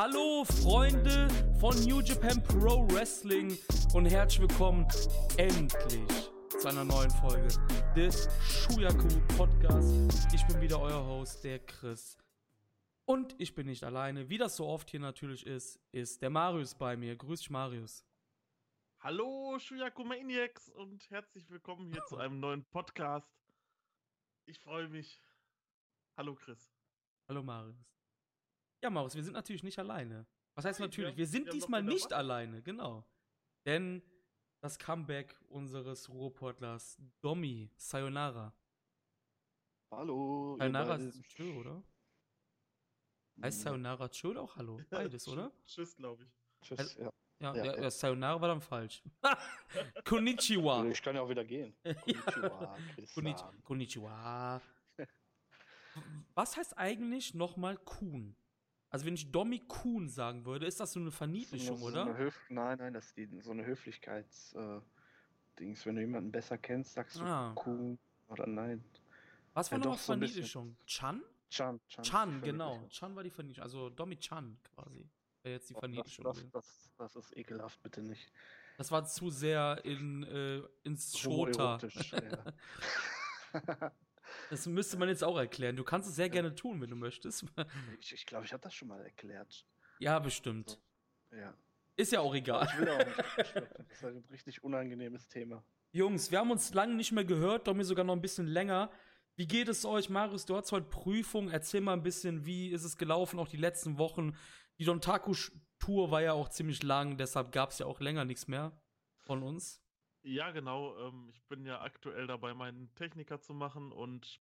Hallo Freunde von New Japan Pro Wrestling und herzlich willkommen endlich zu einer neuen Folge des Shuyaku Podcast. Ich bin wieder euer Host, der Chris. Und ich bin nicht alleine. Wie das so oft hier natürlich ist, ist der Marius bei mir. Grüß dich, Marius. Hallo Shuyaku Maniacs und herzlich willkommen hier zu einem neuen Podcast. Ich freue mich. Hallo Chris. Hallo Marius. Ja, Marius, wir sind natürlich nicht alleine. Was heißt Nein, natürlich? wir- Wir sind wir diesmal nicht was. alleine, genau. Denn das Comeback unseres Ruhrportlers Domi Sayonara. Hallo. Sayonara ist Tschö, oder? Heißt Sayonara Tschö oder auch Hallo? Beides, oder? Tschüss, glaube ich. Tschüss, ja. Ja, Ja, ja, ja. ja, Sayonara war dann falsch. Konnichiwa. Ich kann ja auch wieder gehen. Konnichiwa. Konnichiwa. Was heißt eigentlich nochmal Kuhn? Also wenn ich Domi Kuhn sagen würde, ist das so eine Verniedlichung, so oder? Eine nein, nein, das ist die, so eine Höflichkeits äh, Dings. Wenn du jemanden besser kennst, sagst du Ah. Kuh oder nein. Was war Ja, nochmal so. Verniedlichung? Chan? Chan, Chan. Chan, genau. Chan war die Verniedlichung. Also Domi Chan quasi. Wäre jetzt die Oh, Verniedlichung. Das, das, das, ist ekelhaft, bitte nicht. Das war zu sehr in, äh, ins Schota. Ja. Das müsste man jetzt auch erklären. Du kannst es sehr gerne tun, wenn du möchtest. ich ich glaube, ich habe das schon mal erklärt. ja, bestimmt. Ja. Ist ja auch egal. Ich will auch nicht. Das ist halt ein richtig unangenehmes Thema. Jungs, wir haben uns lange nicht mehr gehört, Domi sogar noch ein bisschen länger. Wie geht es euch, Marius? Du hast heute Prüfung. Erzähl mal ein bisschen, wie ist es gelaufen, auch die letzten Wochen. Die Dontaku-Tour war ja auch ziemlich lang, deshalb gab es ja auch länger nichts mehr von uns. Ja, genau. Ähm, ich bin ja aktuell dabei, meinen Techniker zu machen und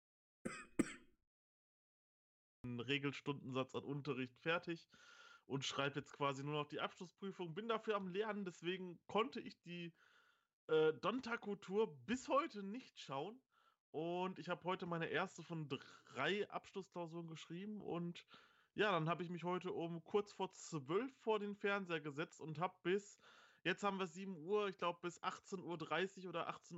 einen Regelstundensatz an Unterricht fertig und schreibe jetzt quasi nur noch die Abschlussprüfung. Bin dafür am Lernen, deswegen konnte ich die äh, Dontaku-Tour bis heute nicht schauen. Und ich habe heute meine erste von drei Abschlussklausuren geschrieben und ja, dann habe ich mich heute um kurz vor zwölf vor den Fernseher gesetzt und habe bis Jetzt haben wir 7 Uhr, ich glaube bis 18.30 Uhr oder 18.40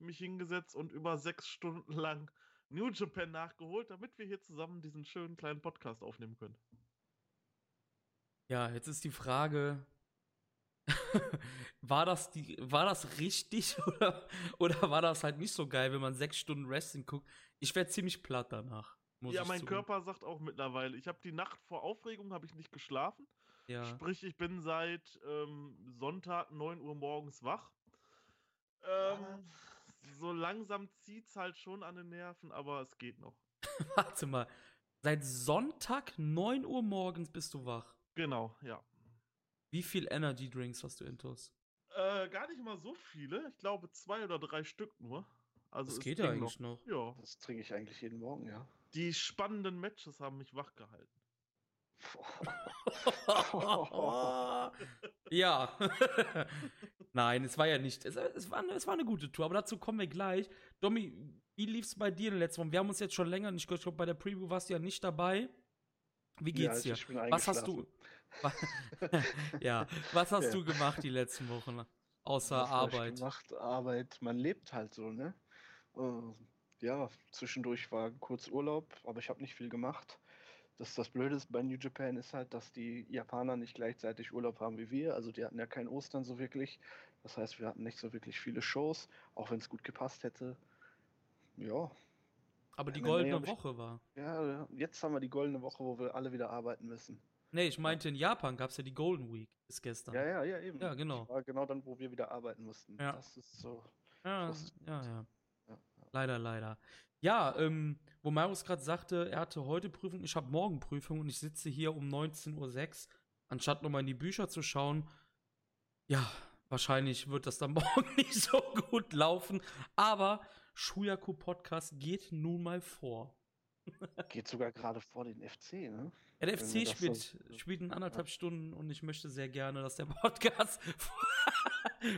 Uhr mich hingesetzt und über sechs Stunden lang New Japan nachgeholt, damit wir hier zusammen diesen schönen kleinen Podcast aufnehmen können. Ja, jetzt ist die Frage, war das die, war das richtig oder, oder war das halt nicht so geil, wenn man sechs Stunden Wrestling guckt? Ich werde ziemlich platt danach. Ja, mein. Körper sagt auch mittlerweile, ich habe die Nacht vor Aufregung habe ich nicht geschlafen. Ja. Sprich, ich bin seit ähm, Sonntag 9 Uhr morgens wach. Ähm, so langsam zieht's halt schon an den Nerven, aber es geht noch. Warte mal. Seit Sonntag 9 Uhr morgens bist du wach. Genau, ja. Wie viel Energy Drinks hast du intus? Äh, gar nicht mal so viele. Ich glaube zwei oder drei Stück nur. Also Das es geht ja eigentlich noch. Ja. Das trinke ich eigentlich jeden Morgen, ja. Die spannenden Matches haben mich wach gehalten. ja. Nein, es war ja nicht. Es, es, war, eine- es war eine gute Tour, aber dazu kommen wir gleich. Domi, wie lief's bei dir in den letzten Wochen? Wir haben uns jetzt schon länger nicht gehört. Ich glaube, bei der Preview warst du ja nicht dabei. Wie geht's ja, dir? Was hast du. ja, was hast Ja. du gemacht die letzten Wochen? Außer Was Arbeit. Gemacht, Arbeit, man lebt halt so, ne? Äh, ja, zwischendurch war kurz Urlaub, aber ich habe nicht viel gemacht. Das, das Blöde ist bei New Japan ist halt, dass die Japaner nicht gleichzeitig Urlaub haben wie wir. Also die hatten ja kein Ostern so wirklich. Das heißt, wir hatten nicht so wirklich viele Shows, auch wenn es gut gepasst hätte. Ja, Aber die Nee, nee, goldene ich- Woche war. ja, jetzt haben wir die goldene Woche, wo wir alle wieder arbeiten müssen. Nee, ich meinte, in Japan gab es ja die Golden Week bis gestern. Ja, ja, ja, eben. Ja, Das genau. War genau dann, wo wir wieder arbeiten mussten. Ja. Das ist so. Ja, Das ja, ja. Ja, Leider, leider. Ja, ähm, wo Marius gerade sagte, er hatte heute Prüfung, ich habe morgen Prüfung und ich sitze hier um 19.06 Uhr, anstatt nochmal in die Bücher zu schauen. Ja, wahrscheinlich wird das dann morgen nicht so gut laufen, aber Shuyaku Podcast geht nun mal vor. Geht sogar gerade vor den FC, ne? Ja, der Wenn FC spielt, so- spielt in anderthalb Stunden und ich möchte sehr gerne, dass der Podcast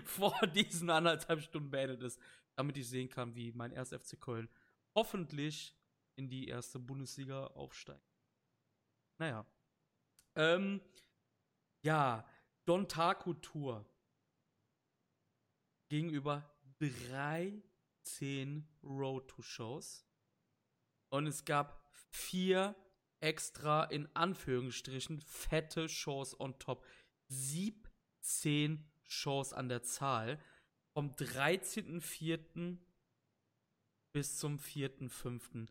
vor diesen anderthalb Stunden beendet ist, damit ich sehen kann, wie mein 1. FC Köln hoffentlich in die erste Bundesliga aufsteigt. Naja. Ähm, ja, Don Taku Tour gegenüber 13 Road to Shows. Und es gab vier extra in Anführungsstrichen fette Shows on top. 17 Shows an der Zahl. Vom 13.04. bis zum 4.05.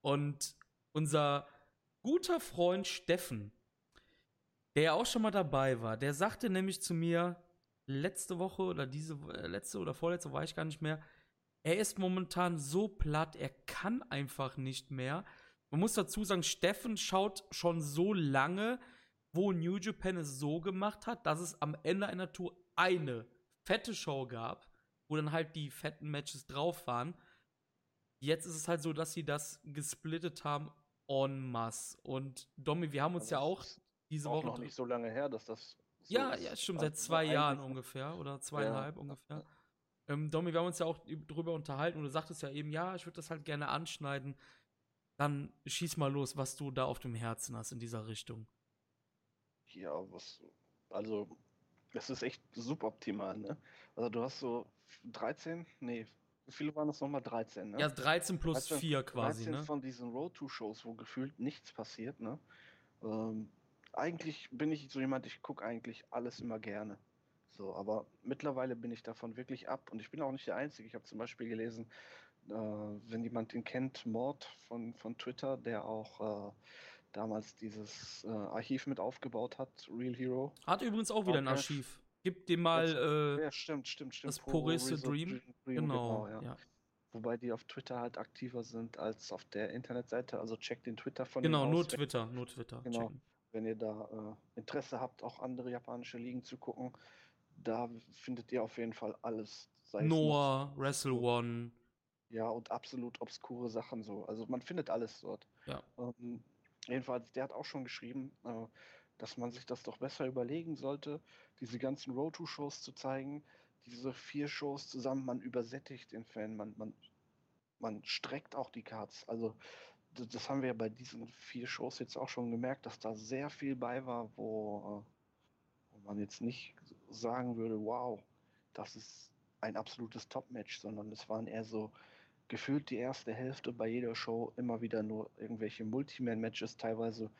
Und unser guter Freund Steffen, der auch schon mal dabei war, der sagte nämlich zu mir letzte Woche oder diese äh, letzte oder vorletzte war ich gar nicht mehr. Er ist momentan so platt, er kann einfach nicht mehr. Man muss dazu sagen, Steffen schaut schon so lange, wo New Japan es so gemacht hat, dass es am Ende einer Tour eine fette Show gab, wo dann halt die fetten Matches drauf waren. Jetzt ist es halt so, dass sie das gesplittet haben en masse. Und Domi, wir haben uns ja auch diese auch Woche. noch nicht so lange her, dass das. So ja, ist. ja, stimmt, Also seit zwei Jahren ungefähr oder zweieinhalb ungefähr. Ähm, Domi, wir haben uns ja auch üb- drüber unterhalten und du sagtest ja eben, ja, ich würde das halt gerne anschneiden. Dann schieß mal los, was du da auf dem Herzen hast in dieser Richtung. Ja, was. Also, es ist echt suboptimal, ne? Also, du hast so 13, nee, wie viele waren das nochmal? 13, ne? Ja, 13 plus 13 4 quasi, 13 ne? von diesen Road-to-Shows, wo gefühlt nichts passiert, ne? Ähm, eigentlich bin ich so jemand, ich gucke eigentlich alles immer gerne. So, aber mittlerweile bin ich davon wirklich ab und ich bin auch nicht der Einzige. Ich habe zum Beispiel gelesen, äh, wenn jemand ihn kennt, Mord von, von Twitter, der auch äh, damals dieses äh, Archiv mit aufgebaut hat, Real Hero. Hat übrigens auch wieder ein. Archiv. Gib dir mal, äh, Ja, stimmt, stimmt, stimmt. das poröse Dream. Dream, genau, ja. ja. Wobei die auf Twitter halt aktiver sind als auf der Internetseite. Also checkt den Twitter von Genau, nur aus, Twitter, nur Twitter. Genau. checken. wenn ihr da äh, Interesse habt, auch andere japanische Ligen zu gucken. Da findet ihr auf jeden Fall alles. Noah, Wrestle One. noch- Ja, und absolut obskure Sachen so. Also man findet alles dort. Ja. Ähm, jedenfalls, der hat auch schon geschrieben, äh, dass man sich das doch besser überlegen sollte, diese ganzen Road-to-Shows zu zeigen. Diese vier Shows zusammen, man übersättigt den Fan, man, man, man streckt auch die Cards. Also das haben wir ja bei diesen vier Shows jetzt auch schon gemerkt, dass da sehr viel bei war, wo, äh, wo man jetzt nicht sagen würde, wow, das ist ein absolutes Top-Match, sondern es waren eher so gefühlt die erste Hälfte bei jeder Show immer wieder nur irgendwelche Multiman-Matches, teilweise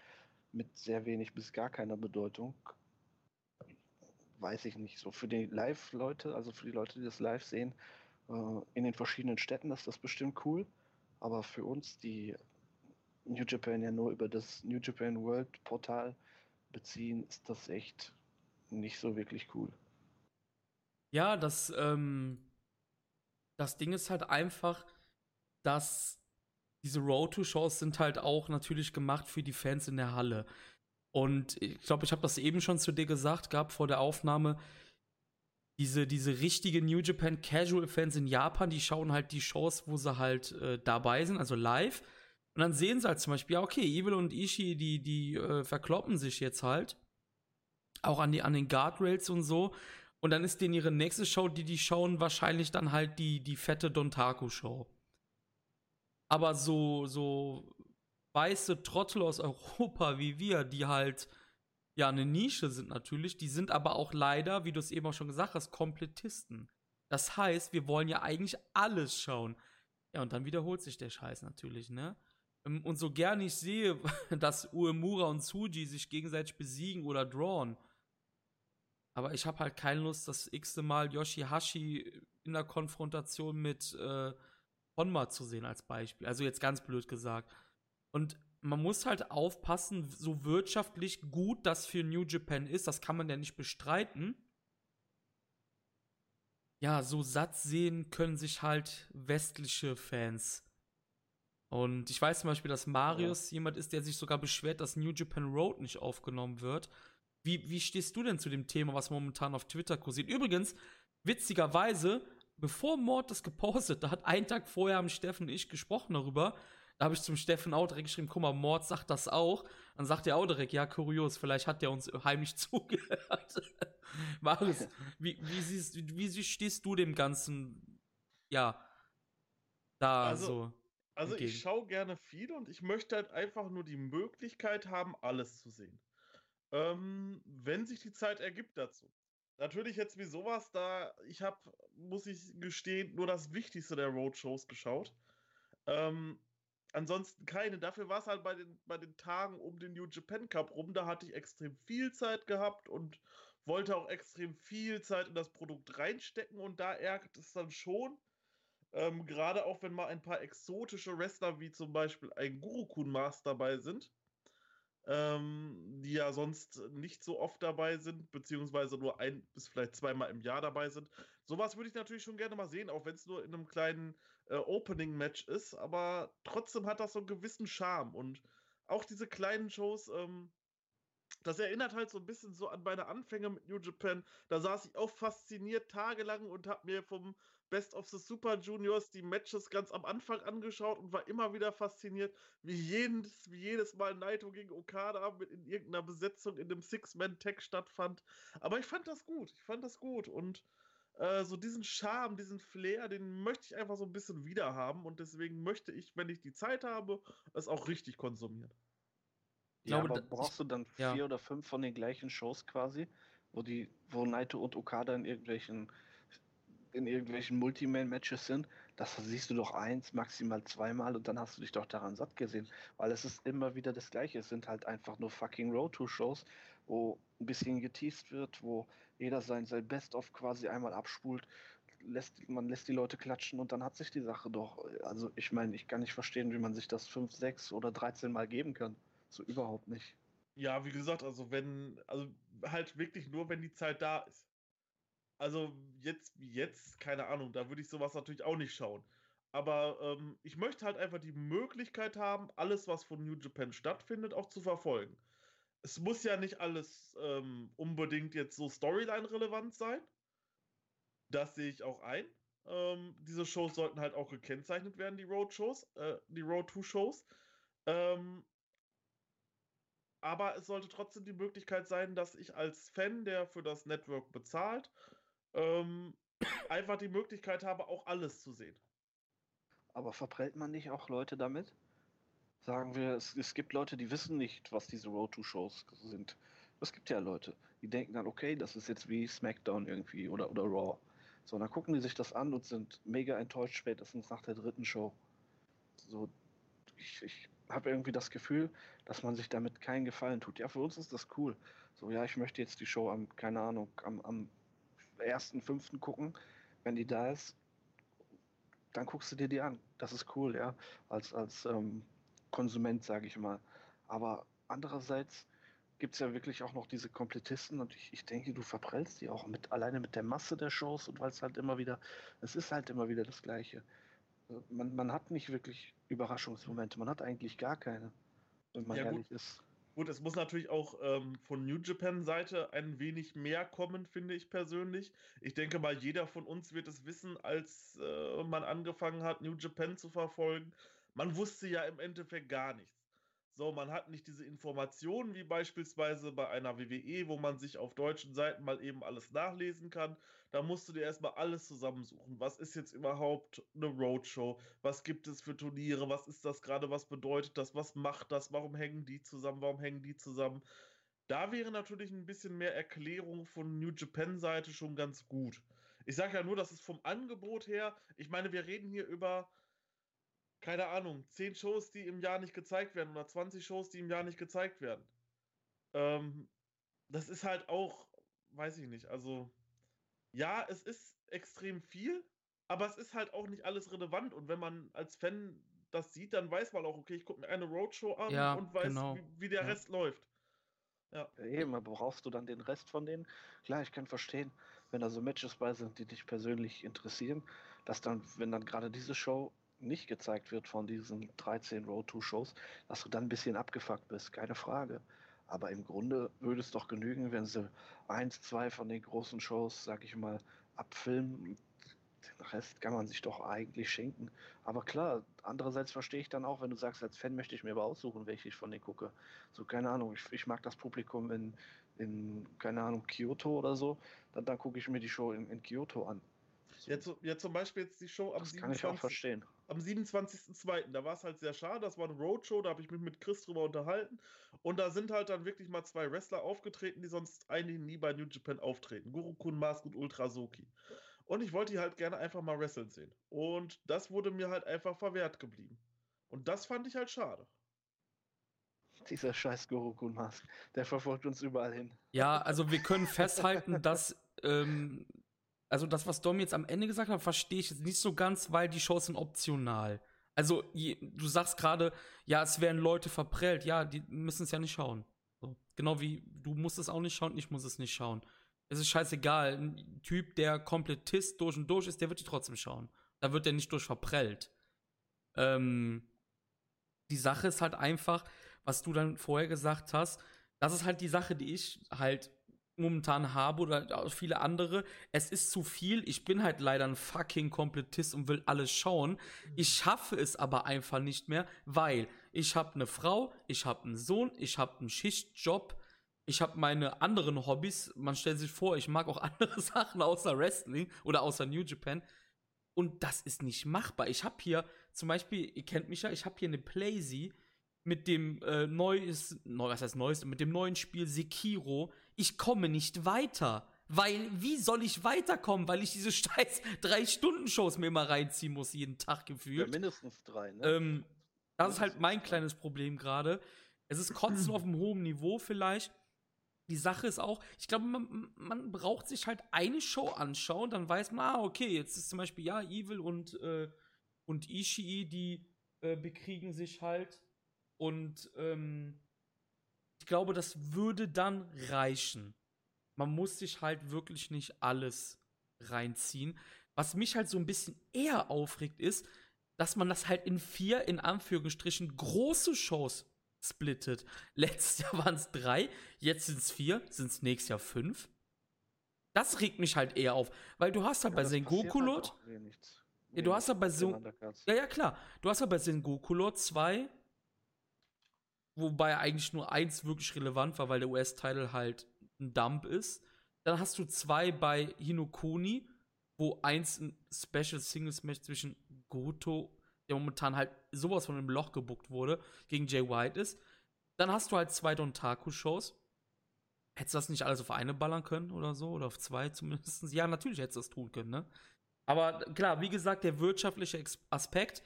mit sehr wenig bis gar keiner Bedeutung. Weiß ich nicht. So für die Live-Leute, also für die Leute, die das live sehen, äh, in den verschiedenen Städten ist das bestimmt cool. Aber für uns, die New Japan ja nur über das New Japan World Portal beziehen, ist das echt nicht so wirklich cool. Ja, das, ähm, das Ding ist halt einfach, dass diese Road-to-Shows sind halt auch natürlich gemacht für die Fans in der Halle. Und ich glaube, ich habe das eben schon zu dir gesagt, gab vor der Aufnahme. Diese, diese richtige New Japan Casual Fans in Japan, die schauen halt die Shows, wo sie halt äh, dabei sind, also live. Und dann sehen sie halt zum Beispiel, ja, okay, Evil und Ishii, die, die äh, verkloppen sich jetzt halt. Auch an, die, an den Guardrails und so. Und dann ist denen ihre nächste Show, die die schauen, wahrscheinlich dann halt die, die fette Dontaku-Show. Aber so, so weiße Trottel aus Europa wie wir, die halt ja eine Nische sind natürlich, die sind aber auch leider, wie du es eben auch schon gesagt hast, Komplettisten. Das heißt, wir wollen ja eigentlich alles schauen. Ja, und dann wiederholt sich der Scheiß natürlich, ne? Ähm, Und so gerne ich sehe, dass Uemura und Tsuji sich gegenseitig besiegen oder drawn, aber ich habe halt keine Lust, das x-te Mal Yoshihashi in der Konfrontation mit äh, Honma zu sehen als Beispiel. Also jetzt ganz blöd gesagt. Und man muss halt aufpassen, so wirtschaftlich gut das für New Japan ist, das kann man ja nicht bestreiten. Ja, so satt sehen können sich halt westliche Fans. Und ich weiß zum Beispiel, dass Marius jemand ist, der sich sogar beschwert, dass New Japan Road nicht aufgenommen wird. Wie, wie stehst du denn zu dem Thema, was momentan auf Twitter kursiert? Übrigens, witzigerweise, bevor Mord das gepostet hat, einen Tag vorher haben Steffen und ich gesprochen darüber. Da habe ich zum Steffen auch direkt geschrieben, guck mal, Mord sagt das auch. Dann sagt er auch direkt, ja, kurios, vielleicht hat der uns heimlich zugehört. Marius, wie, wie, siehst, wie, wie stehst du dem Ganzen, ja, da Also, so? Also entgegen. ich schaue gerne viel und ich möchte halt einfach nur die Möglichkeit haben, alles zu sehen. Ähm, wenn sich die Zeit ergibt dazu. Natürlich jetzt wie sowas da, ich habe, muss ich gestehen, nur das Wichtigste der Roadshows geschaut. Ähm, ansonsten keine. Dafür war es halt bei den, bei den Tagen um den New Japan Cup rum. Da hatte ich extrem viel Zeit gehabt und wollte auch extrem viel Zeit in das Produkt reinstecken. Und da ärgert es dann schon. Ähm, Gerade auch wenn mal ein paar exotische Wrestler wie zum Beispiel ein Gurukun Mars dabei sind ähm, die ja sonst nicht so oft dabei sind, beziehungsweise nur ein bis vielleicht zweimal im Jahr dabei sind. Sowas würde ich natürlich schon gerne mal sehen, auch wenn es nur in einem kleinen äh, Opening-Match ist, aber trotzdem hat das so einen gewissen Charme und auch diese kleinen Shows, ähm, das erinnert halt so ein bisschen so an meine Anfänge mit New Japan. Da saß ich auch fasziniert tagelang und habe mir vom Best of the Super Juniors die Matches ganz am Anfang angeschaut und war immer wieder fasziniert, wie jedes, wie jedes Mal Naito gegen Okada mit in irgendeiner Besetzung in dem Six-Man-Tag stattfand. Aber ich fand das gut. Ich fand das gut. Und äh, so diesen Charme, diesen Flair, den möchte ich einfach so ein bisschen wieder haben. Und deswegen möchte ich, wenn ich die Zeit habe, es auch richtig konsumieren. Ja, glaube, aber brauchst du dann ja. vier oder fünf von den gleichen Shows quasi, wo die, wo Naito und Okada in irgendwelchen in irgendwelchen Multiman-Matches sind, das siehst du doch eins, maximal zweimal und dann hast du dich doch daran satt gesehen. Weil es ist immer wieder das Gleiche. Es sind halt einfach nur fucking Road-to-Shows, wo ein bisschen geteased wird, wo jeder sein, sein Best-of quasi einmal abspult. Lässt, man lässt die Leute klatschen und dann hat sich die Sache doch. Also, ich meine, ich kann nicht verstehen, wie man sich das 5, 6 oder 13 Mal geben kann. So überhaupt nicht. Ja, wie gesagt, also wenn, also halt wirklich nur, wenn die Zeit da ist. Also jetzt jetzt, keine Ahnung, da würde ich sowas natürlich auch nicht schauen. Aber ähm, ich möchte halt einfach die Möglichkeit haben, alles, was von New Japan stattfindet, auch zu verfolgen. Es muss ja nicht alles ähm, unbedingt jetzt so Storyline-relevant sein. Das sehe ich auch ein. Ähm, diese Shows sollten halt auch gekennzeichnet werden, die Road-Shows, äh, die Road-to-Shows. Ähm, aber es sollte trotzdem die Möglichkeit sein, dass ich als Fan, der für das Network bezahlt, ähm, einfach die Möglichkeit habe, auch alles zu sehen. Aber verprellt man nicht auch Leute damit? Sagen wir, es, es gibt Leute, die wissen nicht, was diese Road-to-Shows sind. Es gibt ja Leute, die denken dann, okay, das ist jetzt wie SmackDown irgendwie oder, oder Raw. So, dann gucken die sich das an und sind mega enttäuscht spätestens nach der dritten Show. So, ich, ich habe irgendwie das Gefühl, dass man sich damit keinen Gefallen tut. Ja, für uns ist das cool. So, ja, ich möchte jetzt die Show am, keine Ahnung, am, am ersten, fünften gucken. Wenn die da ist, dann guckst du dir die an. Das ist cool, ja, als, als ähm, Konsument, sage ich mal. Aber andererseits gibt es ja wirklich auch noch diese Komplettisten und ich, ich denke, du verprellst die auch mit alleine mit der Masse der Shows und weil es halt immer wieder, es ist halt immer wieder das Gleiche. Man, man hat nicht wirklich Überraschungsmomente, man hat eigentlich gar keine, wenn man ja, ehrlich gut. ist. Gut, es muss natürlich auch ähm, von New Japan Seite ein wenig mehr kommen, finde ich persönlich. Ich denke mal, jeder von uns wird es wissen, als äh, man angefangen hat, New Japan zu verfolgen. Man wusste ja im Endeffekt gar nichts. So, man hat nicht diese Informationen wie beispielsweise bei einer WWE, wo man sich auf deutschen Seiten mal eben alles nachlesen kann. Da musst du dir erstmal alles zusammensuchen. Was ist jetzt überhaupt eine Roadshow? Was gibt es für Turniere? Was ist das gerade? Was bedeutet das? Was macht das? Warum hängen die zusammen? Warum hängen die zusammen? Da wäre natürlich ein bisschen mehr Erklärung von New Japan Seite schon ganz gut. Ich sage ja nur, das ist vom Angebot her. Ich meine, wir reden hier über keine Ahnung, 10 Shows, die im Jahr nicht gezeigt werden oder 20 Shows, die im Jahr nicht gezeigt werden. Ähm, das ist halt auch, weiß ich nicht, also ja, es ist extrem viel, aber es ist halt auch nicht alles relevant und wenn man als Fan das sieht, dann weiß man auch, okay, ich gucke mir eine Roadshow an ja, und weiß, genau. wie, wie, der ja. Rest läuft. Ja. Eben, aber brauchst du dann den Rest von denen? Klar, ich kann verstehen, wenn da so Matches bei sind, die dich persönlich interessieren, dass dann, wenn dann gerade diese Show nicht gezeigt wird von diesen 13 Road-to-Shows, dass du dann ein bisschen abgefuckt bist, keine Frage. Aber im Grunde würde es doch genügen, wenn sie eins, zwei von den großen Shows, sag ich mal, abfilmen. Den Rest kann man sich doch eigentlich schenken. Aber klar, andererseits verstehe ich dann auch, wenn du sagst, als Fan möchte ich mir aber aussuchen, welche ich von denen gucke. So, keine Ahnung, ich, ich mag das Publikum in, in, keine Ahnung, Kyoto oder so, dann, dann gucke ich mir die Show in, in Kyoto an. Jetzt, ja, zum Beispiel jetzt die Show am das 27. Kann ich auch verstehen. Am 27.02. Da war es halt sehr schade. Das war eine Roadshow, da habe ich mich mit Chris drüber unterhalten. Und da sind halt dann wirklich mal zwei Wrestler aufgetreten, die sonst eigentlich nie bei New Japan auftreten. Guru-kun, Mask und Ultrasoki. Und ich wollte die halt gerne einfach mal wresteln sehen. Und das wurde mir halt einfach verwehrt geblieben. Und das fand ich halt schade. Dieser scheiß Gorokun Mask, der verfolgt uns überall hin. Ja, also wir können festhalten, dass, ähm, also das, was Dom jetzt am Ende gesagt hat, verstehe ich jetzt nicht so ganz, weil die Shows sind optional. Also, du sagst gerade, ja, es werden Leute verprellt. Ja, die müssen es ja nicht schauen. So. Genau wie du musst es auch nicht schauen, ich muss es nicht schauen. Es ist scheißegal. Ein Typ, der Komplettist durch und durch ist, der wird die trotzdem schauen. Da wird der nicht durch verprellt. Ähm, die Sache ist halt einfach, was du dann vorher gesagt hast, das ist halt die Sache, die ich halt momentan habe oder viele andere. Es ist zu viel. Ich bin halt leider ein fucking Komplettist und will alles schauen. Ich schaffe es aber einfach nicht mehr, weil ich habe eine Frau, ich habe einen Sohn, ich habe einen Schichtjob, ich habe meine anderen Hobbys. Man stellt sich vor, ich mag auch andere Sachen außer Wrestling oder außer New Japan. Und das ist nicht machbar. Ich habe hier zum Beispiel, ihr kennt mich ja, ich habe hier eine Playsee mit dem äh, neues, neu, was heißt neues, mit dem neuen Spiel Sekiro. Ich komme nicht weiter. Weil, wie soll ich weiterkommen? Weil ich diese scheiß Drei-Stunden-Shows mir immer reinziehen muss, jeden Tag gefühlt. Ja, mindestens drei, ne? Ähm, das ist halt mein kleines Problem gerade. Es ist Kotzen auf einem hohen Niveau vielleicht. Die Sache ist auch, ich glaube, man, man braucht sich halt eine Show anschauen, dann weiß man, ah, okay, jetzt ist zum Beispiel, ja, Evil und, äh, und Ishii, die äh, bekriegen sich halt. Und ähm, ich glaube, das würde dann reichen. Man muss sich halt wirklich nicht alles reinziehen. Was mich halt so ein bisschen eher aufregt, ist, dass man das halt in vier, in Anführungsstrichen, große Shows splittet. Letztes Jahr waren es drei, jetzt sind es vier, sind es nächstes Jahr fünf. Das regt mich halt eher auf, weil du hast halt Ja, bei Sengoku halt Lord, wenig- Ja, du hast ja bei Undercards. ja, ja, klar, du hast halt bei Sengoku Lord zwei, wobei eigentlich nur eins wirklich relevant war, weil der US-Title halt ein Dump ist. Dann hast du zwei bei Hinokuni, wo eins ein Special Singles Match zwischen Goto, der momentan halt sowas von einem Loch gebuckt wurde, gegen Jay White ist. Dann hast du halt zwei Dontaku-Shows. Hättest du das nicht alles auf eine ballern können oder so? Oder auf zwei zumindest? Ja, natürlich hättest du das tun können, ne? Aber klar, wie gesagt, der wirtschaftliche Aspekt,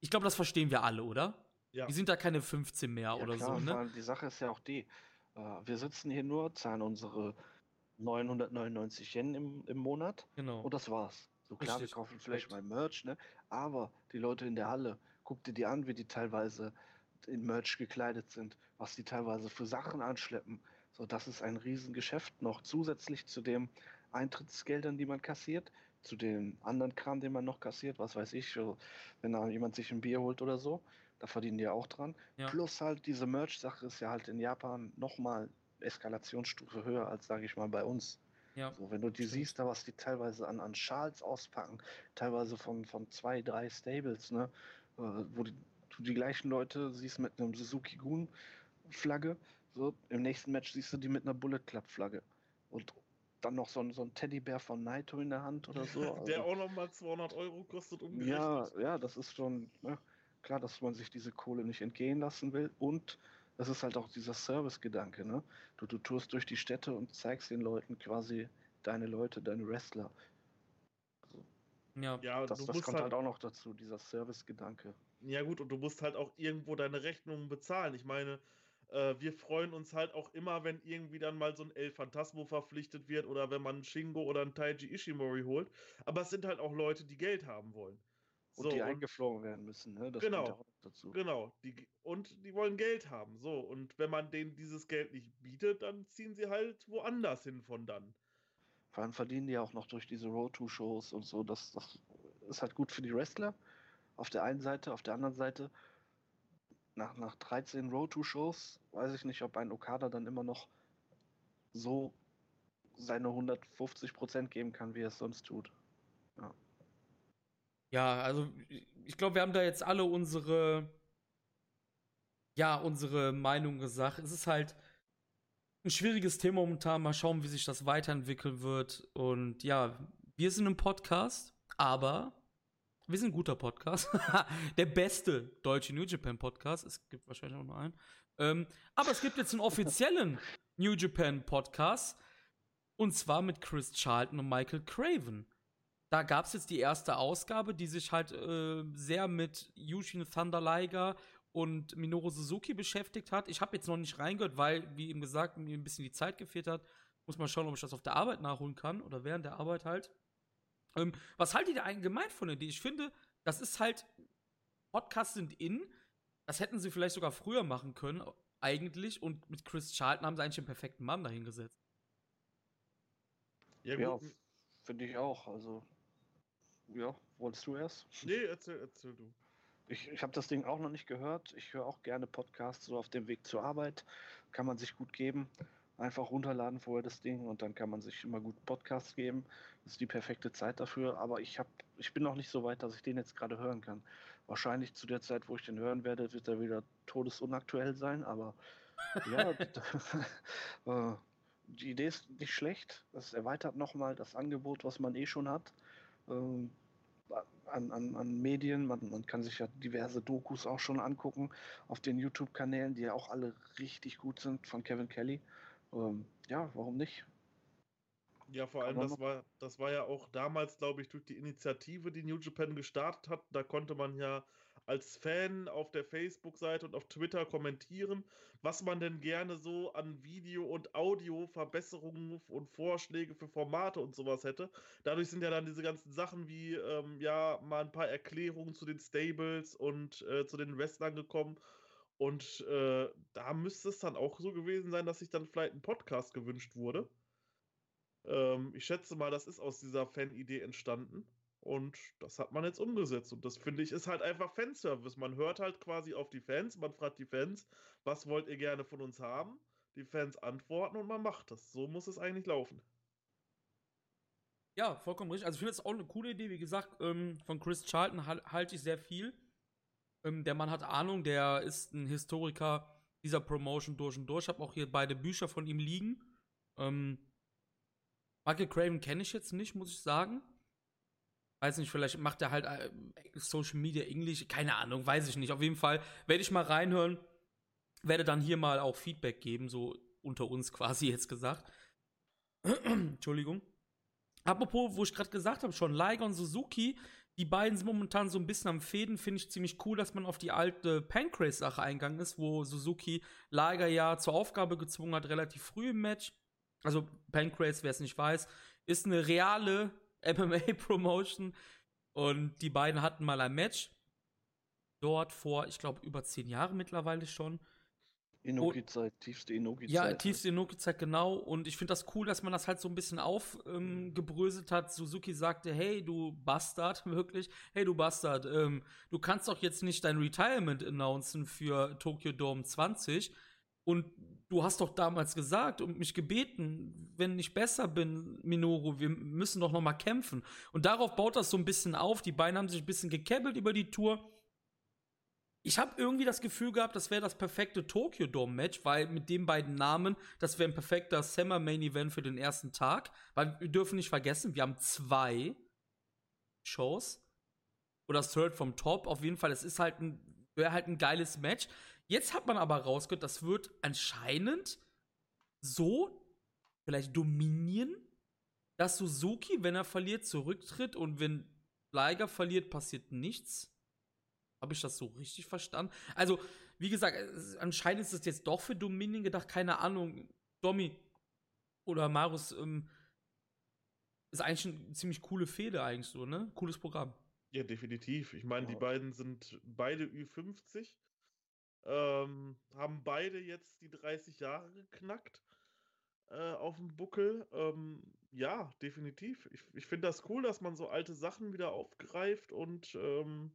ich glaube, das verstehen wir alle, oder? Ja. Wir sind da keine 15 mehr Ja, oder klar, so, ne? die Sache ist ja auch die, äh, wir sitzen hier nur, zahlen unsere 999 Yen im, im Monat Genau. und das war's. So klar, Richtig, wir kaufen vielleicht mal Merch, ne? Aber die Leute in der Halle, guck dir die an, wie die teilweise in Merch gekleidet sind, was die teilweise für Sachen anschleppen. So, das ist ein Riesengeschäft noch zusätzlich zu den Eintrittsgeldern, die man kassiert, zu dem anderen Kram, den man noch kassiert, was weiß ich, so, wenn da jemand sich ein Bier holt oder so, da verdienen die ja auch dran. Ja. Plus halt diese Merch-Sache ist ja halt in Japan nochmal Eskalationsstufe höher als, sage ich mal, bei uns. Ja. So, wenn du die siehst, da was die teilweise an, an Schals auspacken, teilweise von, von zwei, drei Stables, ne, äh, wo die, du die gleichen Leute siehst mit einem Suzuki Gun Flagge, so, im nächsten Match siehst du die mit einer Bullet Club Flagge. Und dann noch so ein, so ein Teddybär von Naito in der Hand oder so. Der also- auch nochmal 200 Euro kostet umgerechnet. ja, ja, das ist schon ne, klar, dass man sich diese Kohle nicht entgehen lassen will. Und es ist halt auch dieser Service-Gedanke. Ne? Du, du tourst durch die Städte und zeigst den Leuten quasi deine Leute, deine Wrestler. Ja. Ja, Das, du das musst kommt halt, halt auch noch dazu, dieser Service-Gedanke. ja gut, und du musst halt auch irgendwo deine Rechnungen bezahlen. Ich meine, äh, wir freuen uns halt auch immer, wenn irgendwie dann mal so ein El Phantasmo verpflichtet wird oder wenn man einen Shingo oder einen Taiji Ishimori holt. Aber es sind halt auch Leute, die Geld haben wollen. Und So, die eingeflogen werden müssen. Ne? Das Genau. ja dazu. Genau, die, und die wollen Geld haben. So, und wenn man denen dieses Geld nicht bietet, dann ziehen sie halt woanders hin von dann. Vor allem verdienen die ja auch noch durch diese Road-to-Shows und so. Das, das ist halt gut für die Wrestler. Auf der einen Seite, auf der anderen Seite, nach, nach 13 Road-to-Shows, weiß ich nicht, ob ein Okada dann immer noch so seine 150% geben kann, wie er es sonst tut. Ja, also ich glaube, wir haben da jetzt alle unsere, ja, unsere Meinung gesagt. Es ist halt ein schwieriges Thema momentan. Mal schauen, wie sich das weiterentwickeln wird. Und ja, wir sind ein Podcast, aber wir sind ein guter Podcast. Der beste deutsche New Japan Podcast. Es gibt wahrscheinlich auch nur einen. Ähm, aber es gibt jetzt einen offiziellen New Japan Podcast. Und zwar mit Chris Charlton und Michael Craven. Da gab es jetzt die erste Ausgabe, die sich halt äh, sehr mit Yushin Thunder Liger und Minoru Suzuki beschäftigt hat. Ich habe jetzt noch nicht reingehört, weil, wie eben gesagt, mir ein bisschen die Zeit gefehlt hat. Muss mal schauen, ob ich das auf der Arbeit nachholen kann oder während der Arbeit halt. Ähm, was haltet ihr allgemein von der Idee? Ich finde, das ist halt, Podcasts sind in. Das hätten sie vielleicht sogar früher machen können, eigentlich. Und mit Chris Charlton haben sie eigentlich den perfekten Mann dahingesetzt. Ja, ja finde ich auch. Also, ja, wolltest du erst? Nee, erzähl, erzähl du. Ich, ich habe das Ding auch noch nicht gehört. Ich höre auch gerne Podcasts so auf dem Weg zur Arbeit. Kann man sich gut geben. Einfach runterladen vorher das Ding und dann kann man sich immer gut Podcasts geben. Das ist die perfekte Zeit dafür. Aber ich, hab, ich bin noch nicht so weit, dass ich den jetzt gerade hören kann. Wahrscheinlich zu der Zeit, wo ich den hören werde, wird er wieder todesunaktuell sein. Aber ja, äh, die Idee ist nicht schlecht. Es erweitert nochmal das Angebot, was man eh schon hat. Ähm, an, an, an Medien. Man, man kann sich ja diverse Dokus auch schon angucken auf den YouTube-Kanälen, die ja auch alle richtig gut sind von Kevin Kelly. Ähm, ja, warum nicht? Ja, vor allem, das war, das war ja auch damals, glaube ich, durch die Initiative, die New Japan gestartet hat. Da konnte man ja als Fan auf der Facebook-Seite und auf Twitter kommentieren, was man denn gerne so an Video- und Audio-Verbesserungen und Vorschläge für Formate und sowas hätte. Dadurch sind ja dann diese ganzen Sachen wie, ähm, ja, mal ein paar Erklärungen zu den Stables und äh, zu den Wrestlern gekommen. Und äh, da müsste es dann auch so gewesen sein, dass sich dann vielleicht ein Podcast gewünscht wurde. Ähm, ich schätze mal, das ist aus dieser Fan-Idee entstanden. Und das hat man jetzt umgesetzt. Und das finde ich ist halt einfach Fanservice. Man hört halt quasi auf die Fans, man fragt die Fans, was wollt ihr gerne von uns haben? Die Fans antworten und man macht das. So muss es eigentlich laufen. Ja, vollkommen richtig. Also ich finde es auch eine coole Idee. Wie gesagt, ähm, von Chris Charlton halte ich sehr viel. Ähm, der Mann hat Ahnung, der ist ein Historiker dieser Promotion durch und durch. Ich habe auch hier beide Bücher von ihm liegen. Ähm, Michael Craven kenne ich jetzt nicht, muss ich sagen. Weiß nicht, vielleicht macht er halt äh, Social Media Englisch, keine Ahnung, weiß ich nicht. Auf jeden Fall werde ich mal reinhören, werde dann hier mal auch Feedback geben, so unter uns quasi jetzt gesagt. Entschuldigung. Apropos, wo ich gerade gesagt habe, schon Liger und Suzuki, die beiden sind momentan so ein bisschen am Fäden. Finde ich ziemlich cool, dass man auf die alte Pancrase-Sache eingegangen ist, wo Suzuki Liger ja zur Aufgabe gezwungen hat, relativ früh im Match. Also Pancrase, wer es nicht weiß, ist eine reale MMA-Promotion. Und die beiden hatten mal ein Match. Dort vor, ich glaube, über zehn Jahren mittlerweile schon. Inoki-Zeit, tiefste Inoki-Zeit. Ja, tiefste Inoki-Zeit, genau. Und ich finde das cool, dass man das halt so ein bisschen aufgebröselt ähm, hat. Suzuki sagte, hey, du Bastard, wirklich, hey, du Bastard, ähm, du kannst doch jetzt nicht dein Retirement announcen für Tokyo Dome 20. Und du hast doch damals gesagt und mich gebeten, wenn ich besser bin, Minoru, wir müssen doch noch mal kämpfen. Und darauf baut das so ein bisschen auf. Die beiden haben sich ein bisschen gekebbelt über die Tour. Ich habe irgendwie das Gefühl gehabt, das wäre das perfekte Tokyo Dome Match, weil mit den beiden Namen, das wäre ein perfekter Summer Main Event für den ersten Tag. Weil wir dürfen nicht vergessen, wir haben zwei Shows. Oder Third vom Top. Auf jeden Fall, es ist halt ein, wäre halt ein geiles Match. Jetzt hat man aber rausgehört, das wird anscheinend so vielleicht dominieren, dass Suzuki, wenn er verliert, zurücktritt und wenn Liger verliert, passiert nichts. Habe ich das so richtig verstanden? Also, wie gesagt, anscheinend ist es jetzt doch für Dominion gedacht, keine Ahnung. Domi oder Marus ähm, ist eigentlich eine ziemlich coole Fehde, eigentlich so, ne? Cooles Programm. Ja, definitiv. Ich meine, ja. die beiden sind beide Ü50 ähm, haben beide jetzt die 30 Jahre geknackt äh, auf dem Buckel. Ähm, ja, definitiv. Ich, ich finde das cool, dass man so alte Sachen wieder aufgreift und ähm,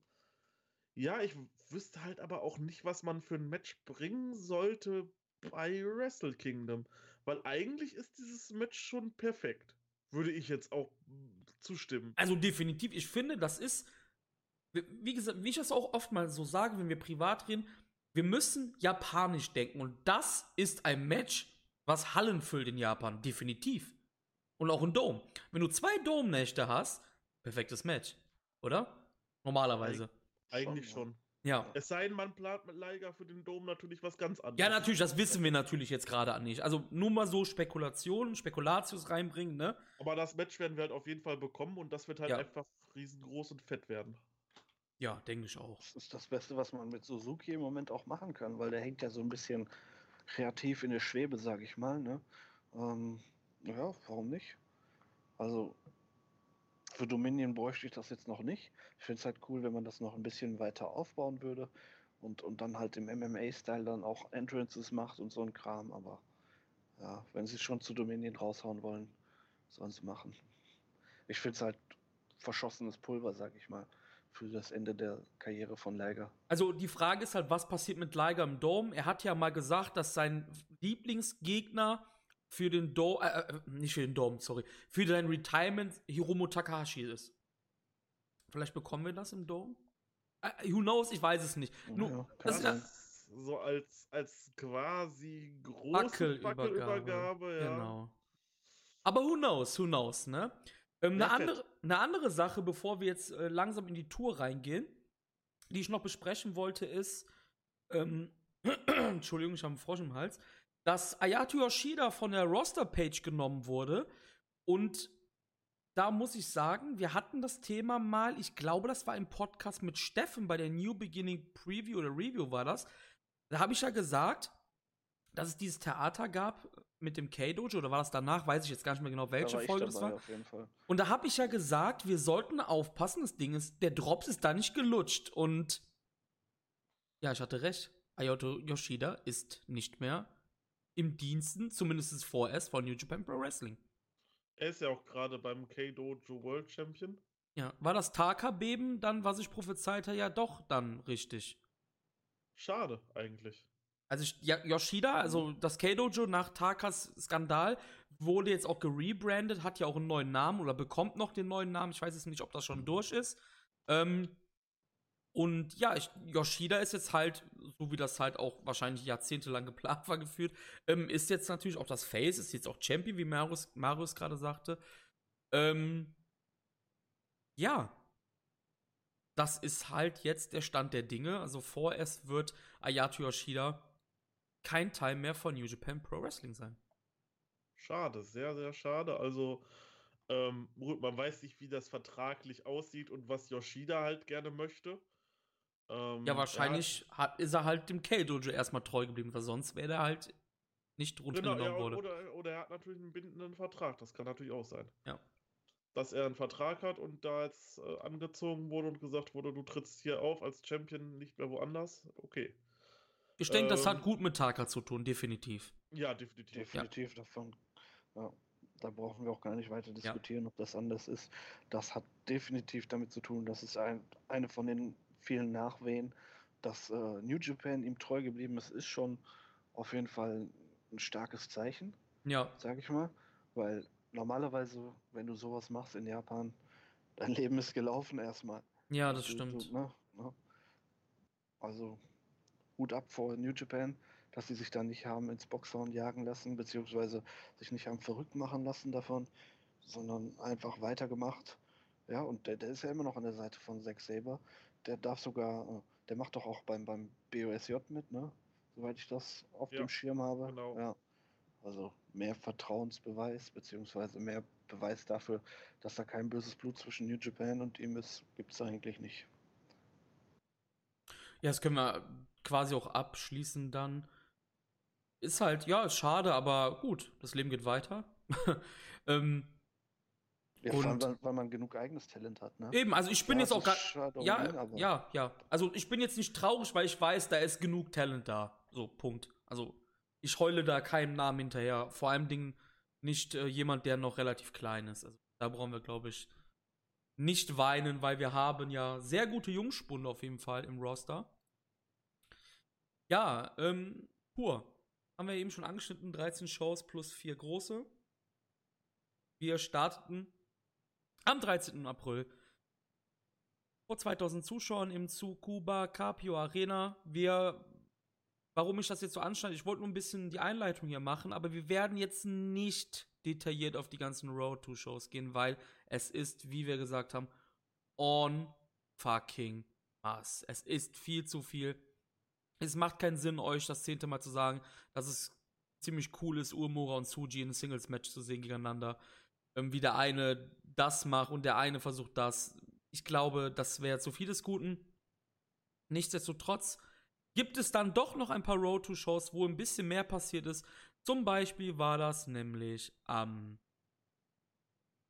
ja, ich wüsste halt aber auch nicht, was man für ein Match bringen sollte bei Wrestle Kingdom. Weil eigentlich ist dieses Match schon perfekt. Würde ich jetzt auch zustimmen. Also definitiv. Ich finde, das ist, wie gesagt, wie ich das auch oft mal so sage, wenn wir privat reden, wir müssen japanisch denken und das ist ein Match, was Hallen füllt in Japan, definitiv. Und auch ein Dome. Wenn du zwei Dome-Nächte hast, perfektes Match, oder? Normalerweise. Eigentlich schon. Ja. Es sei denn, man plant mit Liger für den Dom natürlich was ganz anderes. Ja, natürlich, das wissen wir natürlich jetzt gerade nicht. Also nur mal so Spekulationen, Spekulatius reinbringen, ne? Aber das Match werden wir halt auf jeden Fall bekommen und das wird halt Ja. einfach riesengroß und fett werden. Ja, denke ich auch. Das ist das Beste, was man mit Suzuki im Moment auch machen kann, weil der hängt ja so ein bisschen kreativ in der Schwebe, sag ich mal. Ne? Ähm, ja, warum nicht? Also für Dominion bräuchte ich das jetzt noch nicht. Ich finde es halt cool, wenn man das noch ein bisschen weiter aufbauen würde und, und dann halt im MMA-Style dann auch Entrances macht und so ein Kram. Aber ja, wenn sie schon zu Dominion raushauen wollen, sollen sie machen. Ich finde es halt verschossenes Pulver, sag ich mal, für das Ende der Karriere von Liger. Also die Frage ist halt, was passiert mit Liger im Dome? Er hat ja mal gesagt, dass sein Lieblingsgegner für den Dome, äh, äh, nicht für den Dome, sorry, für sein Retirement Hiromu Takahashi ist. Vielleicht bekommen wir das im Dome? Äh, who knows? Ich weiß es nicht. Nur, Ja, das kann ist ja, so als, als quasi große Wackelübergabe. Wackelübergabe, ja. Genau. Aber who knows, who knows, ne? Ähm, eine, andere, eine andere Sache, bevor wir jetzt äh, langsam in die Tour reingehen, die ich noch besprechen wollte, ist, ähm, Entschuldigung, ich habe einen Frosch im Hals, dass Ayato Yoshida von der Roster-Page genommen wurde und da muss ich sagen, wir hatten das Thema mal, ich glaube, das war im Podcast mit Steffen bei der New Beginning Preview oder Review war das. Da habe ich ja gesagt, dass es dieses Theater gab mit dem K-Dojo, oder war das danach? Weiß ich jetzt gar nicht mehr genau, Da welche ich Folge das war. Auf jeden Fall. Und da habe ich ja gesagt, wir sollten aufpassen, das Ding ist, der Drops ist da nicht gelutscht. Und ja, ich hatte recht. Ayato Yoshida ist nicht mehr im Diensten, zumindest vorerst, von New Japan Pro Wrestling. Er ist ja auch gerade beim K-Dojo World Champion. Ja, war das Taka-Beben dann, was ich prophezeite, ja doch dann richtig. Schade, eigentlich. Also Yoshida, also das K-Dojo nach Takas Skandal, wurde jetzt auch gerebrandet, hat ja auch einen neuen Namen oder bekommt noch den neuen Namen. Ich weiß jetzt nicht, ob das schon durch ist. Ähm, und ja, ich, Yoshida ist jetzt halt, so wie das halt auch wahrscheinlich jahrzehntelang geplant war, geführt, ähm, ist jetzt natürlich auch das Face, ist jetzt auch Champion, wie Marius, Marius gerade sagte. Ähm, ja. Das ist halt jetzt der Stand der Dinge. Also vorerst wird Ayato Yoshida kein Teil mehr von New Japan Pro Wrestling sein. Schade, sehr, sehr schade. Also, ähm, man weiß nicht, wie das vertraglich aussieht und was Yoshida halt gerne möchte. Ähm, Ja, er wahrscheinlich hat, ist er halt dem K-Dojo erstmal treu geblieben, weil sonst wäre er halt nicht Hat, genau, runtergenommen ja, worden. oder, oder er hat natürlich einen bindenden Vertrag. Das kann natürlich auch sein. Ja. Dass er einen Vertrag hat und da jetzt äh, angezogen wurde und gesagt wurde, du trittst hier auf als Champion, nicht mehr woanders. Okay. Ich denke, das hat ähm, gut mit Taka zu tun, definitiv. Ja, definitiv. Definitiv davon. Ja, da brauchen wir auch gar nicht weiter diskutieren, ob das anders ist. Das hat definitiv damit zu tun, dass es ein, eine von den vielen Nachwehen, dass äh, New Japan ihm treu geblieben ist, ist schon auf jeden Fall ein starkes Zeichen, Ja, sag ich mal. Weil normalerweise, wenn du sowas machst in Japan, dein Leben ist gelaufen erstmal. ja, das Du- stimmt. Du, ne, ne? Also Hut ab vor New Japan, dass sie sich da nicht haben ins Boxhorn jagen lassen, beziehungsweise sich nicht haben verrückt machen lassen davon, sondern einfach weitergemacht. Ja, und der, der ist ja immer noch an der Seite von Zack Saber. Der darf sogar, äh, der macht doch auch beim, beim BOSJ mit, ne? Soweit ich das auf Ja, dem Schirm habe. genau. Ja. Also mehr Vertrauensbeweis, beziehungsweise mehr Beweis dafür, dass da kein böses Blut zwischen New Japan und ihm ist, gibt es eigentlich nicht. Ja, das können wir quasi auch abschließen dann. Ist halt, ja, ist schade, aber gut, das Leben geht weiter. ähm, Ja, allem, Und- weil, weil man genug eigenes Talent hat, ne? eben, also ich bin Ja, jetzt auch gar. Ja, ihn, aber- ja, ja. Also ich bin jetzt nicht traurig, weil ich weiß, da ist genug Talent da. So, Punkt. Also ich heule da keinem Namen hinterher. Vor allem Dingen nicht äh, jemand, der noch relativ klein ist. Also da brauchen wir, glaube ich, nicht weinen, weil wir haben ja sehr gute Jungspunde auf jeden Fall im Roster. Ja, ähm, pur. Haben wir eben schon angeschnitten, 13 Shows plus 4 große. Wir starteten am 13. April vor 2000 Zuschauern im Tsukuba Capio Arena. Wir, warum ich das jetzt so anschneide, ich wollte nur ein bisschen die Einleitung hier machen, aber wir werden jetzt nicht detailliert auf die ganzen Road to Shows gehen, weil es ist, wie wir gesagt haben, on fucking Maß. Es ist viel zu viel. Es macht keinen Sinn, euch das zehnte Mal zu sagen, dass es ziemlich cool ist, Uemura und Suji in einem Singles-Match zu sehen gegeneinander. Ähm, wie der eine das macht und der eine versucht das. Ich glaube, das wäre zu viel des Guten. Nichtsdestotrotz gibt es dann doch noch ein paar Road-to-Shows, wo ein bisschen mehr passiert ist. Zum Beispiel war das nämlich am,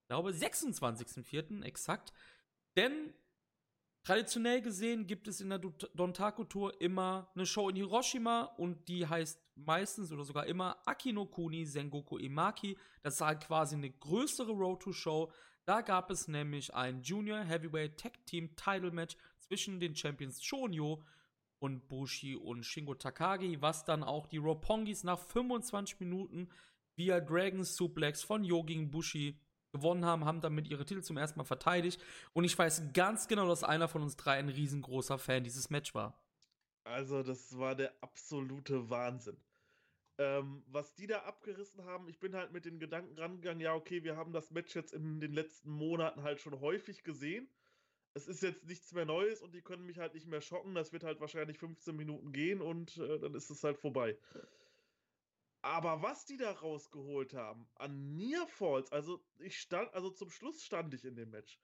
ich glaube, 26.04. exakt. Denn traditionell gesehen gibt es in der Dontaku-Tour immer eine Show in Hiroshima und die heißt meistens oder sogar immer Akinokuni Sengoku Imaki. Das ist halt quasi eine größere Road-to-Show. Da gab es nämlich ein Junior Heavyweight Tag Team Title Match zwischen den Champions Shonyo und Bushi und Shingo Takagi, was dann auch die Ropongis nach 25 Minuten via Dragon Suplex von Yogi Bushi gewonnen haben, haben damit ihre Titel zum ersten Mal verteidigt. Und ich weiß ganz genau, dass einer von uns drei ein riesengroßer Fan dieses Match war. Also, das war der absolute Wahnsinn. Ähm, was die da abgerissen haben, ich bin halt mit den Gedanken rangegangen, ja, okay, wir haben das Match jetzt in den letzten Monaten halt schon häufig gesehen es ist jetzt nichts mehr Neues und die können mich halt nicht mehr schocken. Das wird halt wahrscheinlich 15 Minuten gehen und äh, dann ist es halt vorbei. Aber was die da rausgeholt haben an Near Falls, also ich stand, also zum Schluss stand ich in dem Match.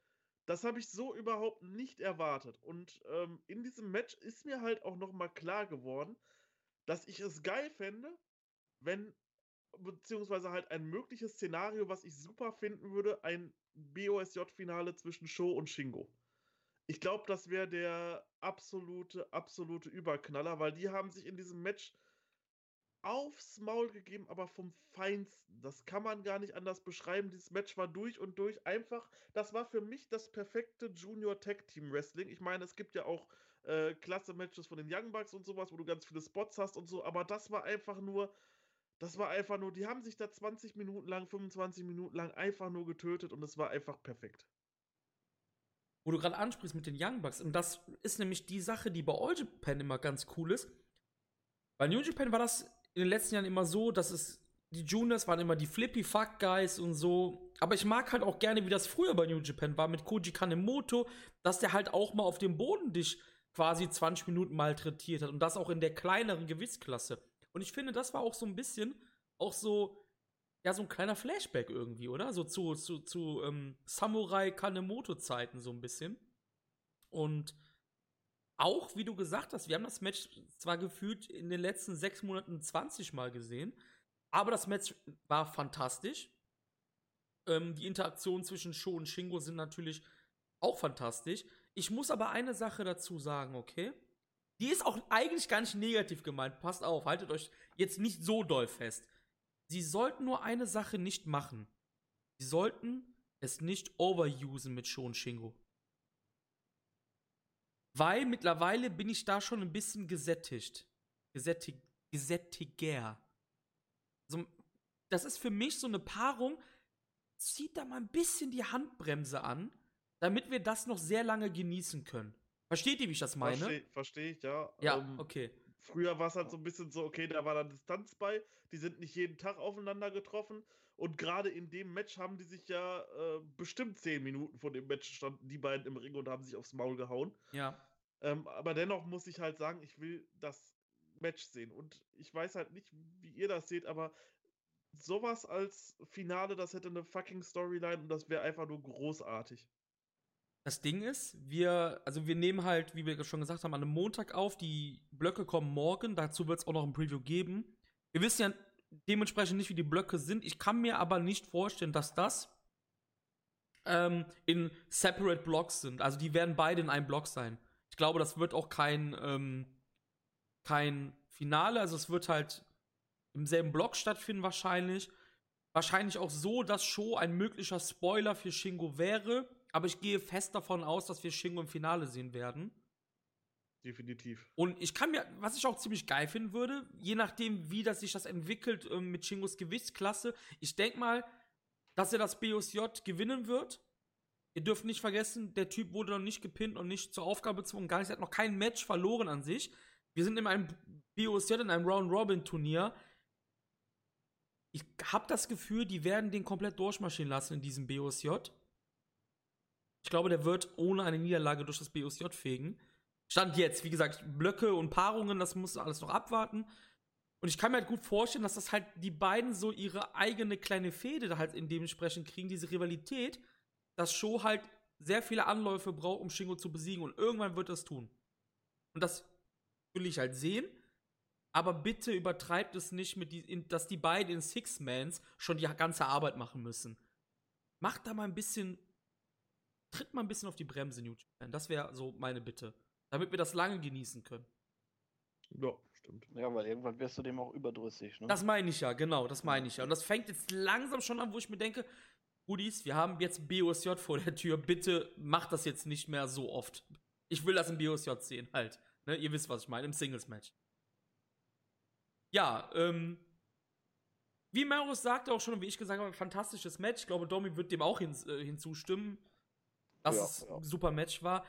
Das habe ich so überhaupt nicht erwartet. Und ähm, in diesem Match ist mir halt auch nochmal klar geworden, dass ich es geil fände, wenn, beziehungsweise halt ein mögliches Szenario, was ich super finden würde, ein BOSJ-Finale zwischen Show und Shingo. Ich glaube, das wäre der absolute, absolute Überknaller, weil die haben sich in diesem Match aufs Maul gegeben, aber vom Feinsten. Das kann man gar nicht anders beschreiben. Dieses Match war durch und durch einfach. Das war für mich das perfekte Junior Tag Team Wrestling. Ich meine, es gibt ja auch äh, klasse Matches von den Young Bucks und sowas, wo du ganz viele Spots hast und so, aber das war einfach nur. Das war einfach nur, die haben sich da 20 Minuten lang, 25 Minuten lang einfach nur getötet und es war einfach perfekt wo du gerade ansprichst mit den Young Bucks, und das ist nämlich die Sache, die bei All Japan immer ganz cool ist. Bei New Japan war das in den letzten Jahren immer so, dass es die Juniors waren immer die Flippy Fuck Guys und so. Aber ich mag halt auch gerne, wie das früher bei New Japan war mit Koji Kanemoto, dass der halt auch mal auf dem Boden dich quasi 20 Minuten malträtiert hat und das auch in der kleineren Gewichtsklasse. Und ich finde, das war auch so ein bisschen auch so ja, so ein kleiner Flashback irgendwie, oder? So zu, zu, zu ähm, Samurai Kanemoto-Zeiten so ein bisschen. Und auch, wie du gesagt hast, wir haben das Match zwar gefühlt in den letzten sechs Monaten 20 Mal gesehen, aber das Match war fantastisch. Ähm, die Interaktionen zwischen Sho und Shingo sind natürlich auch fantastisch. Ich muss aber eine Sache dazu sagen, okay? Die ist auch eigentlich gar nicht negativ gemeint. Passt auf, haltet euch jetzt nicht so doll fest. Sie sollten nur eine Sache nicht machen. Sie sollten es nicht overusen mit Shon Shingo. Weil mittlerweile bin ich da schon ein bisschen gesättigt. Gesättig, gesättiger. Also, das ist für mich so eine Paarung. Zieht da mal ein bisschen die Handbremse an, damit wir das noch sehr lange genießen können. Versteht ihr, wie ich das meine? Verstehe versteh ich, ja. Ja, ähm, okay. Früher war es halt so ein bisschen so, okay, da war dann Distanz bei, die sind nicht jeden Tag aufeinander getroffen und gerade in dem Match haben die sich ja äh, bestimmt zehn Minuten vor dem Match standen die beiden im Ring und haben sich aufs Maul gehauen. Ja. Ähm, aber dennoch muss ich halt sagen, ich will das Match sehen und ich weiß halt nicht, wie ihr das seht, aber sowas als Finale, das hätte eine fucking Storyline und das wäre einfach nur großartig. Das Ding ist, wir, also wir nehmen halt, wie wir schon gesagt haben, an einem Montag auf. Die Blöcke kommen morgen. Dazu wird es auch noch ein Preview geben. Wir wissen ja dementsprechend nicht, wie die Blöcke sind. Ich kann mir aber nicht vorstellen, dass das ähm, in separate Blocks sind. Also die werden beide in einem Block sein. Ich glaube, das wird auch kein, ähm, kein Finale. Also es wird halt im selben Block stattfinden wahrscheinlich. Wahrscheinlich auch so, dass Show ein möglicher Spoiler für Shingo wäre aber ich gehe fest davon aus, dass wir Shingo im Finale sehen werden. Definitiv. Und ich kann mir, was ich auch ziemlich geil finden würde, je nachdem, wie das sich das entwickelt äh, mit Shingos Gewichtsklasse, ich denke mal, dass er das BOSJ gewinnen wird. Ihr dürft nicht vergessen, der Typ wurde noch nicht gepinnt und nicht zur Aufgabe gezwungen, gar nicht, er hat noch kein Match verloren an sich. Wir sind in einem BOSJ, in einem Round-Robin-Turnier. Ich habe das Gefühl, die werden den komplett durchmarschieren lassen in diesem BOSJ. Ich glaube, der wird ohne eine Niederlage durch das BOSJ fegen. Stand jetzt, wie gesagt, Blöcke und Paarungen, das muss alles noch abwarten. Und ich kann mir halt gut vorstellen, dass das halt die beiden so ihre eigene kleine Fehde halt in dementsprechend kriegen, diese Rivalität, dass Show halt sehr viele Anläufe braucht, um Shingo zu besiegen und irgendwann wird das tun. Und das will ich halt sehen. Aber bitte übertreibt es nicht, mit die, dass die beiden in Six-Mans schon die ganze Arbeit machen müssen. Macht da mal ein bisschen. Tritt mal ein bisschen auf die Bremse, Japan. Das wäre so meine Bitte. Damit wir das lange genießen können. Ja, stimmt. Ja, weil irgendwann wirst du dem auch überdrüssig. Ne? Das meine ich ja, genau, das meine ich ja. Und das fängt jetzt langsam schon an, wo ich mir denke, Rudis, wir haben jetzt BOSJ vor der Tür, bitte macht das jetzt nicht mehr so oft. Ich will das im BOSJ sehen, halt. Ne, ihr wisst, was ich meine, im Singles-Match. Ja, ähm, wie Marius sagte auch schon, wie ich gesagt habe, ein fantastisches Match. Ich glaube, Domi wird dem auch hin, äh, hinzustimmen, dass Ja, es ja. ein super Match war.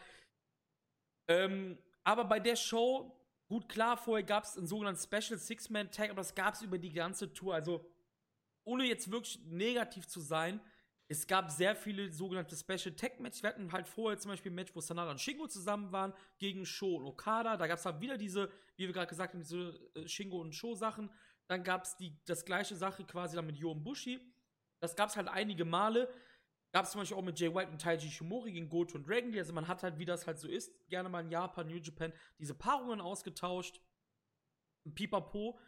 Ähm, aber bei der Show, gut klar, vorher gab es einen sogenannten Special Six-Man-Tag, aber das gab es über die ganze Tour. Also, ohne jetzt wirklich negativ zu sein, es gab sehr viele sogenannte Special Tag Matches. Wir hatten halt vorher zum Beispiel ein Match, wo Sanada und Shingo zusammen waren, gegen Sho und Okada. Da gab es halt wieder diese, wie wir gerade gesagt haben, diese äh, Shingo und Sho Sachen. Dann gab es das gleiche Sache quasi dann mit Yo und Bushi. Das gab es halt einige Male. Gab es zum Beispiel auch mit Jay White und Taiji Shimori gegen Goto und Dragon Lee. Also man hat halt, wie das halt so ist, gerne mal in Japan, New Japan, diese Paarungen ausgetauscht. Pipapo.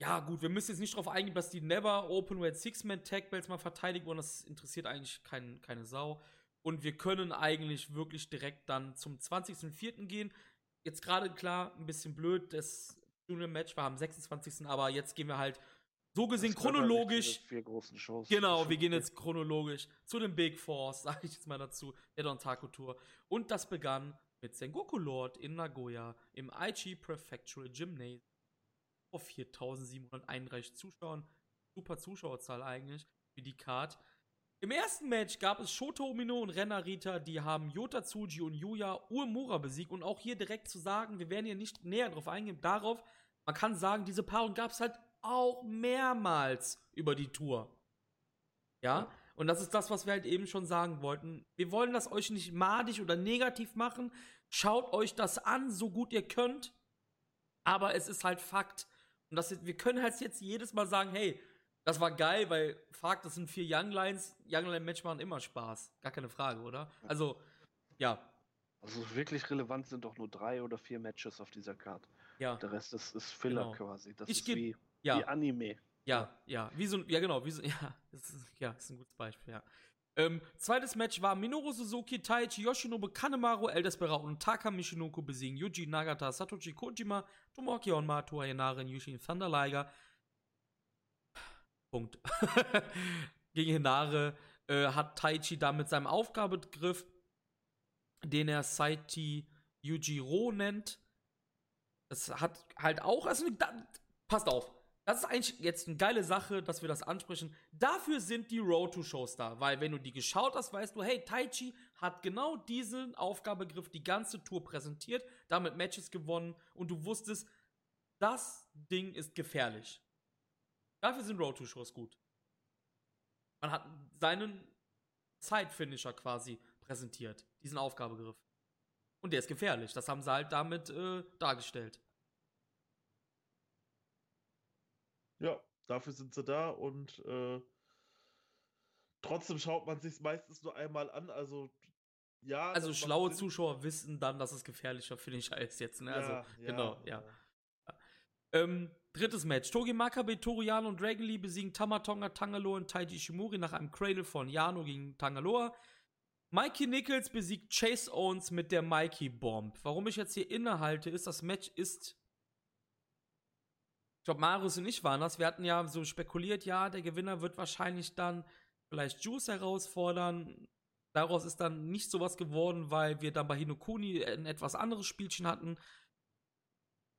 Ja, gut, wir müssen jetzt nicht darauf eingehen, dass die Never Open Weight Six-Man Tag Belts mal verteidigt wurden. Das interessiert eigentlich kein, keine Sau. Und wir können eigentlich wirklich direkt dann zum 20.04. gehen. Jetzt gerade klar, ein bisschen blöd, das Junior Match war am 26. Aber jetzt gehen wir halt so gesehen chronologisch. Vier großen Shows. Genau, wir gehen jetzt chronologisch zu den Big Fours, sage ich jetzt mal dazu, der Dontaku Tour. Und das begann mit Sengoku Lord in Nagoya im Aichi Prefectural Gymnasium vor 4731 Zuschauern. Super Zuschauerzahl eigentlich für die Card. Im ersten Match gab es Shoto Umino und Renarita, die haben Yota Tsuji und Yuya Uemura besiegt. Und auch hier direkt zu sagen, wir werden hier nicht näher drauf eingehen, darauf, man kann sagen, diese Paarung gab es halt auch mehrmals über die Tour. Ja, und das ist das, was wir halt eben schon sagen wollten. Wir wollen das euch nicht madig oder negativ machen. Schaut euch das an, so gut ihr könnt. Aber es ist halt Fakt. Und das, wir können halt jetzt jedes Mal sagen, hey, das war geil, weil Fakt, das sind vier Young Lines. Young Line Match machen immer Spaß. Gar keine Frage, oder? Also, ja, Also wirklich relevant sind doch nur drei oder vier Matches auf dieser Card. ja, Der Rest ist, ist Filler Genau. quasi. Das Ich ist wie, ja. wie Anime. Ja, ja, wie so ja genau, wie so, ja, das ist, ja, ist ein gutes Beispiel, ja. Ähm, zweites Match war Minoru Suzuki, Taichi Yoshinobu Kanemaru, El Desperado und Taka Michinoku besiegen Yuji Nagata, Satoshi Kojima, Tomoaki Honma, Toa Henare, Yushin Thunder Liger. Punkt. Gegen Henare äh, hat Taichi da mit seinem Aufgabegriff, den er Saiti Yujiro nennt, das hat halt auch, also da, passt auf, das ist eigentlich jetzt eine geile Sache, dass wir das ansprechen. Dafür sind die Road to Shows da, weil wenn du die geschaut hast, weißt du, hey, Taichi hat genau diesen Aufgabegriff die ganze Tour präsentiert, damit Matches gewonnen und du wusstest, das Ding ist gefährlich. Dafür sind Road to Shows gut. Man hat seinen Zeitfinisher quasi präsentiert, diesen Aufgabegriff. Und der ist gefährlich. Das haben sie halt damit äh, dargestellt. Ja, dafür sind sie da und äh, trotzdem schaut man sich meistens nur einmal an. Also, ja. Also schlaue. Zuschauer wissen dann, dass es gefährlicher Finisher ist jetzt. Ne? Also, Ja, genau, ja. Ähm, drittes Match. Togi Makabe, Toru Yano und Dragon Lee besiegen Tamatonga, Tangaloa und Taiji Ishimori nach einem Cradle von Yano gegen Tangaloa. Mikey Nichols besiegt Chase Owens mit der Mikey Bomb. Warum ich jetzt hier innehalte, ist, das Match ist. Ich glaube, Marius und ich waren das. Wir hatten ja so spekuliert, ja, der Gewinner wird wahrscheinlich dann vielleicht Juice herausfordern. Daraus ist dann nicht sowas geworden, weil wir dann bei Hinokuni ein etwas anderes Spielchen hatten.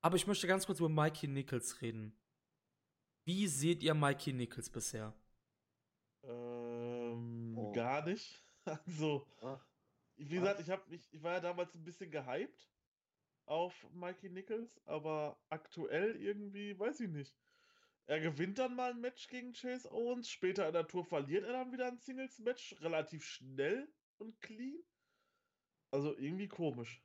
Aber ich möchte ganz kurz über Mikey Nichols reden. Wie seht ihr Mikey Nichols bisher? Ähm, Oh. gar nicht. Also, Ah, wie gesagt, ich habe mich, ich war ja damals ein bisschen gehypt auf Mikey Nichols, aber aktuell irgendwie, weiß ich nicht. Er gewinnt dann mal ein Match gegen Chase Owens, später in der Tour verliert er dann wieder ein Singles-Match, relativ schnell und clean. Also irgendwie komisch.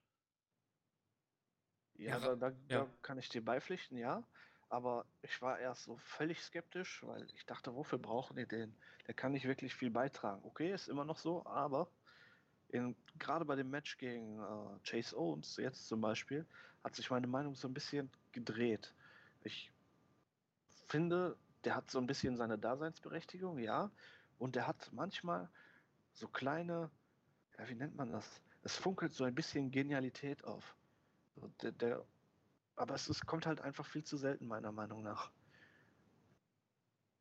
Ja, Ja, da, da, ja. da kann ich dir beipflichten, ja. Aber ich war erst so völlig skeptisch, weil ich dachte, wofür brauchen die den? Der kann nicht wirklich viel beitragen. Okay, ist immer noch so, aber gerade bei dem Match gegen äh, Chase Owens jetzt zum Beispiel, hat sich meine Meinung so ein bisschen gedreht. Ich finde, der hat so ein bisschen seine Daseinsberechtigung, ja. Und der hat manchmal so kleine, ja, wie nennt man das? Es funkelt so ein bisschen Genialität auf. Der, der, aber es ist, kommt halt einfach viel zu selten, meiner Meinung nach.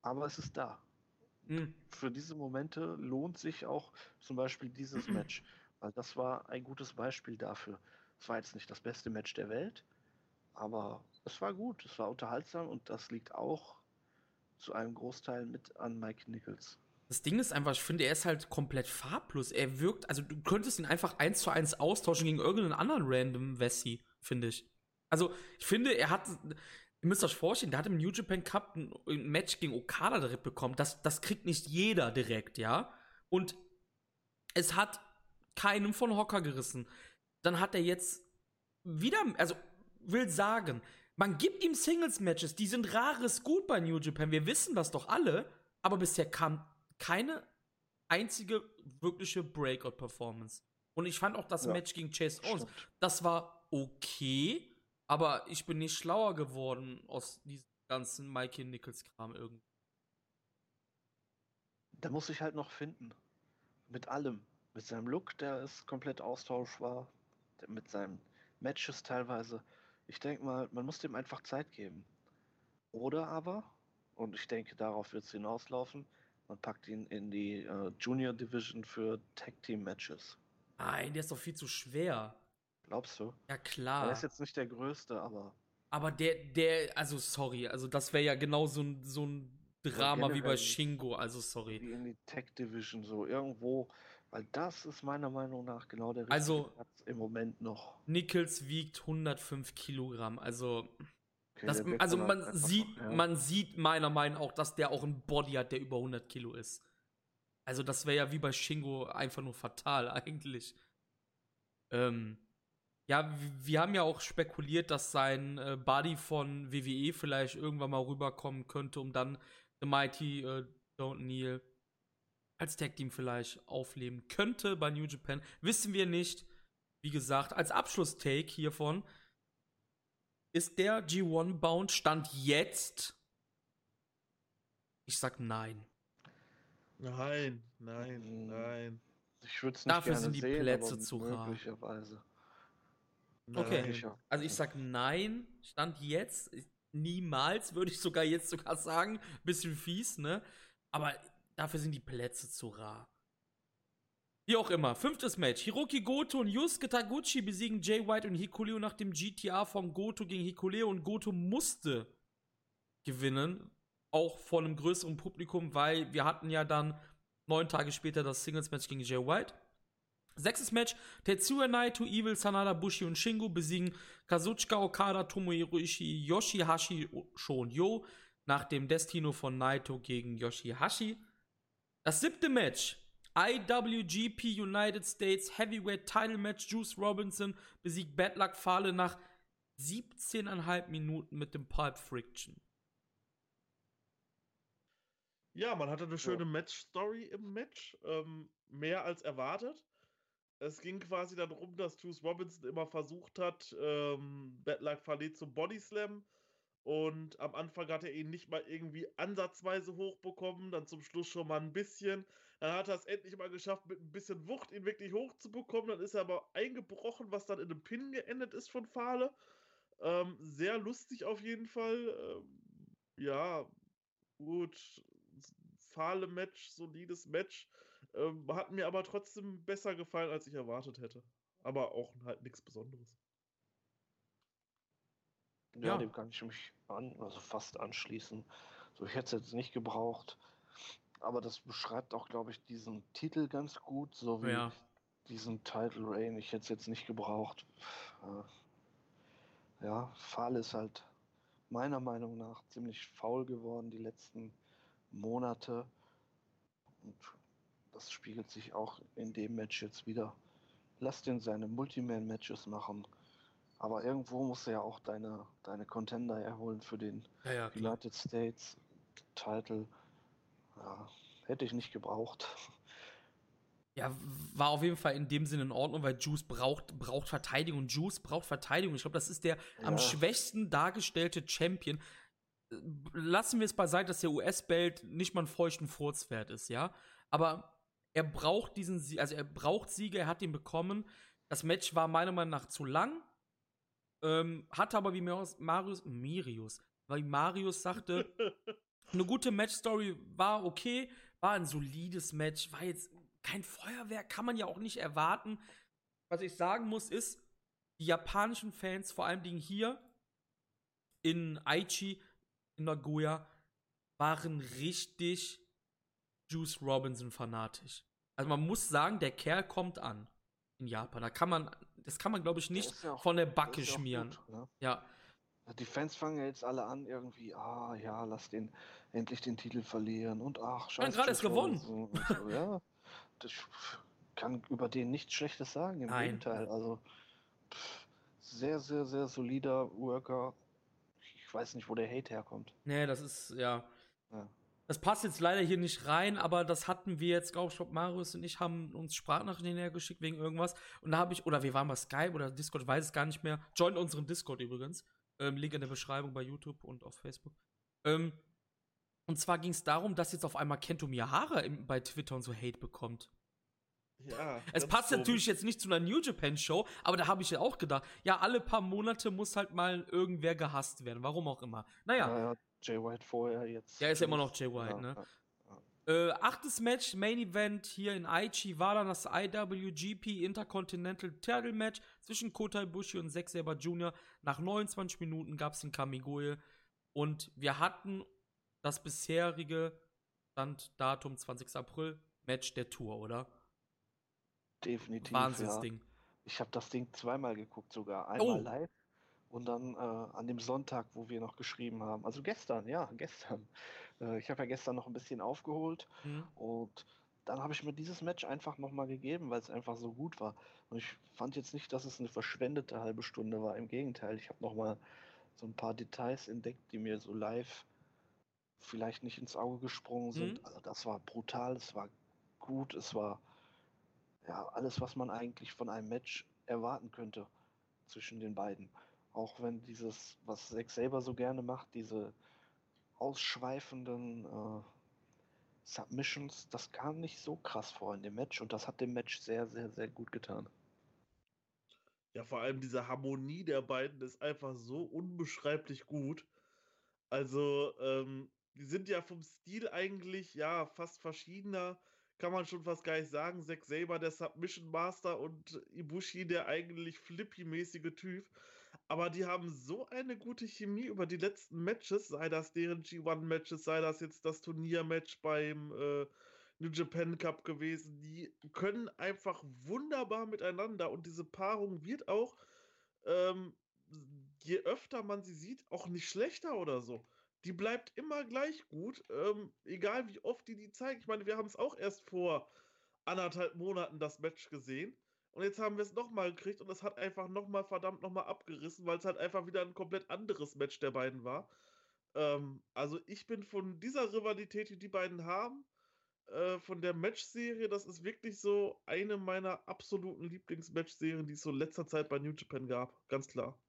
Aber es ist da. Hm. Für diese Momente lohnt sich auch zum Beispiel dieses Match. Weil das war ein gutes Beispiel dafür. Es war jetzt nicht das beste Match der Welt, aber es war gut, es war unterhaltsam und das liegt auch zu einem Großteil mit an Mike Nichols. Das Ding ist einfach, ich finde, er ist halt komplett farblos. Er wirkt, also du könntest ihn einfach eins zu eins austauschen gegen irgendeinen anderen random Wessi, finde ich. Also, ich finde, er hat, ihr müsst euch vorstellen, der hat im New Japan Cup ein, ein Match gegen Okada direkt bekommen. Das, das kriegt nicht jeder direkt, ja. Und es hat keinem von Hocker gerissen. Dann hat er jetzt wieder, also will sagen, man gibt ihm Singles-Matches, die sind rares Gut bei New Japan. Wir wissen das doch alle, aber bisher kam keine einzige wirkliche Breakout-Performance. Und ich fand auch das Ja, Match gegen Chase Owens, das war okay, aber ich bin nicht schlauer geworden aus diesem ganzen Mikey Nichols-Kram irgendwie. Der muss sich halt noch finden. Mit allem. Mit seinem Look, der ist komplett austauschbar. Mit seinen Matches teilweise. Ich denke mal, man muss dem einfach Zeit geben. Oder aber, und ich denke, darauf wird es hinauslaufen, man packt ihn in die äh, Junior Division für Tag Team Matches. Nein, der ist doch viel zu schwer. Glaubst du? Ja, Er klar. ist jetzt nicht der Größte, aber Aber der, der, also sorry, also das wäre ja genau so ein, so ein Drama wie bei Shingo, also sorry. wie in die Tech Division so irgendwo. Weil das ist meiner Meinung nach genau der richtige Also- Platz im Moment noch. Nichols wiegt 105 Kilogramm, also Okay, Das, also man sieht, noch, ja. man sieht meiner Meinung nach auch, dass der auch ein Body hat, der über 100 Kilo ist. Also das wäre ja wie bei Shingo einfach nur fatal eigentlich. Ähm, ja, wir haben ja auch spekuliert, dass sein äh, Body von WWE vielleicht irgendwann mal rüberkommen könnte, um dann The Mighty äh, Don't Kneel als Tag Team vielleicht aufleben könnte bei New Japan. Wissen wir nicht. Wie gesagt, als Abschlusstake hiervon ist der G1 Bound Stand jetzt? Ich sag nein. Nein, nein, nein. Ich würde es nicht Dafür gerne sind die sehen, Plätze zu rar. Okay. Sicher. Also ich sag nein, Stand jetzt. Ich- Niemals, würde ich sogar jetzt sogar sagen. Bisschen fies, ne? Aber dafür sind die Plätze zu rar. Wie auch immer. Fünftes Match. Hiroki Goto und Yusuke Taguchi besiegen Jay White und Hikuleo nach dem GTA von Goto gegen Hikuleo und Goto musste gewinnen. Auch vor einem größeren Publikum, weil wir hatten ja dann neun Tage später das Singles-Match gegen Jay White. Sechstes Match. Tetsuya Naito, Evil, Sanada, Bushi und Shingo besiegen Kazuchika Okada, Tomohiro Ishii, Yoshihashi Shonyo nach dem Destino von Naito gegen Yoshihashi. Das siebte Match. IWGP United States Heavyweight Title Match. Juice Robinson besiegt Bad Luck Fale nach 17,5 Minuten mit dem Pulp Friction. Ja, man hatte eine schöne Match-Story im Match. Ähm, mehr als erwartet. Es ging quasi darum, dass Juice Robinson immer versucht hat, ähm, Bad Luck Fale zu Bodyslam. Und am Anfang hat er ihn nicht mal irgendwie ansatzweise hochbekommen, dann zum Schluss schon mal ein bisschen. Dann hat er es endlich mal geschafft, mit ein bisschen Wucht ihn wirklich hochzubekommen. Dann ist er aber eingebrochen, was dann in einem Pin geendet ist von Fahle. Ähm, sehr lustig auf jeden Fall. Ähm, ja, gut. Fahle Match, solides Match. Ähm, hat mir aber trotzdem besser gefallen, als ich erwartet hätte. Aber auch halt nichts Besonderes. Ja, Ja. dem kann ich mich an, also fast anschließen. So, ich hätte es jetzt nicht gebraucht. Aber das beschreibt auch, glaube ich, diesen Titel ganz gut, so wie Ja. diesen Title Reign. Ich hätte es jetzt nicht gebraucht. Äh, Ja, Fahl ist halt meiner Meinung nach ziemlich faul geworden die letzten Monate. Und das spiegelt sich auch in dem Match jetzt wieder. Lass den seine Multiman-Matches machen. Aber irgendwo musst du ja auch deine, deine Contender erholen für den Ja, ja. United States Title. Ja, hätte ich nicht gebraucht. Ja, war auf jeden Fall in dem Sinne in Ordnung, weil Juice braucht, braucht Verteidigung. Juice braucht Verteidigung. Ich glaube, das ist der am schwächsten dargestellte Champion. Lassen wir es beiseite, dass der US-Belt nicht mal einen feuchten Furz wert ist, ja. Aber er braucht diesen Sie also er braucht Sieger, er hat ihn bekommen. Das Match war meiner Meinung nach zu lang. Ähm, hatte aber, wie Marius, Marius, Mirius, weil Marius sagte, eine gute Matchstory war okay, war ein solides Match, war jetzt kein Feuerwerk, kann man ja auch nicht erwarten. Was ich sagen muss, ist, die japanischen Fans, vor allem Dingen hier in Aichi, in Nagoya, waren richtig Juice Robinson fanatisch. Also man muss sagen, der Kerl kommt an in Japan. Da kann man, das kann man glaube ich nicht ist ja auch- von der Backe ist ja schmieren. gut, ne? Ja, Die Fans fangen ja jetzt alle an, irgendwie, ah ja, lass den endlich den Titel verlieren und ach, scheiße. gerade erst gewonnen. So, so, ja, das kann über den nichts Schlechtes sagen, im Nein. Gegenteil. Also pff, sehr, sehr, sehr solider Worker. Ich weiß nicht, wo der Hate herkommt. nee, das ist, ja. Ja. Das passt jetzt leider hier nicht rein, aber das hatten wir jetzt, glaube ich, glaub, Marius und ich haben uns Sprachnachrichten hinterhergeschickt wegen irgendwas. Und da habe ich, oder wir waren bei Skype oder Discord, ich weiß es gar nicht mehr. Joint unseren Discord übrigens. Ähm, Link in der Beschreibung bei YouTube und auf Facebook. Ähm, und zwar ging es darum, dass jetzt auf einmal Kento Miyahara im, bei Twitter und so Hate bekommt. Ja. Es passt komisch. natürlich jetzt nicht zu einer New Japan Show, aber da habe ich ja auch gedacht, ja, alle paar Monate muss halt mal irgendwer gehasst werden, warum auch immer. Naja, Ja, ja, Jay White vorher jetzt. Ja, ist ja immer noch Jay White, ne? ja. Äh, achtes Match, Main Event hier in Aichi war dann das IWGP Intercontinental Title Match zwischen Kota Ibushi und Zack Saber Jr. Nach 29 Minuten gab es ein Kamigoye und wir hatten das bisherige Standdatum 20. April Match der Tour, oder? Definitiv. Ja. Wahnsinnsding. Ich habe das Ding zweimal geguckt, sogar. Einmal Oh. live und dann äh, an dem Sonntag, wo wir noch geschrieben haben. Also gestern, ja, gestern. Äh, ich habe ja gestern noch ein bisschen aufgeholt Hm? und dann habe ich mir dieses Match einfach nochmal gegeben, weil es einfach so gut war. Und ich fand jetzt nicht, dass es eine verschwendete halbe Stunde war. Im Gegenteil, ich habe nochmal so ein paar Details entdeckt, die mir so live vielleicht nicht ins Auge gesprungen sind. Mhm. Also das war brutal, es war gut, es war ja alles, was man eigentlich von einem Match erwarten könnte zwischen den beiden. Auch wenn dieses, was Zack selber so gerne macht, diese ausschweifenden äh, Submissions, das kam nicht so krass vor in dem Match und das hat dem Match sehr, sehr, sehr gut getan. Ja, vor allem diese Harmonie der beiden ist einfach so unbeschreiblich gut. Also, ähm, die sind ja vom Stil eigentlich, ja, fast verschiedener. Kann man schon fast gar nicht sagen. Zack Saber, der Submission Master und Ibushi, der eigentlich flippy-mäßige Typ. Aber die haben so eine gute Chemie über die letzten Matches, sei das deren G1-Matches, sei das jetzt das Turniermatch beim äh, New Japan Cup gewesen. Die können einfach wunderbar miteinander und diese Paarung wird auch, ähm, je öfter man sie sieht, auch nicht schlechter oder so. Die bleibt immer gleich gut, ähm, egal wie oft die die zeigen. Ich meine, wir haben es auch erst vor anderthalb Monaten das Match gesehen. Und jetzt haben wir es nochmal gekriegt und es hat einfach nochmal verdammt nochmal abgerissen, weil es halt einfach wieder ein komplett anderes Match der beiden war. Ähm, also ich bin von dieser Rivalität, die die beiden haben, äh, von der Matchserie, das ist wirklich so eine meiner absoluten Lieblingsmatchserien, die es so letzter Zeit bei New Japan gab. Ganz klar.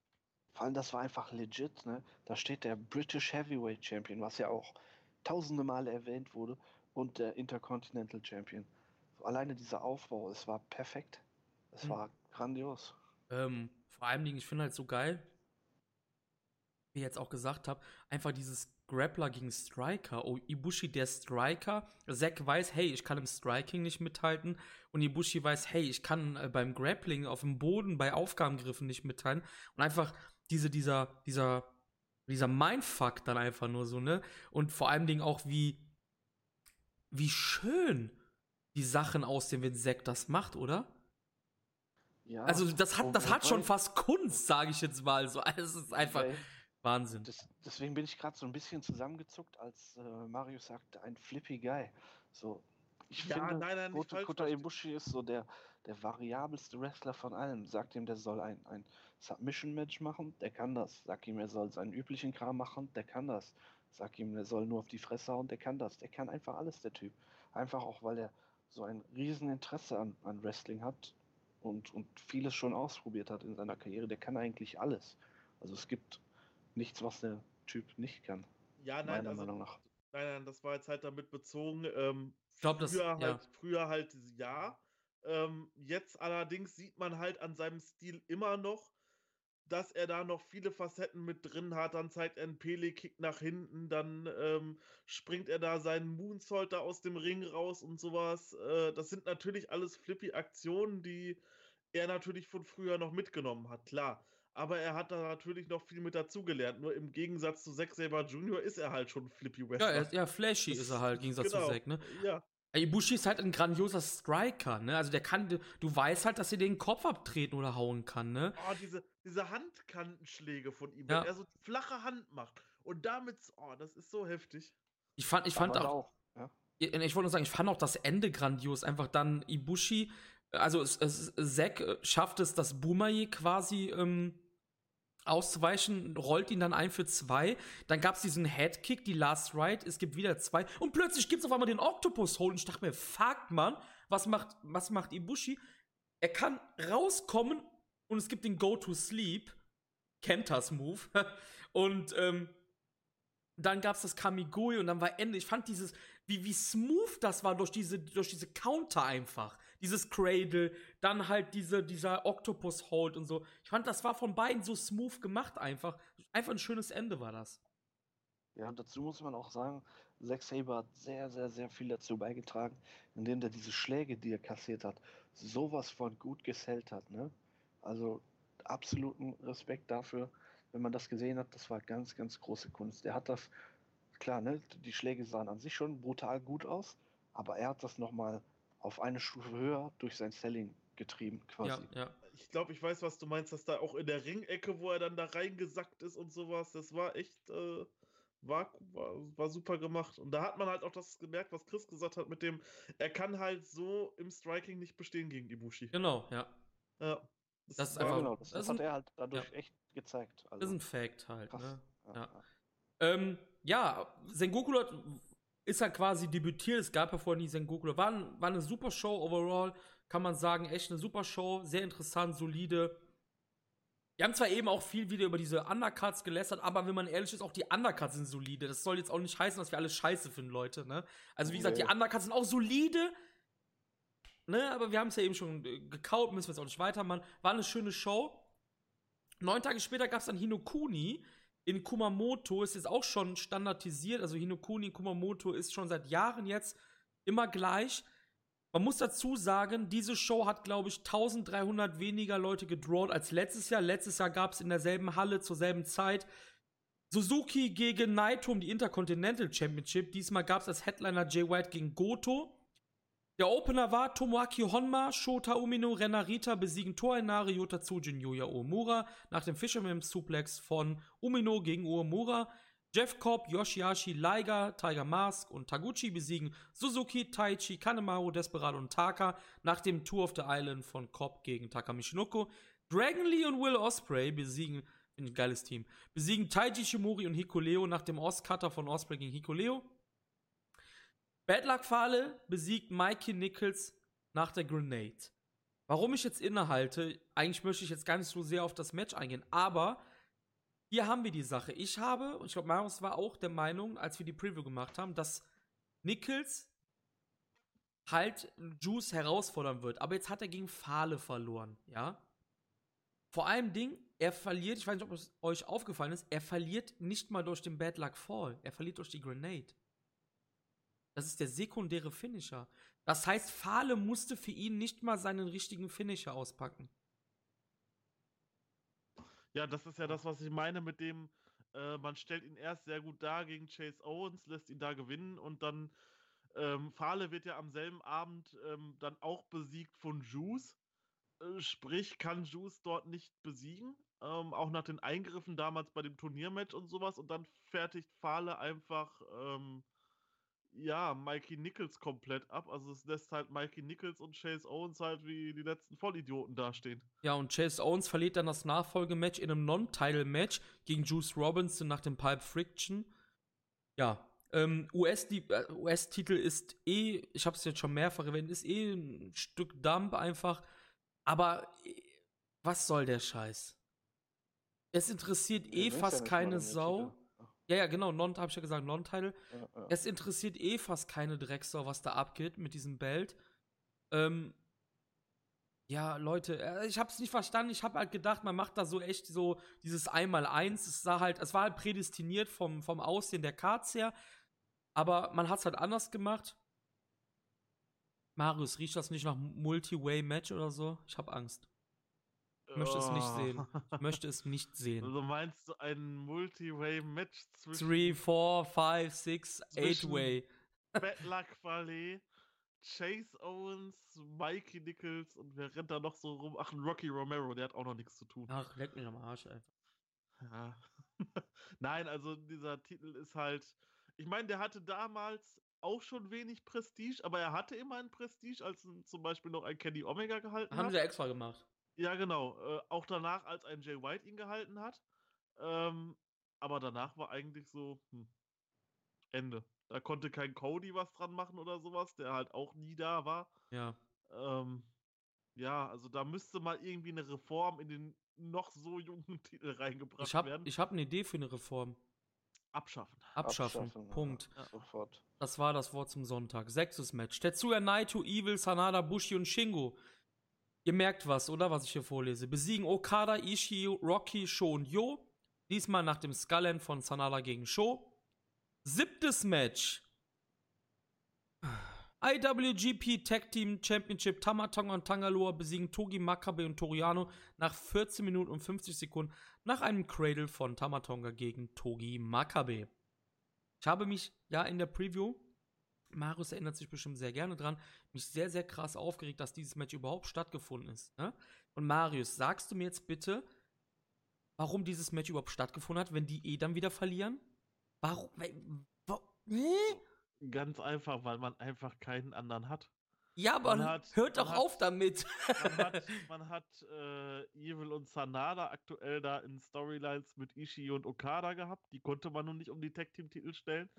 Vor allem, das war einfach legit, ne? Da steht der British Heavyweight Champion, was ja auch tausende Male erwähnt wurde, und der Intercontinental Champion. Alleine dieser Aufbau, es war perfekt. Es Mhm. war grandios. Ähm, vor allem, ich finde halt so geil, wie ich jetzt auch gesagt habe, einfach dieses Grappler gegen Striker. Oh, Ibushi der Striker. Zack weiß, hey, ich kann im Striking nicht mithalten. Und Ibushi weiß, hey, ich kann äh, beim Grappling auf dem Boden bei Aufgabengriffen nicht mithalten. Und einfach diese, dieser, dieser, dieser Mindfuck dann einfach nur so, ne? Und vor allem Dingen auch, wie, wie schön die Sachen aussehen, wenn Zack das macht, oder? Ja, Also das hat, das hat schon fast Kunst, sage ich jetzt mal. So, also es ist einfach wobei- Wahnsinn. Das, deswegen bin ich gerade so ein bisschen zusammengezuckt, als äh, Marius sagte, ein flippy Guy. So, Ich Ja, finde, nein, nein, nicht Kota. Ibushi ist so der, der variabelste Wrestler von allen. Sagt ihm, der soll ein, ein Submission-Match machen, der kann das. Sag ihm, er soll seinen üblichen Kram machen, der kann das. Sag ihm, er soll nur auf die Fresse hauen, der kann das. Der kann einfach alles, der Typ. Einfach auch, weil er so ein riesen Interesse an, an Wrestling hat und, und vieles schon ausprobiert hat in seiner Karriere. Der kann eigentlich alles. Also es gibt nichts, was der Typ nicht kann, Ja, nein, meiner also, Meinung nach. nein, nein, das war jetzt halt damit bezogen. Ähm, Ich glaub, das- früher, ja. halt, früher halt ja. Ähm, jetzt allerdings sieht man halt an seinem Stil immer noch, dass er da noch viele Facetten mit drin hat. Dann zeigt er einen Pele-Kick nach hinten, dann ähm, springt er da seinen Moonsault da aus dem Ring raus und sowas. Äh, das sind natürlich alles flippy Aktionen, die er natürlich von früher noch mitgenommen hat, klar. Aber er hat da natürlich noch viel mit dazugelernt. Nur im Gegensatz zu Zack Saber Jr. ist er halt schon flippy Ja, Wrestler. er, ja, flashy Das- ist er halt, im Gegensatz genau. zu Zack, ne? Ja, Ibushi ist halt ein grandioser Striker, ne? Also der kann, du weißt halt, dass er den Kopf abtreten oder hauen kann, ne? Oh, diese, diese Handkantenschläge von ihm, Ja. wenn er so flache Hand macht und damit, oh, das ist so heftig. Ich fand, ich fand Aber auch, Ja. ich wollte nur sagen, ich fand auch das Ende grandios. Einfach dann Ibushi, also es, es, Zack schafft es, das Boomerje quasi ähm, auszuweichen, rollt ihn dann ein für zwei. Dann gab es diesen Headkick, die Last Ride, es gibt wieder zwei. Und plötzlich gibt es auf einmal den Octopus Hold. Und ich dachte mir, fuck, Mann, was macht, was macht Ibushi? Er kann rauskommen und es gibt den Go to Sleep, Kentas Move. und ähm, dann gab es das Kamigui und dann war Ende. Ich fand dieses, wie, wie smooth das war durch diese, durch diese Counter einfach. Dieses Cradle, dann halt diese, dieser Octopus Hold und so. Ich fand, das war von beiden so smooth gemacht einfach. Einfach ein schönes Ende war das. Ja, und dazu muss man auch sagen, Zack Saber hat sehr, sehr, sehr viel dazu beigetragen, indem er diese Schläge, die er kassiert hat, sowas von gut gesellt hat. Ne? Also absoluten Respekt dafür, wenn man das gesehen hat. Das war ganz, ganz große Kunst. Er hat das, klar, ne, die Schläge sahen an sich schon brutal gut aus, aber er hat das nochmal auf eine Stufe höher durch sein Selling getrieben, quasi. Ja, ja. Ich glaube, ich weiß, was du meinst, dass da auch in der Ringecke, wo er dann da reingesackt ist und sowas, das war echt, äh, war, war, war super gemacht. Und da hat man halt auch das gemerkt, was Chris gesagt hat, mit dem, er kann halt so im Striking nicht bestehen gegen Ibushi. Genau, ja. Ja. Das ist Ja, einfach- genau, das, das das ist hat ein- er halt dadurch ja. echt gezeigt. Also, Das ist ein Fact halt, krass. ne? Ja, Ja. ja. Ähm, ja, Sengoku hat- ist halt quasi debütiert. Es gab ja vorher nie Sengoku. War, ein- war eine super Show overall. Kann man sagen, echt eine super Show. Sehr interessant, solide. Wir haben zwar eben auch viel wieder über diese Undercuts gelästert, aber wenn man ehrlich ist, auch die Undercuts sind solide. Das soll jetzt auch nicht heißen, dass wir alle scheiße finden, Leute. Ne? Also, wie gesagt, die. Undercuts sind auch solide. Ne, aber wir haben es ja eben schon äh, gekaut, müssen wir jetzt auch nicht weitermachen. War eine schöne Show. Neun Tage später gab es dann Hinokuni in Kumamoto. Ist jetzt auch schon standardisiert. Also Hinokuni in Kumamoto ist schon seit Jahren jetzt immer gleich. Man muss dazu sagen, diese Show hat, glaube ich, 1300 weniger Leute gedrawt als letztes Jahr. Letztes Jahr gab es in derselben Halle zur selben Zeit Suzuki gegen Naito um die Intercontinental Championship. Diesmal gab es als Headliner Jay White gegen Goto. Der Opener war Tomoaki Honma, Shota Umino, Renarita besiegen Toinari, Yota Tsujin, Yuya Uemura nach dem Fisherman Suplex von Umino gegen Uemura. Jeff Cobb, Yoshihashi, Liger, Tiger Mask und Taguchi besiegen Suzuki, Taichi, Kanemaru, Desperado und Taka nach dem Tour of the Island von Cobb gegen Taka Michinoku. Dragon Lee und Will Osprey besiegen, ein geiles Team, besiegen Taiji Shimori und Hikuleo nach dem Ostcutter von Osprey gegen Hikuleo. Bad Luck Fale besiegt Mikey Nichols nach der Grenade. Warum ich jetzt innehalte, eigentlich möchte ich jetzt gar nicht so sehr auf das Match eingehen, aber hier haben wir die Sache. Ich habe, und ich glaube, Marius war auch der Meinung, als wir die Preview gemacht haben, dass Nichols halt Juice herausfordern wird. Aber jetzt hat er gegen Fale verloren, ja. Vor allem Ding, er verliert, ich weiß nicht, ob es euch aufgefallen ist, er verliert nicht mal durch den Bad Luck Fall, er verliert durch die Grenade. Das ist der sekundäre Finisher. Das heißt, Fale musste für ihn nicht mal seinen richtigen Finisher auspacken. Ja, das ist ja das, was ich meine mit dem, äh, man stellt ihn erst sehr gut dar gegen Chase Owens, lässt ihn da gewinnen und dann ähm, Fale wird ja am selben Abend ähm, dann auch besiegt von Juice. Äh, sprich, kann Juice dort nicht besiegen. Ähm, auch nach den Eingriffen damals bei dem Turniermatch und sowas. Und dann fertigt Fale einfach ähm, ja, Mikey Nichols komplett ab. Also es lässt halt Mikey Nichols und Chase Owens halt wie die letzten Vollidioten dastehen. Ja, und Chase Owens verliert dann das Nachfolgematch in einem Non-Title-Match gegen Juice Robinson nach dem Pipe Friction. Ja, ähm, US-Titel äh, US ist eh, ich habe es jetzt schon mehrfach erwähnt, ist eh ein Stück Dump einfach. Aber äh, was soll der Scheiß? Es interessiert eh fast keine Sau. Ja, ja, genau, non, habe ich ja gesagt, Non-Title. Ja, ja. Es interessiert eh fast keine Drecksau, was da abgeht mit diesem Belt. Ähm, ja, Leute, äh, ich hab's nicht verstanden. Ich habe halt gedacht, man macht da so echt so dieses Einmal-Eins. Es sah halt, es war halt prädestiniert vom, vom Aussehen der Cards her. Aber man hat's halt anders gemacht. Marius, riecht das nicht nach Multi-Way-Match oder so? Ich hab Angst. Ich möchte es nicht sehen. Ich möchte es nicht sehen. Also meinst du ein Multi-Way-Match zwischen 3, 4, 5, 6, 8-Way. Bad Luck Valley, Chase Owens, Mikey Nichols und wer rennt da noch so rum? Ach, ein Rocky Romero, der hat auch noch nichts zu tun. Ach, leck mich am Arsch einfach. Ja. Nein, also dieser Titel ist halt. Ich meine, der hatte damals auch schon wenig Prestige, aber er hatte immer ein Prestige, als zum Beispiel noch ein Kenny Omega gehalten Haben hat. Haben sie extra gemacht. Ja, genau. Äh, auch danach, als ein Jay White ihn gehalten hat. Ähm, aber danach war eigentlich so, hm, Ende. Da konnte kein Cody was dran machen oder sowas, der halt auch nie da war. Ja. Ähm, ja, also da müsste mal irgendwie eine Reform in den noch so jungen Titel reingebracht ich hab, werden. Ich habe eine Idee für eine Reform. Abschaffen. Abschaffen. Abschaffen Punkt. Ja. Sofort. Das war das Wort zum Sonntag. Sechstes Match. Tetsuya Naito, Evil, Sanada, Bushi und Shingo Ihr merkt was, oder? Was ich hier vorlese. Besiegen Okada, Ishii, Rocky, Sho und Yo. Diesmal nach dem Skullen von Sanada gegen Sho. Siebtes Match. IWGP Tag Team Championship Tamatonga und Tangaloa besiegen Togi Makabe und Toriano nach 14 Minuten und 50 Sekunden nach einem Cradle von Tamatonga gegen Togi Makabe. Ich habe mich ja in der Preview Marius erinnert sich bestimmt sehr gerne dran, mich sehr, sehr krass aufgeregt, dass dieses Match überhaupt stattgefunden ist. Ne? Und Marius, sagst du mir jetzt bitte, warum dieses Match überhaupt stattgefunden hat, wenn die eh dann wieder verlieren? Warum? Hä? Ganz einfach, weil man einfach keinen anderen hat. Ja, aber hat, hört doch hat, auf damit. Man hat, man hat äh, Evil und Sanada aktuell da in Storylines mit Ishii und Okada gehabt. Die konnte man nun nicht um die Tag-Team-Titel stellen.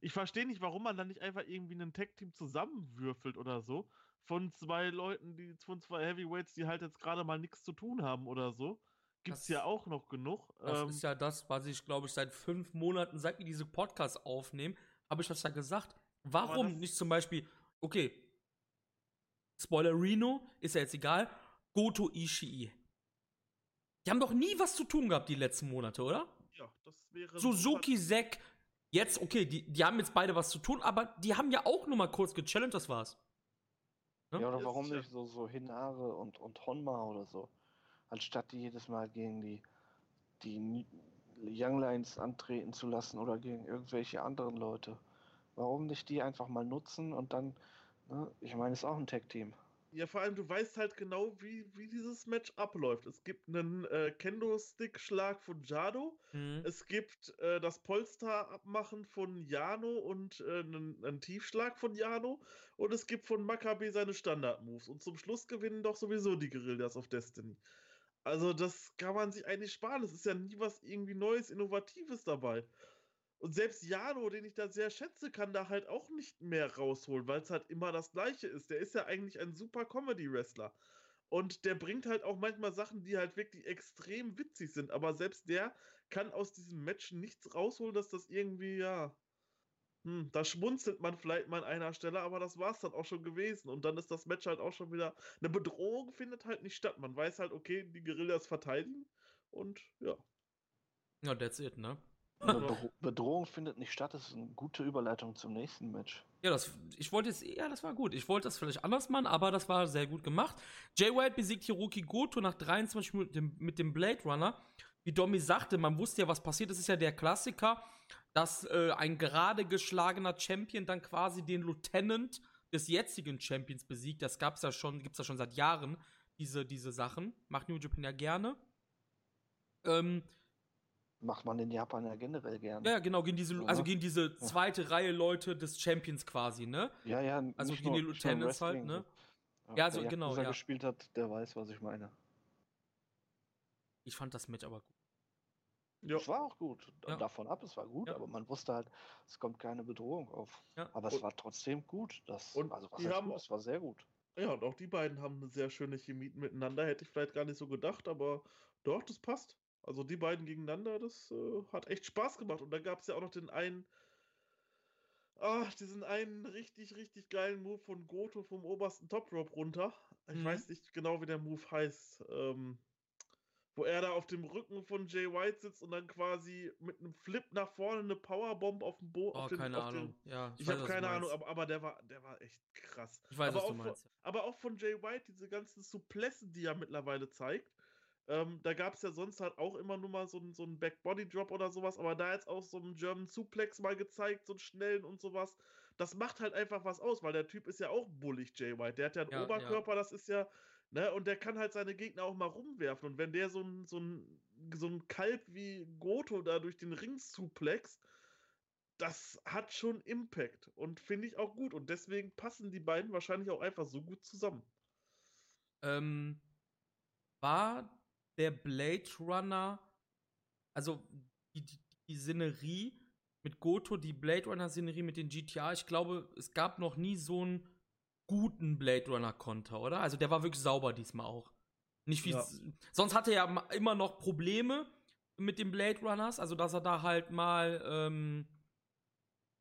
Ich verstehe nicht, warum man dann nicht einfach irgendwie ein Tag-Team zusammenwürfelt oder so. Von zwei Leuten, die von zwei Heavyweights, die halt jetzt gerade mal nichts zu tun haben oder so. Gibt es ja auch noch genug. Das ähm, ist ja das, was ich, glaube ich, seit fünf Monaten, seit wir diese Podcasts aufnehmen, habe ich das ja gesagt. Warum nicht zum Beispiel, okay, Spoiler Reno, ist ja jetzt egal, Goto Ishii. Die haben doch nie was zu tun gehabt die letzten Monate, oder? Ja, das wäre. Suzuki, Zack, Jetzt, okay, die, die haben jetzt beide was zu tun, aber die haben ja auch nur mal kurz gechallenged, das war's. Ne? Ja, oder warum nicht so, so Hinare und, und Honma oder so? Anstatt die jedes Mal gegen die, die Young Lions antreten zu lassen oder gegen irgendwelche anderen Leute. Warum nicht die einfach mal nutzen und dann, ne? ich meine, es ist auch ein Tag-Team. Ja, vor allem, du weißt halt genau, wie, wie dieses Match abläuft. Es gibt einen äh, Kendo-Stick-Schlag von Jado. Mhm. Es gibt äh, das Polster-Abmachen von Jano und äh, einen, einen, Tiefschlag von Jano. Und es gibt von Makabe seine Standard-Moves. Und zum Schluss gewinnen doch sowieso die Guerillas of Destiny. Also, das kann man sich eigentlich sparen. Es ist ja nie was irgendwie Neues, Innovatives dabei. Und selbst Jano, den ich da sehr schätze, kann da halt auch nicht mehr rausholen, weil es halt immer das Gleiche ist. Der ist ja eigentlich ein super Comedy-Wrestler. Und der bringt halt auch manchmal Sachen, die halt wirklich extrem witzig sind. Aber selbst der kann aus diesem Match nichts rausholen, dass das irgendwie, ja. Hm, da schmunzelt man vielleicht mal an einer Stelle, aber das war es dann auch schon gewesen. Und dann ist das Match halt auch schon wieder. Eine Bedrohung findet halt nicht statt. Man weiß halt, okay, die Guerillas verteidigen. Und ja. Ja, that's it, ne? Eine Bedrohung findet nicht statt, das ist eine gute Überleitung zum nächsten Match. Ja, das, ich wollte jetzt, ja, das war gut. Ich wollte das vielleicht anders machen, aber das war sehr gut gemacht. Jay White besiegt Hiroki Goto nach 23 Minuten mit dem Blade Runner. Wie Domi sagte, man wusste ja, was passiert. Das ist ja der Klassiker, dass äh, ein gerade geschlagener Champion dann quasi den Lieutenant des jetzigen Champions besiegt. Das gab's ja schon, gibt's ja schon seit Jahren, diese, diese Sachen. Macht New Japan ja gerne. Ähm, macht man in Japan ja generell gerne. Ja, genau, gegen diese, Ja. also gegen diese zweite Reihe Leute des Champions quasi, ne? Ja, ja, Also nicht gegen die Lieutenants halt, ne? so. Ja, so wer genau, Yakuza ja. gespielt hat, der weiß, was ich meine. Ich fand das Match aber gut. Ja. Es war auch gut. Ja. Davon ab, es war gut, Ja. aber man wusste halt, es kommt keine Bedrohung auf. Ja. Aber es Und- war trotzdem gut. Das, und also was die haben gut? Es war sehr gut. Ja, und auch die beiden haben eine sehr schöne Chemie miteinander. Hätte ich vielleicht gar nicht so gedacht, aber doch, das passt. Also die beiden gegeneinander, das äh, hat echt Spaß gemacht. Und dann gab es ja auch noch den einen, ah, diesen einen richtig, richtig geilen Move von Goto vom obersten Top Rope runter. Ich Mhm. weiß nicht genau, wie der Move heißt. Ähm, wo er da auf dem Rücken von Jay White sitzt und dann quasi mit einem Flip nach vorne eine Powerbomb auf dem Boden. Oh, keine Ahnung. Ja, Ich weiß, habe du keine Ahnung, aber, aber der war, der war echt krass. Ich weiß, aber was du auch von- meinst. Aber auch von Jay White, diese ganzen Suplessen, die er mittlerweile zeigt. Ähm, da gab es ja sonst halt auch immer nur mal so einen so einen Back-Body-Drop oder sowas, aber da jetzt auch so einen German Suplex mal gezeigt, so einen schnellen und sowas. Das macht halt einfach was aus, weil der Typ ist ja auch bullig, Jay White. Der hat ja einen Ja, ja. Oberkörper, das ist ja, ne, und der kann halt seine Gegner auch mal rumwerfen. Und wenn der so ein, so ein, so ein Kalb wie Goto da durch den Ring suplex, das hat schon Impact und finde ich auch gut. Und deswegen passen die beiden wahrscheinlich auch einfach so gut zusammen. Ähm, war der Blade Runner, also die, die, die Szenerie mit Goto, die Blade Runner Szenerie mit den GTA, ich glaube, es gab noch nie so einen guten Blade Runner Konter, oder? Also der war wirklich sauber diesmal auch. Nicht wie Ja. sonst hatte er ja immer noch Probleme mit den Blade Runners, also dass er da halt mal ähm,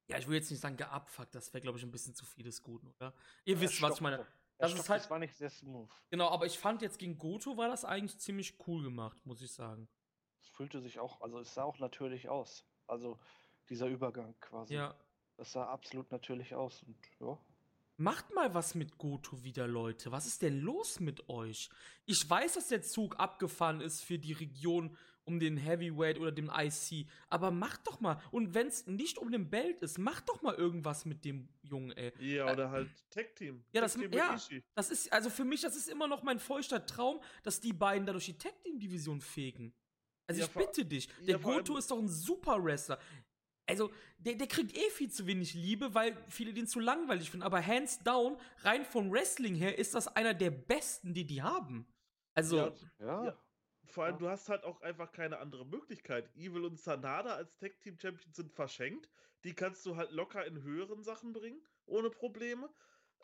ja, ich will jetzt nicht sagen geabfuckt, das wäre glaube ich ein bisschen zu viel des Guten, oder? Ihr wisst, was ich meine. Das ist halt- das war nicht sehr smooth. Genau, aber ich fand jetzt gegen Goto war das eigentlich ziemlich cool gemacht, muss ich sagen. Es fühlte sich auch, also es sah auch natürlich aus. Also dieser Übergang quasi. Ja. Das sah absolut natürlich aus. Und ja, Macht mal was mit Goto wieder, Leute. Was ist denn los mit euch? Ich weiß, dass der Zug abgefahren ist für die Region um den Heavyweight oder den IC, aber macht doch mal. Und wenn es nicht um den Belt ist, macht doch mal irgendwas mit dem Jungen, ey. Ja, oder halt Tag Team. Ja, Tag das- Team mit ja. Ishii. Das ist, also für mich, das ist immer noch mein feuchter Traum, dass die beiden dadurch die Tag Team Division fegen. Also Ja, ich bitte dich, ja, der Goto ist doch ein super Wrestler. Also, der, der kriegt eh viel zu wenig Liebe, weil viele den zu langweilig finden. Aber hands down, rein vom Wrestling her, ist das einer der besten, die die haben. Also, Ja, ja. Vor allem, Ja. du hast halt auch einfach keine andere Möglichkeit. Evil und Sanada als Tag Team Champions sind verschenkt. Die kannst du halt locker in höheren Sachen bringen, ohne Probleme.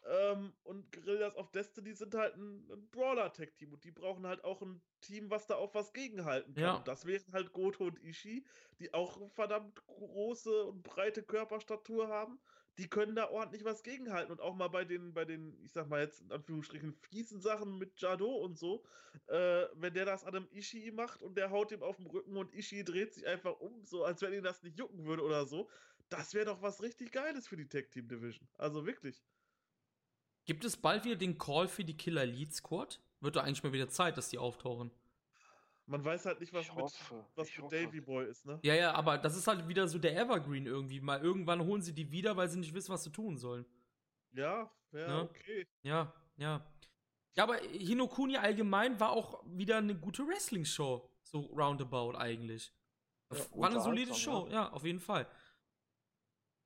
Ähm, und Guerillas of Destiny sind halt ein, ein Brawler-Tag-Team und die brauchen halt auch ein Team, was da auf was gegenhalten kann. Ja. Und das wären halt Goto und Ishii, die auch verdammt große und breite Körperstatur haben. Die können da ordentlich was gegenhalten und auch mal bei den, bei den, ich sag mal jetzt in Anführungsstrichen, fiesen Sachen mit Jado und so, äh, wenn der das an einem Ishii macht und der haut ihm auf den Rücken und Ishii dreht sich einfach um, so als wenn ihn das nicht jucken würde oder so, das wäre doch was richtig Geiles für die Tag Team Division. Also wirklich. gibt es bald wieder den Call für die Killer Elite Squad? Wird doch eigentlich mal wieder Zeit, dass die auftauchen. Man weiß halt nicht, was Ich mit, hoffe. was mit. Davy Boy ist, ne? Ja, ja, aber das ist halt wieder so der Evergreen irgendwie. Mal irgendwann holen sie die wieder, weil sie nicht wissen, was sie tun sollen. Ja, wäre Ne? okay. Ja, ja. Ja, aber Hinokuni allgemein war auch wieder eine gute Wrestling-Show. So roundabout eigentlich. Ja, war eine solide Show, ja. auf jeden Fall.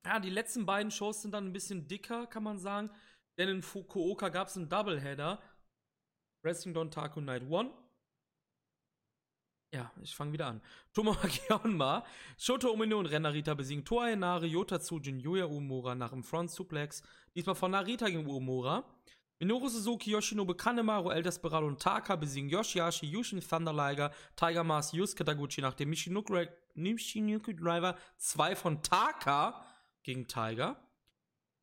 Ja, die letzten beiden Shows sind dann ein bisschen dicker, kann man sagen. Denn in Fukuoka gab es einen Doubleheader. Wrestling Don Taku Night 1. Ja, ich fange wieder an. Tomoaki Onma, Shoto Umino und Renarita besiegen Toa Henare, Yota Tsujin, Yuya Uemura nach dem Front Suplex. Diesmal von Narita gegen Uemura. Minoru Suzuki, Yoshinobu Kanemaru, El Desperado und Taka besiegen Yoshihashi, Yushin Thunder Liger, Tiger Mask, Yusuke Taguchi nach dem Michinoku, Driver 2 von Taka gegen Tiger.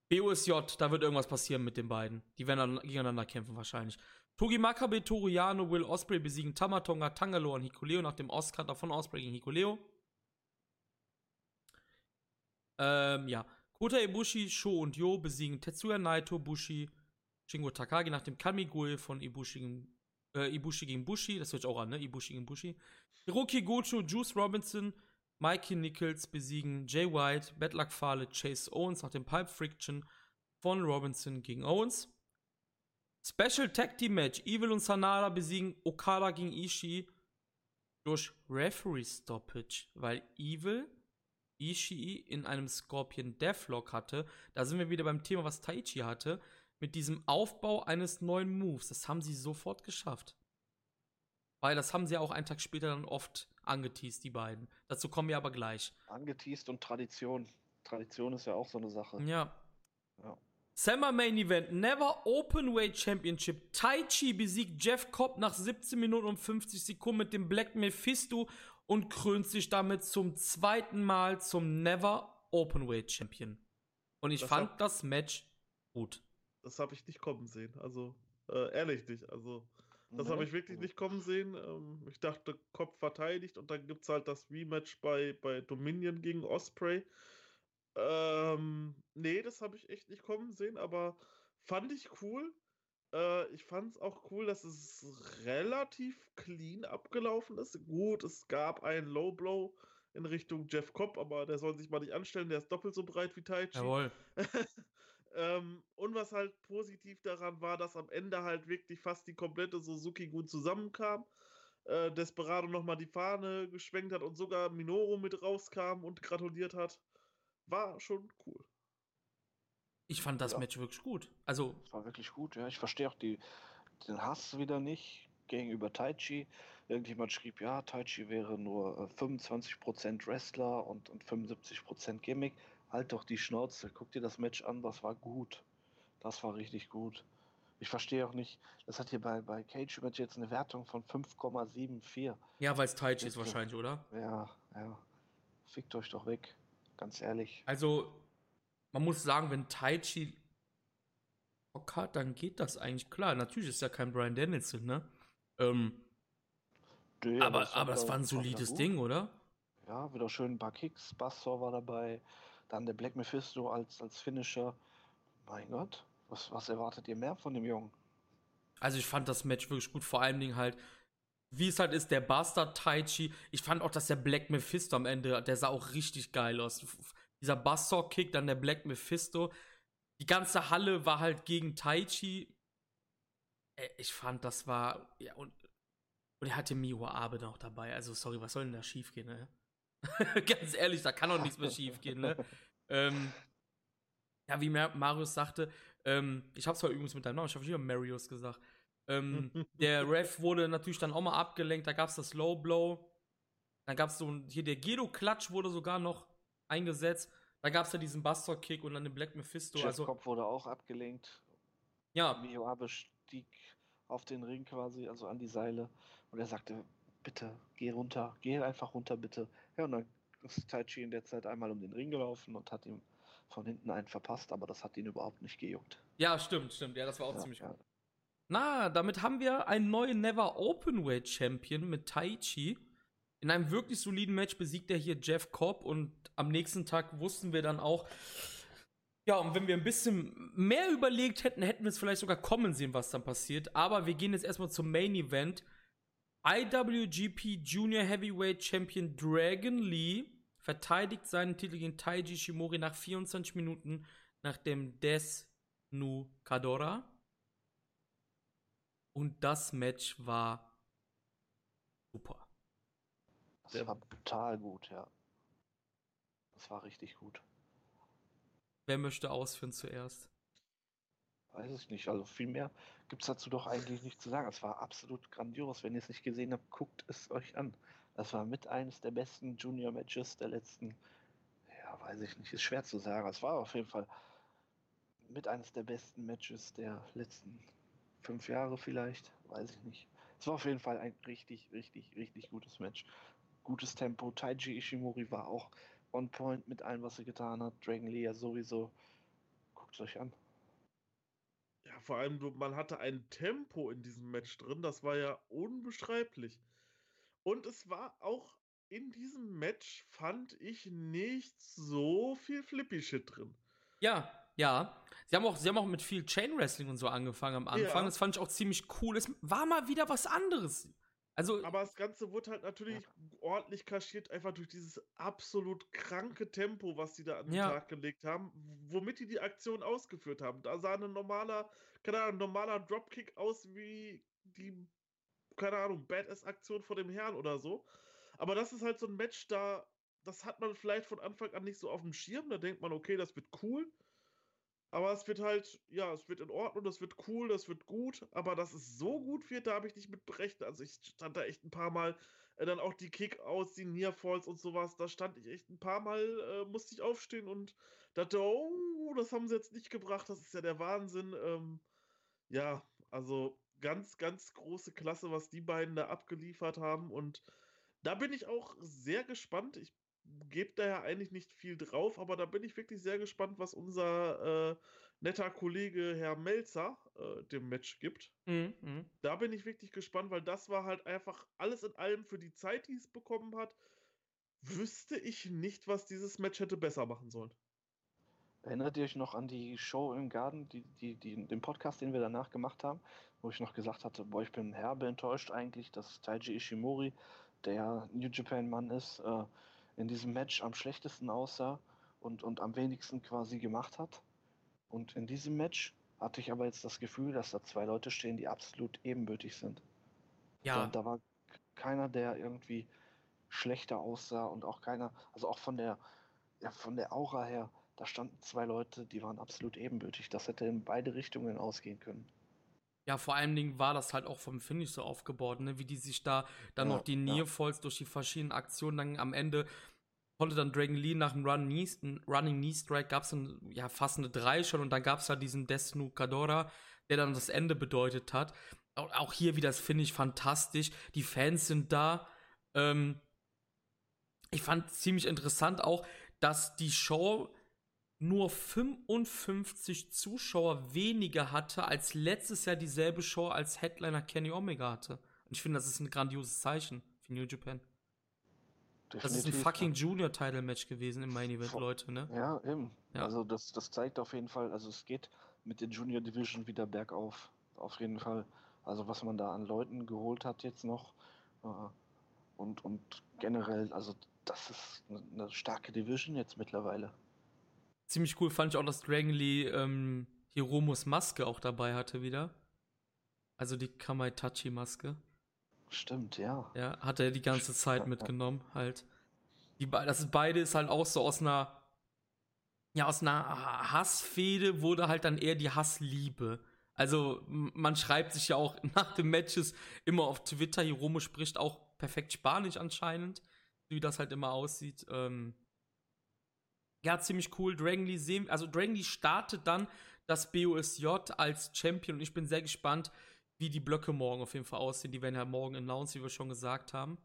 BOSJ, da wird irgendwas passieren mit den beiden. Die werden dann gegeneinander kämpfen wahrscheinlich. Togi Makabe, Toru Yano, Will Osprey besiegen Tamatonga, Tangaloa und Hikuleo nach dem Oscar von Osprey gegen Hikuleo. Ähm, ja. Kota Ibushi, Sho und Yo besiegen Tetsuya Naito, Bushi, Shingo Takagi nach dem Kamigui von Ibushi gegen, äh, Ibushi gegen Bushi. Das hört sich auch an, ne? Ibushi gegen Bushi. Hiroki Gocho, Juice Robinson, Mikey Nichols besiegen Jay White, Bad Luck Fale, Chase Owens nach dem Pipe Friction von Robinson gegen Owens. Special Tag Team Match. Evil und Sanada besiegen Okada gegen Ishii. durch Referee Stoppage, weil Evil Ishii in einem Scorpion Deathlock hatte. Da sind wir wieder beim Thema, was Taichi hatte, mit diesem Aufbau eines neuen Moves. Das haben sie sofort geschafft. Weil das haben sie auch einen Tag später dann oft angeteased, die beiden. Dazu kommen wir aber gleich. Angeteased und Tradition. Tradition ist ja auch so eine Sache. Ja. Ja. Summer Main Event, Never Openweight Championship. Taichi besiegt Jeff Cobb nach 17 Minuten und 50 Sekunden mit dem Black Mephisto und krönt sich damit zum zweiten Mal zum Never Openweight Champion. Und ich Das fand hat- das Match gut. Das habe ich nicht kommen sehen. Also, äh, ehrlich nicht. Also, das habe ich wirklich nicht kommen sehen. Ähm, ich dachte, Kopf verteidigt und dann gibt es halt das Rematch bei, bei Dominion gegen Osprey. Ähm, nee, das habe ich echt nicht kommen sehen, aber fand ich cool. Äh, ich fand es auch cool, dass es relativ clean abgelaufen ist. Gut, es gab einen Low Blow in Richtung Jeff Cobb, aber der soll sich mal nicht anstellen, der ist doppelt so breit wie Taichi. Jawohl. ähm, und was halt positiv daran war, dass am Ende halt wirklich fast die komplette Suzuki gut zusammenkam. Äh, Desperado nochmal die Fahne geschwenkt hat und sogar Minoru mit rauskam und gratuliert hat. War schon cool. Ich fand das Ja. Match wirklich gut. Also, Das war wirklich gut, ja. Ich verstehe auch die, den Hass wieder nicht gegenüber Taichi. Irgendjemand schrieb, ja, Taichi wäre nur äh, 25% Wrestler und, und 75% Gimmick. Halt doch die Schnauze. Guck dir das Match an, das war gut. Das war richtig gut. Ich verstehe auch nicht, das hat hier bei, bei Cage Match jetzt eine Wertung von 5,74. ja, weil es Taichi ist wahrscheinlich, oder? Ja, ja. Fickt euch doch weg. Ganz ehrlich. Also, man muss sagen, wenn Taichi Bock hat, dann geht das eigentlich klar. Natürlich ist ja kein Brian Danielson, ne? Ähm, Nö, aber, es aber das war ein solides. Ding, oder? Ja, wieder schön ein paar Kicks. Bassor war dabei. Dann der Black Mephisto als, als Finisher. Mein Gott, was, was erwartet ihr mehr von dem Jungen? Also ich fand das Match wirklich gut, vor allen Dingen halt, wie es halt ist, der Bastard Taichi. Ich fand auch, dass der Black Mephisto am Ende, der sah auch richtig geil aus. Dieser Bastard-Kick, dann der Black Mephisto. Die ganze Halle war halt gegen Taichi. Äh, Ich fand, das war, ja, und, und er hatte Miho Abe noch dabei. Also, sorry, was soll denn da schiefgehen, ne? Ganz ehrlich, da kann doch nichts mehr schiefgehen, ne? ähm, ja, wie Mar Marius sagte, ähm, ich hab's zwar übrigens mit deinem Namen, ich habe schon Marius gesagt. Ähm, der Ref wurde natürlich dann auch mal abgelenkt, da gab's das Low Blow. Dann gab's so ein, hier der Gedo-Klatsch wurde sogar noch eingesetzt. Da gab's ja diesen Buster-Kick und dann den Black Mephisto. Jeff also, Cobb wurde auch abgelenkt. ja, Mio Abe stieg auf den Ring quasi, also an die Seile. Und er sagte, bitte, geh runter, geh einfach runter, bitte. Ja, und dann ist Taichi in der Zeit einmal um den Ring gelaufen und hat ihm von hinten einen verpasst, aber das hat ihn überhaupt nicht gejuckt. ja, stimmt, stimmt. Ja, das war auch Ja, ziemlich ja. gut. Na, damit haben wir einen neuen Never Openweight Champion mit Taichi. In einem wirklich soliden Match besiegt er hier Jeff Cobb und am nächsten Tag wussten wir dann auch, ja, und wenn wir ein bisschen mehr überlegt hätten, hätten wir es vielleicht sogar kommen sehen, was dann passiert. Aber wir gehen jetzt erstmal zum Main Event. IWGP Junior Heavyweight Champion Dragon Lee verteidigt seinen Titel gegen Taiji Shimori nach 24 Minuten nach dem Des Nu Kadora. Und das Match war super. Das Der- war brutal gut, ja. Das war richtig gut. Wer möchte ausführen zuerst? Weiß ich nicht. Also viel mehr gibt es dazu doch eigentlich nicht zu sagen. Es war absolut grandios. Wenn ihr es nicht gesehen habt, guckt es euch an. Das war mit eines der besten Junior-Matches der letzten, ja, weiß ich nicht, ist schwer zu sagen. Es war auf jeden Fall mit eines der besten Matches der letzten fünf Jahre vielleicht, weiß ich nicht. Es war auf jeden Fall ein richtig, richtig, richtig gutes Match. Gutes Tempo. Taiji Ishimori war auch on point mit allem, was er getan hat. Dragon Lee ja sowieso. Guckt es euch an. Ja, vor allem, man hatte ein Tempo in diesem Match drin, das war ja unbeschreiblich. Und es war auch in diesem Match, fand ich, nicht so viel Flippy-Shit drin. Ja, ja. Sie haben auch, sie haben auch mit viel Chain Wrestling und so angefangen am Anfang. Ja. Das fand ich auch ziemlich cool. Es war mal wieder was anderes. Also, Aber das Ganze wurde halt natürlich ordentlich kaschiert, einfach durch dieses absolut kranke Tempo, was die da an den Ja. Tag gelegt haben, womit die die Aktion ausgeführt haben. Da sah ein normaler, keine Ahnung, ein normaler Dropkick aus wie die keine Ahnung, Badass-Aktion vor dem Herrn oder so. Aber das ist halt so ein Match, da, das hat man vielleicht von Anfang an nicht so auf dem Schirm. Da denkt man, okay, das wird cool. Aber es wird halt, ja, es wird in Ordnung, das wird cool, das wird gut. Aber dass es so gut wird, da habe ich nicht mit berechnet. Also ich stand da echt ein paar Mal, äh, dann auch die Kick-Outs, die Nearfalls und sowas, da stand ich echt ein paar Mal, äh, musste ich aufstehen und dachte, oh, das haben sie jetzt nicht gebracht, das ist ja der Wahnsinn. Ähm, ja, also ganz, ganz große Klasse, was die beiden da abgeliefert haben. Und da bin ich auch sehr gespannt. Ich gebe da ja eigentlich nicht viel drauf, aber da bin ich wirklich sehr gespannt, was unser äh, netter Kollege Herr Melzer äh, dem Match gibt. Mhm, mhm. Da bin ich wirklich gespannt, weil das war halt einfach alles in allem für die Zeit, die es bekommen hat. Wüsste ich nicht, was dieses Match hätte besser machen sollen. Erinnert ihr euch noch an die Show im Garten, die, die, die, den Podcast, den wir danach gemacht haben, wo ich noch gesagt hatte, boah, ich bin herbe enttäuscht eigentlich, dass Taiji Ishimori, der New Japan-Mann ist, äh, in diesem Match am schlechtesten aussah und, und am wenigsten quasi gemacht hat. Und in diesem Match hatte ich aber jetzt das Gefühl, dass da zwei Leute stehen, die absolut ebenbürtig sind. Ja. Da, da war keiner, der irgendwie schlechter aussah und auch keiner, also auch von der, ja, von der Aura her, da standen zwei Leute, die waren absolut ebenbürtig. Das hätte in beide Richtungen ausgehen können. Ja, vor allen Dingen war das halt auch vom Finish so aufgebaut, ne? wie die sich da dann Ja, noch die ja. Nearfalls durch die verschiedenen Aktionen dann am Ende konnte dann Dragon Lee nach dem Run Knee, Running Knee Strike gab es dann ja fast eine 3 schon und dann gab es ja diesen Desnu Kadora, der dann das Ende bedeutet hat. Auch, auch hier wieder das finde ich fantastisch. Die Fans sind da. Ähm, ich fand ziemlich interessant auch, dass die Show nur 55 Zuschauer weniger hatte als letztes Jahr dieselbe Show als Headliner Kenny Omega hatte. Und ich finde, das ist ein grandioses Zeichen für New Japan. Das ist ein Definitiv, fucking Junior-Title-Match gewesen im Main Event, Leute, ne? Ja, eben. Ja. Also das, das zeigt auf jeden Fall, also es geht mit der Junior Division wieder bergauf. Auf jeden Fall. Also was man da an Leuten geholt hat jetzt noch. Äh, und, und generell, also das ist eine starke Division jetzt mittlerweile. Ziemlich cool fand ich auch, dass Dragon Lee ähm, Hiromos Maske auch dabei hatte wieder. Also die Kamaitachi-Maske. Stimmt, ja. Ja, hat er die ganze Zeit mitgenommen, halt. Die, das ist beide ist halt auch so aus einer, ja, aus einer Hassfehde wurde halt dann eher die Hassliebe. Also, man schreibt sich ja auch nach den Matches immer auf Twitter, Hiromo spricht auch perfekt Spanisch anscheinend, wie das halt immer aussieht. Ähm, ja, ziemlich cool. Dragon Lee sehen, also Dragon startet dann das BOSJ als Champion und ich bin sehr gespannt, wie die Blöcke morgen auf jeden Fall aussehen. Die werden ja morgen announced, wie wir schon gesagt haben.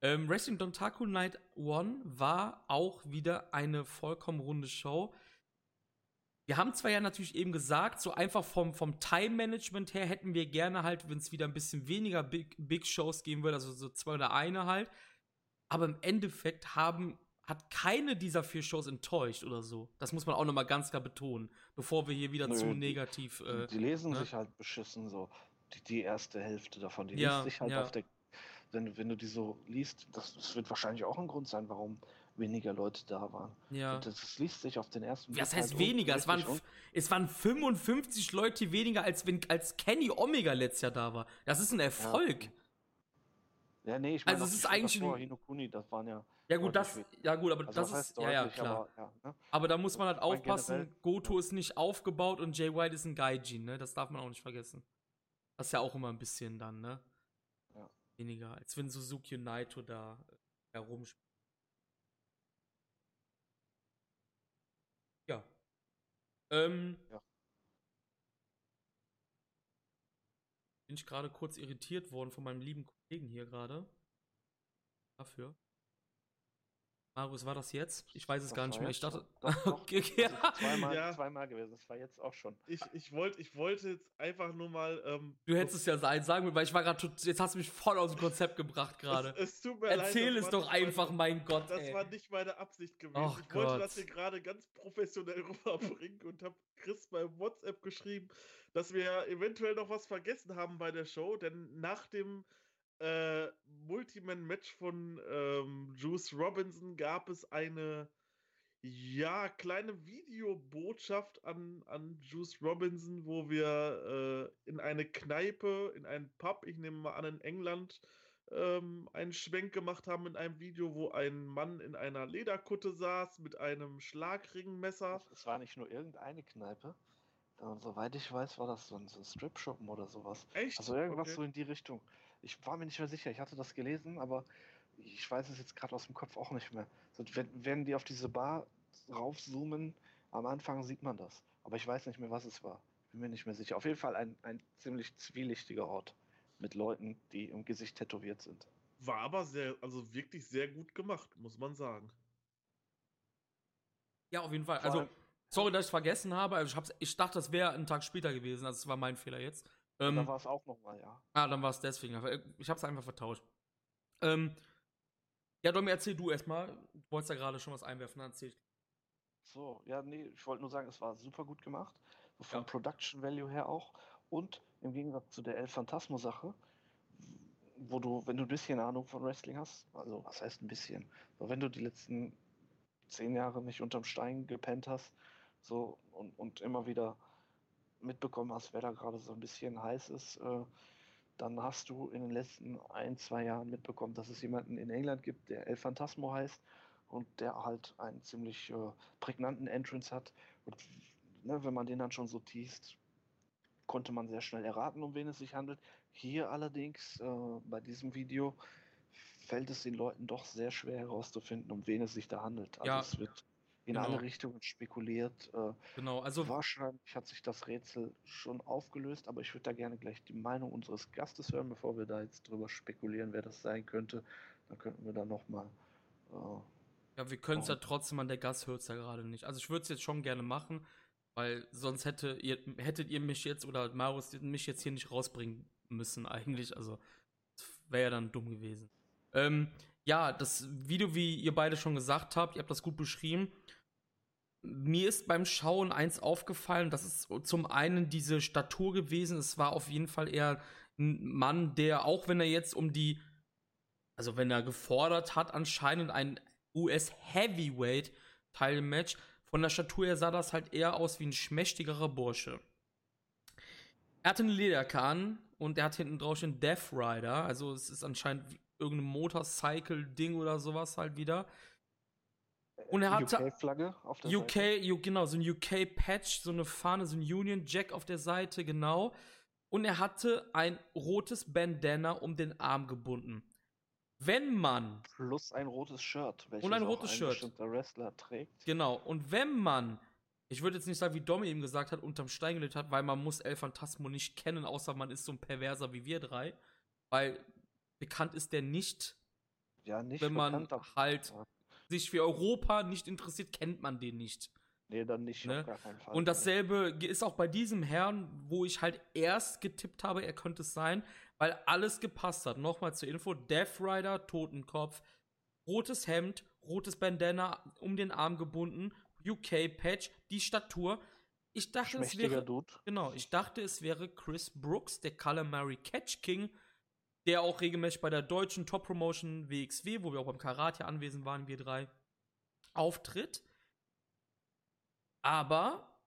Ähm, Wrestling Dontaku Night One war auch wieder eine vollkommen runde Show. Wir haben zwar ja natürlich eben gesagt, so einfach vom, vom Time-Management her hätten wir gerne halt, wenn es wieder ein bisschen weniger Big, Big Shows geben würde, also so zwei oder eine halt. Aber im Endeffekt haben, hat keine dieser vier Shows enttäuscht oder so. Das muss man auch nochmal ganz klar betonen, bevor wir hier wieder Nö, zu die- negativ. Äh, die lesen ne? sich halt beschissen so. Die, die erste Hälfte davon, die Ja, liest sich halt ja. auf der. Wenn, wenn du die so liest, das, das wird wahrscheinlich auch ein Grund sein, warum weniger Leute da waren. ja. Und das, das liest sich auf den ersten Ja, Das Blick heißt halt weniger. Es waren, es waren 55 Leute weniger, als wenn als Kenny Omega letztes Jahr da war. Das ist ein Erfolg. Ja, nee, ich Also meine, es ist eigentlich ein- Hinokuni, das waren ja. Ja, gut, das, deutlich ja gut, aber Also das was ist, heißt ja, ja, deutlich, klar. Aber, ja, ne? Aber da muss man halt aufpassen, generell- Goto ist nicht aufgebaut und Jay White ist ein Gaijin, ne? Das darf man auch nicht vergessen. Das ist ja auch immer ein bisschen dann, ne? Ja. Weniger, als wenn Suzuki und Naito da äh, herumspielen. Ja. Ähm. Ja. Bin ich gerade kurz irritiert worden von meinem lieben Kollegen hier gerade. Dafür. Marius, war das jetzt? Ich weiß es Das gar nicht mehr. Ich dachte. doch, doch. okay, Also ja. zweimal, Ja. zweimal gewesen, das war jetzt auch schon. Ich, ich, wollt, ich wollte jetzt einfach nur mal. Ähm, Du hättest es ja sein sagen müssen, weil ich war gerade. Jetzt hast du mich voll aus dem Konzept gebracht gerade. Es, es tut mir leid, Erzähl das es doch nicht meine- einfach, mein Gott. Das ey. war nicht meine Absicht gewesen. Ach ich wollte Gott. das hier gerade ganz professionell rüberbringen und habe Chris bei WhatsApp geschrieben, dass wir eventuell noch was vergessen haben bei der Show, denn nach dem äh, Multiman-Match von ähm, Juice Robinson gab es eine Ja, kleine Videobotschaft an, an Juice Robinson, wo wir äh, in eine Kneipe, in einen Pub, ich nehme mal an in England, ähm, einen Schwenk gemacht haben in einem Video, wo ein Mann in einer Lederkutte saß mit einem Schlagringmesser. Es war nicht nur irgendeine Kneipe. Soweit ich weiß, war das so ein, so ein Strip-Shoppen oder sowas. Echt? Also irgendwas Okay. so in die Richtung. Ich war mir nicht mehr sicher. Ich hatte das gelesen, aber ich weiß es jetzt gerade aus dem Kopf auch nicht mehr. So, wenn, wenn die auf diese Bar raufzoomen, am Anfang sieht man das. Aber ich weiß nicht mehr, was es war. Bin mir nicht mehr sicher. Auf jeden Fall ein, ein ziemlich zwielichtiger Ort mit Leuten, die im Gesicht tätowiert sind. War aber sehr, also wirklich sehr gut gemacht, muss man sagen. Ja, auf jeden Fall. Also, sorry, dass ich vergessen habe. Also ich, hab's, ich dachte, das wäre ein Tag später gewesen. Also, das war mein Fehler jetzt. Da Ähm, war es auch nochmal, ja. ah, dann war es deswegen. Ich habe es einfach vertauscht. Ähm, ja, Domi, erzähl du erstmal. Du wolltest ja gerade schon was einwerfen. Dann erzähl ich. So, ja, nee, ich wollte nur sagen, es war super gut gemacht. So vom Ja. Production Value her auch. Und im Gegensatz zu der El Phantasmo-Sache, wo du, wenn du ein bisschen Ahnung von Wrestling hast, also was heißt ein bisschen, aber wenn du die letzten zehn Jahre nicht unterm Stein gepennt hast, so und, und immer wieder mitbekommen hast, wer da gerade so ein bisschen heiß ist, äh, dann hast du in den letzten ein, zwei Jahren mitbekommen, dass es jemanden in England gibt, der El Phantasmo heißt und der halt einen ziemlich äh, prägnanten Entrance hat. Und ne, wenn man den dann schon so teast, konnte man sehr schnell erraten, um wen es sich handelt. Hier allerdings äh, bei diesem Video fällt es den Leuten doch sehr schwer herauszufinden, um wen es sich da handelt. Also Ja, es wird in genau. alle Richtungen spekuliert. Äh, Genau, also Wahrscheinlich hat sich das Rätsel schon aufgelöst, aber ich würde da gerne gleich die Meinung unseres Gastes hören, bevor wir da jetzt drüber spekulieren, wer das sein könnte. Dann könnten wir da nochmal. Äh, Ja, wir können es ja trotzdem an der Gas hört es ja gerade nicht. Also ich würde es jetzt schon gerne machen, weil sonst hätte ihr, hättet ihr mich jetzt oder Marius mich jetzt hier nicht rausbringen müssen eigentlich. Also wäre ja dann dumm gewesen. Ähm, ja, das Video, wie ihr beide schon gesagt habt, ihr habt das gut beschrieben. Mir ist beim Schauen eins aufgefallen, das ist zum einen diese Statur gewesen. Es war auf jeden Fall eher ein Mann, der, auch wenn er jetzt um die also wenn er gefordert hat, anscheinend ein US Heavyweight Teilmatch. Von der Statur her sah das halt eher aus wie ein schmächtigerer Bursche. Er hatte eine Lederjacke und er hat hinten drauf stehen Death Rider. Also es ist anscheinend wie irgendein Motorcycle-Ding oder sowas halt wieder. Und er hatte- UK-Flagge auf der UK, Seite. U- genau, so ein UK-Patch, so eine Fahne, so ein Union Jack auf der Seite, genau. Und er hatte ein rotes Bandana um den Arm gebunden. Wenn man, Plus ein rotes Shirt, welches ein auch rotes ein Shirt. bestimmter Wrestler trägt. genau, und wenn man, ich würde jetzt nicht sagen, wie Domi eben gesagt hat, unterm Stein gelebt hat, weil man muss El Phantasmo nicht kennen, außer man ist so ein Perverser wie wir drei. Weil bekannt ist der nicht, Ja, nicht wenn man bekannt, halt Ja. sich für Europa nicht interessiert, kennt man den nicht. Nee, dann nicht, Ne? Fall. Und dasselbe ge- ist auch bei diesem Herrn, wo ich halt erst getippt habe, er könnte es sein, weil alles gepasst hat. Nochmal zur Info: Death Rider, Totenkopf, rotes Hemd, rotes Bandana um den Arm gebunden, UK-Patch, die Statur. Ich dachte, es wäre. Dude. Genau, ich dachte, es wäre Chris Brooks, der Calamari Catch King, der auch regelmäßig bei der deutschen Top Promotion WXW, wo wir auch beim Karate anwesend waren, wir drei, auftritt. Aber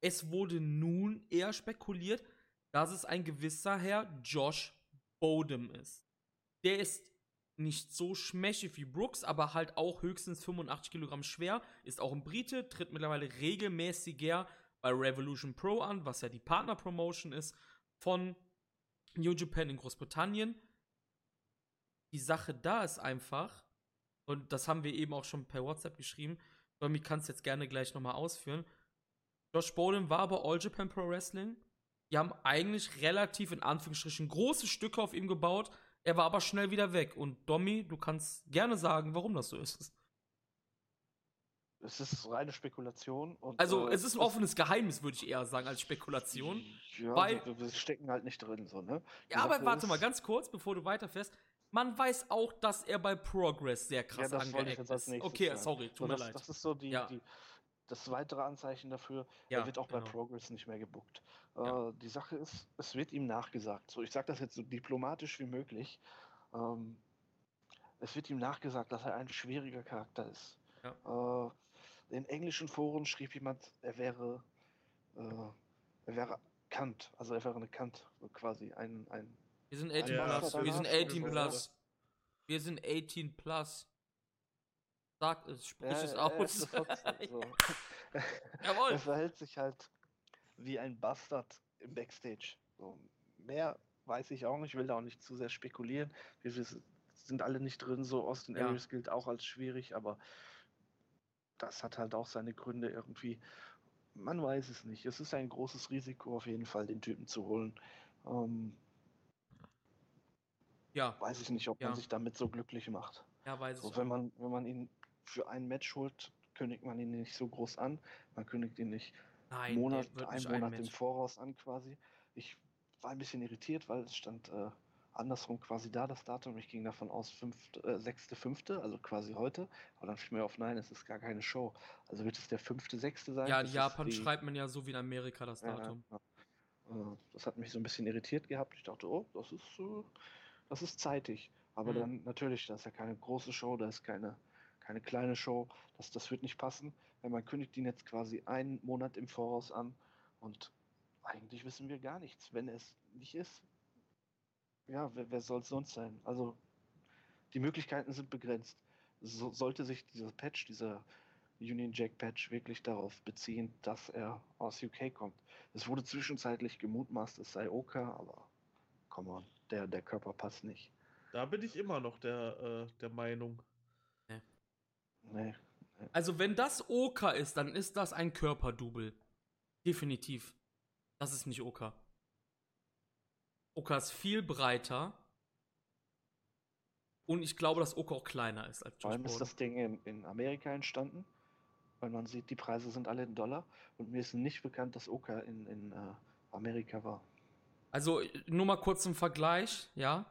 es wurde nun eher spekuliert, dass es ein gewisser Herr Josh Bodem ist. Der ist nicht so schmächtig wie Brooks, aber halt auch höchstens 85 Kilogramm schwer, ist auch ein Brite, tritt mittlerweile regelmäßiger bei Revolution Pro an, was ja die Partner-Promotion ist von New Japan in Großbritannien. Die Sache da ist einfach, und das haben wir eben auch schon per WhatsApp geschrieben, Domi kann es jetzt gerne gleich nochmal ausführen. Josh Bowden war bei All Japan Pro Wrestling. Die haben eigentlich relativ in Anführungsstrichen große Stücke auf ihm gebaut. Er war aber schnell wieder weg. Und Domi, du kannst gerne sagen, warum das so ist. Es ist reine Spekulation. Und, Also, äh, es ist ein offenes Geheimnis, würde ich eher sagen, als Spekulation. Ja, weil- wir, wir stecken halt nicht drin, so, ne? Die Ja, aber warte mal, ganz kurz, bevor du weiterfährst. Man weiß auch, dass er bei Progress sehr krass Ja, angeeckt ist. Okay, sagen. sorry, tut So, mir das, leid. das ist so die, Ja. die, das weitere Anzeichen dafür. Ja, er wird auch bei genau. Progress nicht mehr gebuckt. Ja. Äh, die Sache ist, es wird ihm nachgesagt. So, ich sage das jetzt so diplomatisch wie möglich. Ähm, es wird ihm nachgesagt, dass er ein schwieriger Charakter ist. Äh, In englischen Foren schrieb jemand, er wäre, äh, er wäre Kant, also er wäre eine Kant, quasi ein, ein Wir sind 18 Ja, plus. Wir sind ist 18 so. plus. Wir sind 18 plus. Sag es, sprich Ja, es er aus. Fotze, so. Jawohl. Er verhält sich halt wie ein Bastard im Backstage. So, mehr weiß ich auch nicht, will da auch nicht zu sehr spekulieren. Wir, wir sind alle nicht drin, so Austin Ja. Aries gilt auch als schwierig, aber das hat halt auch seine Gründe irgendwie. Man weiß es nicht. Es ist ein großes Risiko, auf jeden Fall den Typen zu holen. Ähm, Ja, weiß ich nicht, ob Ja. man sich damit so glücklich macht. ja, weiß So, ich. wenn man, wenn man ihn für ein Match holt, kündigt man ihn nicht so groß an. Man kündigt ihn nicht Nein, Monat, der wird ein Monat im. Voraus an quasi. Ich war ein bisschen irritiert, weil es stand äh, andersrum quasi da, das Datum. Ich ging davon aus, fünfte, äh, sechste, fünfte, also quasi heute. Aber dann fiel mir auf, nein, es ist gar keine Show. Also wird es der fünfte, sechste sein? Ja, in Japan schreibt man ja so wie in Amerika das Ja, Datum. ja. Äh, Das hat mich so ein bisschen irritiert gehabt. Ich dachte, oh, das ist, äh, das ist zeitig. Aber Mhm. dann natürlich, das ist ja keine große Show, das ist keine, keine kleine Show. Das, das wird nicht passen. Weil man kündigt ihn jetzt quasi einen Monat im Voraus an und eigentlich wissen wir gar nichts. Wenn es nicht ist, ja, wer, wer soll es sonst sein? Also die Möglichkeiten sind begrenzt. So, sollte sich dieser Patch, dieser Union Jack Patch wirklich darauf beziehen, dass er aus UK kommt. Es wurde zwischenzeitlich gemutmaßt, es sei Oka, aber come on, der, der Körper passt nicht. Da bin ich immer noch der, äh, der Meinung. Nee. Also, wenn das Oka ist, dann ist das ein Körperdouble. Definitiv. Das ist nicht Oka. Oka ist viel breiter. Und ich glaube, dass Oka auch kleiner ist als Vor Josh allem ist das Ding in, in Amerika entstanden, weil man sieht, die Preise sind alle in Dollar und mir ist nicht bekannt, dass Oka in, in äh, Amerika war. Also, nur mal kurz zum Vergleich, ja.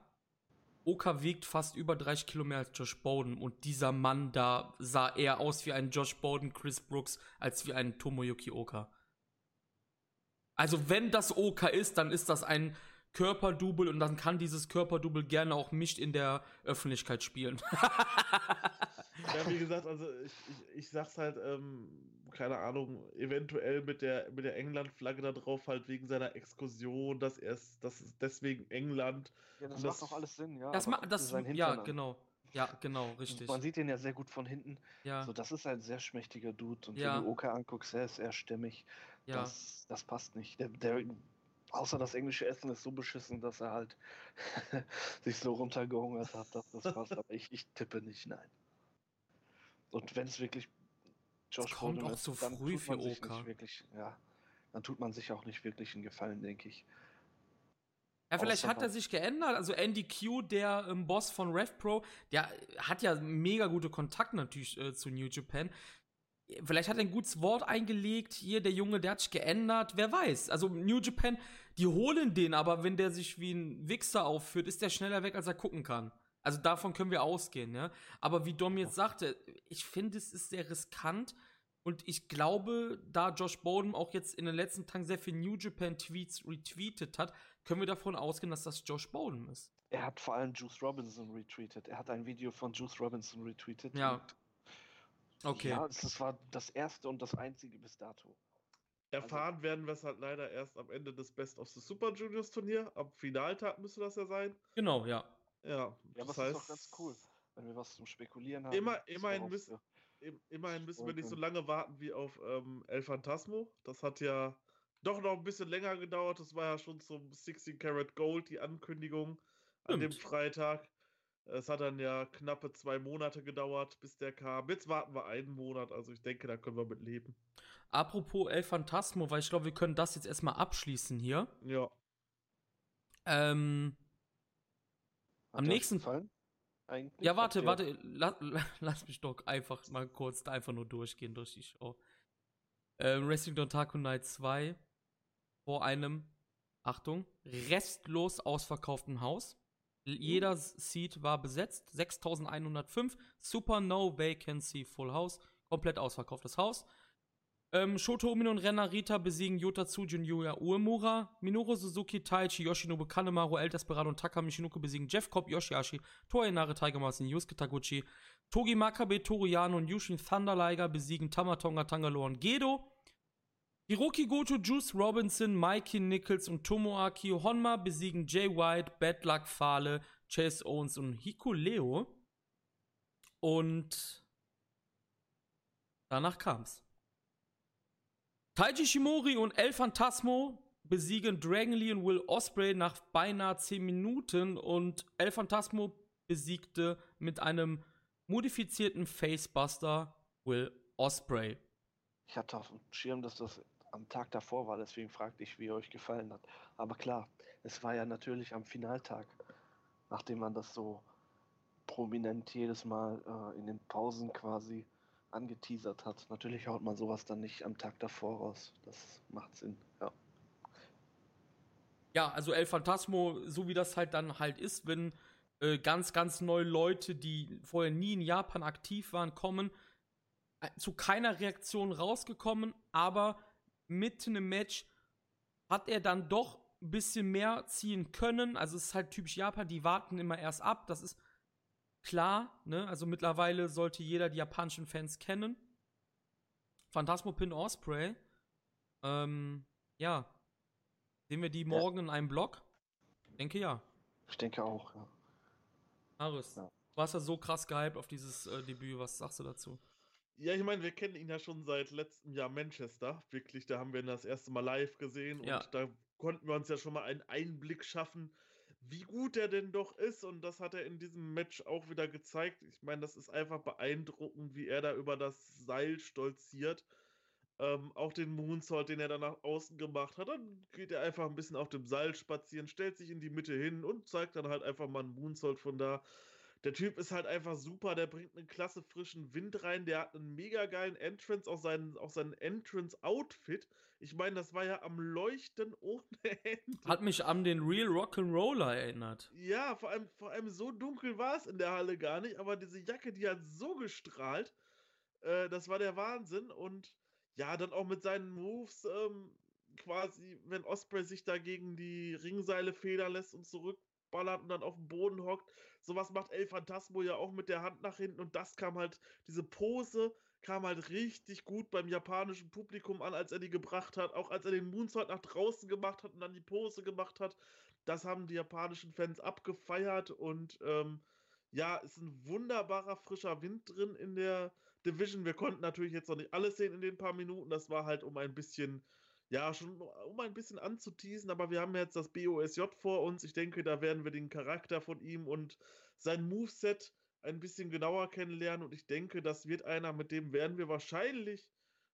Oka wiegt fast über 30 Kilo mehr als Josh Bowden und dieser Mann da sah eher aus wie ein Josh Bowden, Chris Brooks, als wie ein Tomoyuki Oka. Also, wenn das Oka ist, dann ist das ein Körperdouble und dann kann dieses Körperdouble gerne auch nicht in der Öffentlichkeit spielen. Ja, wie gesagt, also ich, ich, ich sag's halt, ähm, keine Ahnung, eventuell mit der, mit der England-Flagge da drauf, halt wegen seiner Exkursion, dass er es, das ist deswegen England. Ja, das, das- macht doch alles Sinn, ja. das macht das sein ja genau. Ja, genau, richtig. Man sieht den ja sehr gut von hinten. Ja, So, das ist ein sehr schmächtiger Dude. Und Ja. wenn du Oka anguckst, er ist eher stämmig. ja. Das, das passt nicht. Der, der, außer das englische Essen ist so beschissen, dass er halt sich so runtergehungert hat, dass das passt. Aber ich, ich tippe nicht, nein. Und wenn es wirklich Josh kommt Brolin auch ist, so dann früh tut für man sich Oka. wirklich, ja, dann tut man sich auch nicht wirklich einen Gefallen, denke ich. Ja, vielleicht hat er sich geändert. Also Andy Q, der ähm, Boss von RevPro, der hat ja mega gute Kontakte natürlich äh, zu New Japan. Vielleicht hat er ein gutes Wort eingelegt. Hier, der Junge, der hat sich geändert. Wer weiß. Also New Japan, die holen den, aber wenn der sich wie ein Wichser aufführt, ist der schneller weg, als er gucken kann. Also davon können wir ausgehen, ja. Aber wie Dom jetzt sagte, ich finde, es ist sehr riskant. Und ich glaube, da Josh Bowden auch jetzt in den letzten Tagen sehr viel New Japan Tweets retweetet hat, können wir davon ausgehen, dass das Josh Bowden ist. Er hat vor allem Juice Robinson retweetet. Er hat ein Video von Juice Robinson retweetet. Ja. und Okay. Ja, das war das erste und das einzige bis dato. Erfahren werden wir es halt leider erst am Ende des Best of the Super Juniors Turnier. Am Finaltag müsste das ja sein. Genau, ja. Ja, Ja, aber das es heißt, ist doch ganz cool, wenn wir was zum Spekulieren haben. Immer- immerhin müssen- immerhin müssen wir nicht so lange warten wie auf ähm, El Phantasmo. Das hat ja doch noch ein bisschen länger gedauert. Das war ja schon zum 16 Karat Gold die Ankündigung an dem Stimmt. Freitag. Es hat dann ja knappe zwei Monate gedauert, bis der kam. Jetzt warten wir einen Monat, also ich denke, da können wir mit leben. Apropos El Phantasmo, weil ich glaube, wir können das jetzt erstmal abschließen hier. Ja. Ähm, Hat Am nächsten- gefallen? Eigentlich? ja, warte, warte, la, la, lass mich doch einfach mal kurz da einfach nur durchgehen durch die Show. Ähm, Wrestling Dontaku Night 2 vor einem, Achtung, restlos ausverkauften Haus. Jeder Seat war besetzt, 6105, Super No Vacancy Full House, komplett ausverkauftes Haus. Ähm, Shoto Umino und Ren Narita besiegen Yota Tsuji und Yuya Uemura. Minoru Suzuki, Taichi, Yoshinobu Kanemaru, El Desperado und Taka Michinoku besiegen Jeff Cobb, Yoshihashi, Toei Nare, Tiger Yusuke Taguchi. Togi Makabe, Toru Yano und Yushin Thunder Liger besiegen Tamatonga, Tangaloa und Gedo. Hiroki Goto, Juice Robinson, Mikey Nichols und Tomoaki Honma besiegen Jay White, Bad Luck Fale, Chase Owens und Hikuleo. Und danach kam's. Taiji Shimori und El Phantasmo besiegen Dragon Lee und Will Osprey nach beinahe 10 Minuten und El Phantasmo besiegte mit einem modifizierten Facebuster Will Osprey. Ich hatte auf dem Schirm, dass das am Tag davor war, deswegen fragte ich, wie euch gefallen hat. Aber klar, es war ja natürlich am Finaltag, nachdem man das so prominent jedes Mal äh, in den Pausen quasi angeteasert hat. Natürlich haut man sowas dann nicht am Tag davor raus. Das macht Sinn, ja. Ja, also El Phantasmo, so wie das halt dann halt ist, wenn äh, ganz, ganz neue Leute, die vorher nie in Japan aktiv waren, kommen, äh, zu keiner Reaktion rausgekommen, aber mitten im Match hat er dann doch ein bisschen mehr ziehen können. Also es ist halt typisch Japan, die warten immer erst ab. Das ist klar, ne? Also mittlerweile sollte jeder die japanischen Fans kennen. Phantasmo Pin Osprey. Ähm, ja. Sehen wir die morgen ja. in einem Blog? Ich denke ja. Ich denke auch, ja. Aris, ja. du warst ja so krass gehypt auf dieses äh, Debüt. Was sagst du dazu? Ja, ich meine, wir kennen ihn ja schon seit letztem Jahr Manchester. Wirklich, da haben wir ihn das erste Mal live gesehen ja. und da konnten wir uns ja schon mal einen Einblick schaffen, wie gut er denn doch ist. Und das hat er in diesem Match auch wieder gezeigt. Ich meine, das ist einfach beeindruckend, wie er da über das Seil stolziert. Ähm, auch den Moonsault, den er dann nach außen gemacht hat, dann geht er einfach ein bisschen auf dem Seil spazieren, stellt sich in die Mitte hin und zeigt dann halt einfach mal einen Moonsault von da. Der Typ ist halt einfach super, der bringt einen klasse frischen Wind rein, der hat einen mega geilen Entrance, auch seinen, auch seinen Entrance-Outfit. Ich meine, das war ja am Leuchten ohne Ende. Hat mich an den Real Rock'n'Roller erinnert. Ja, vor allem, vor allem so dunkel war es in der Halle gar nicht, aber diese Jacke, die hat so gestrahlt. Äh, das war der Wahnsinn. Und ja, dann auch mit seinen Moves, ähm, quasi, wenn Osprey sich da gegen die Ringseile federn lässt und zurückballert und dann auf dem Boden hockt. Sowas macht El Phantasmo ja auch mit der Hand nach hinten und das kam halt, diese Pose kam halt richtig gut beim japanischen Publikum an, als er die gebracht hat. Auch als er den Moonsault nach draußen gemacht hat und dann die Pose gemacht hat. Das haben die japanischen Fans abgefeiert und ähm, ja, ist ein wunderbarer frischer Wind drin in der Division. Wir konnten natürlich jetzt noch nicht alles sehen in den paar Minuten. Das war halt um ein bisschen ja, schon um ein bisschen anzuteasen, aber wir haben jetzt das BOSJ vor uns. Ich denke, da werden wir den Charakter von ihm und sein Moveset ein bisschen genauer kennenlernen und ich denke, das wird einer, mit dem werden wir wahrscheinlich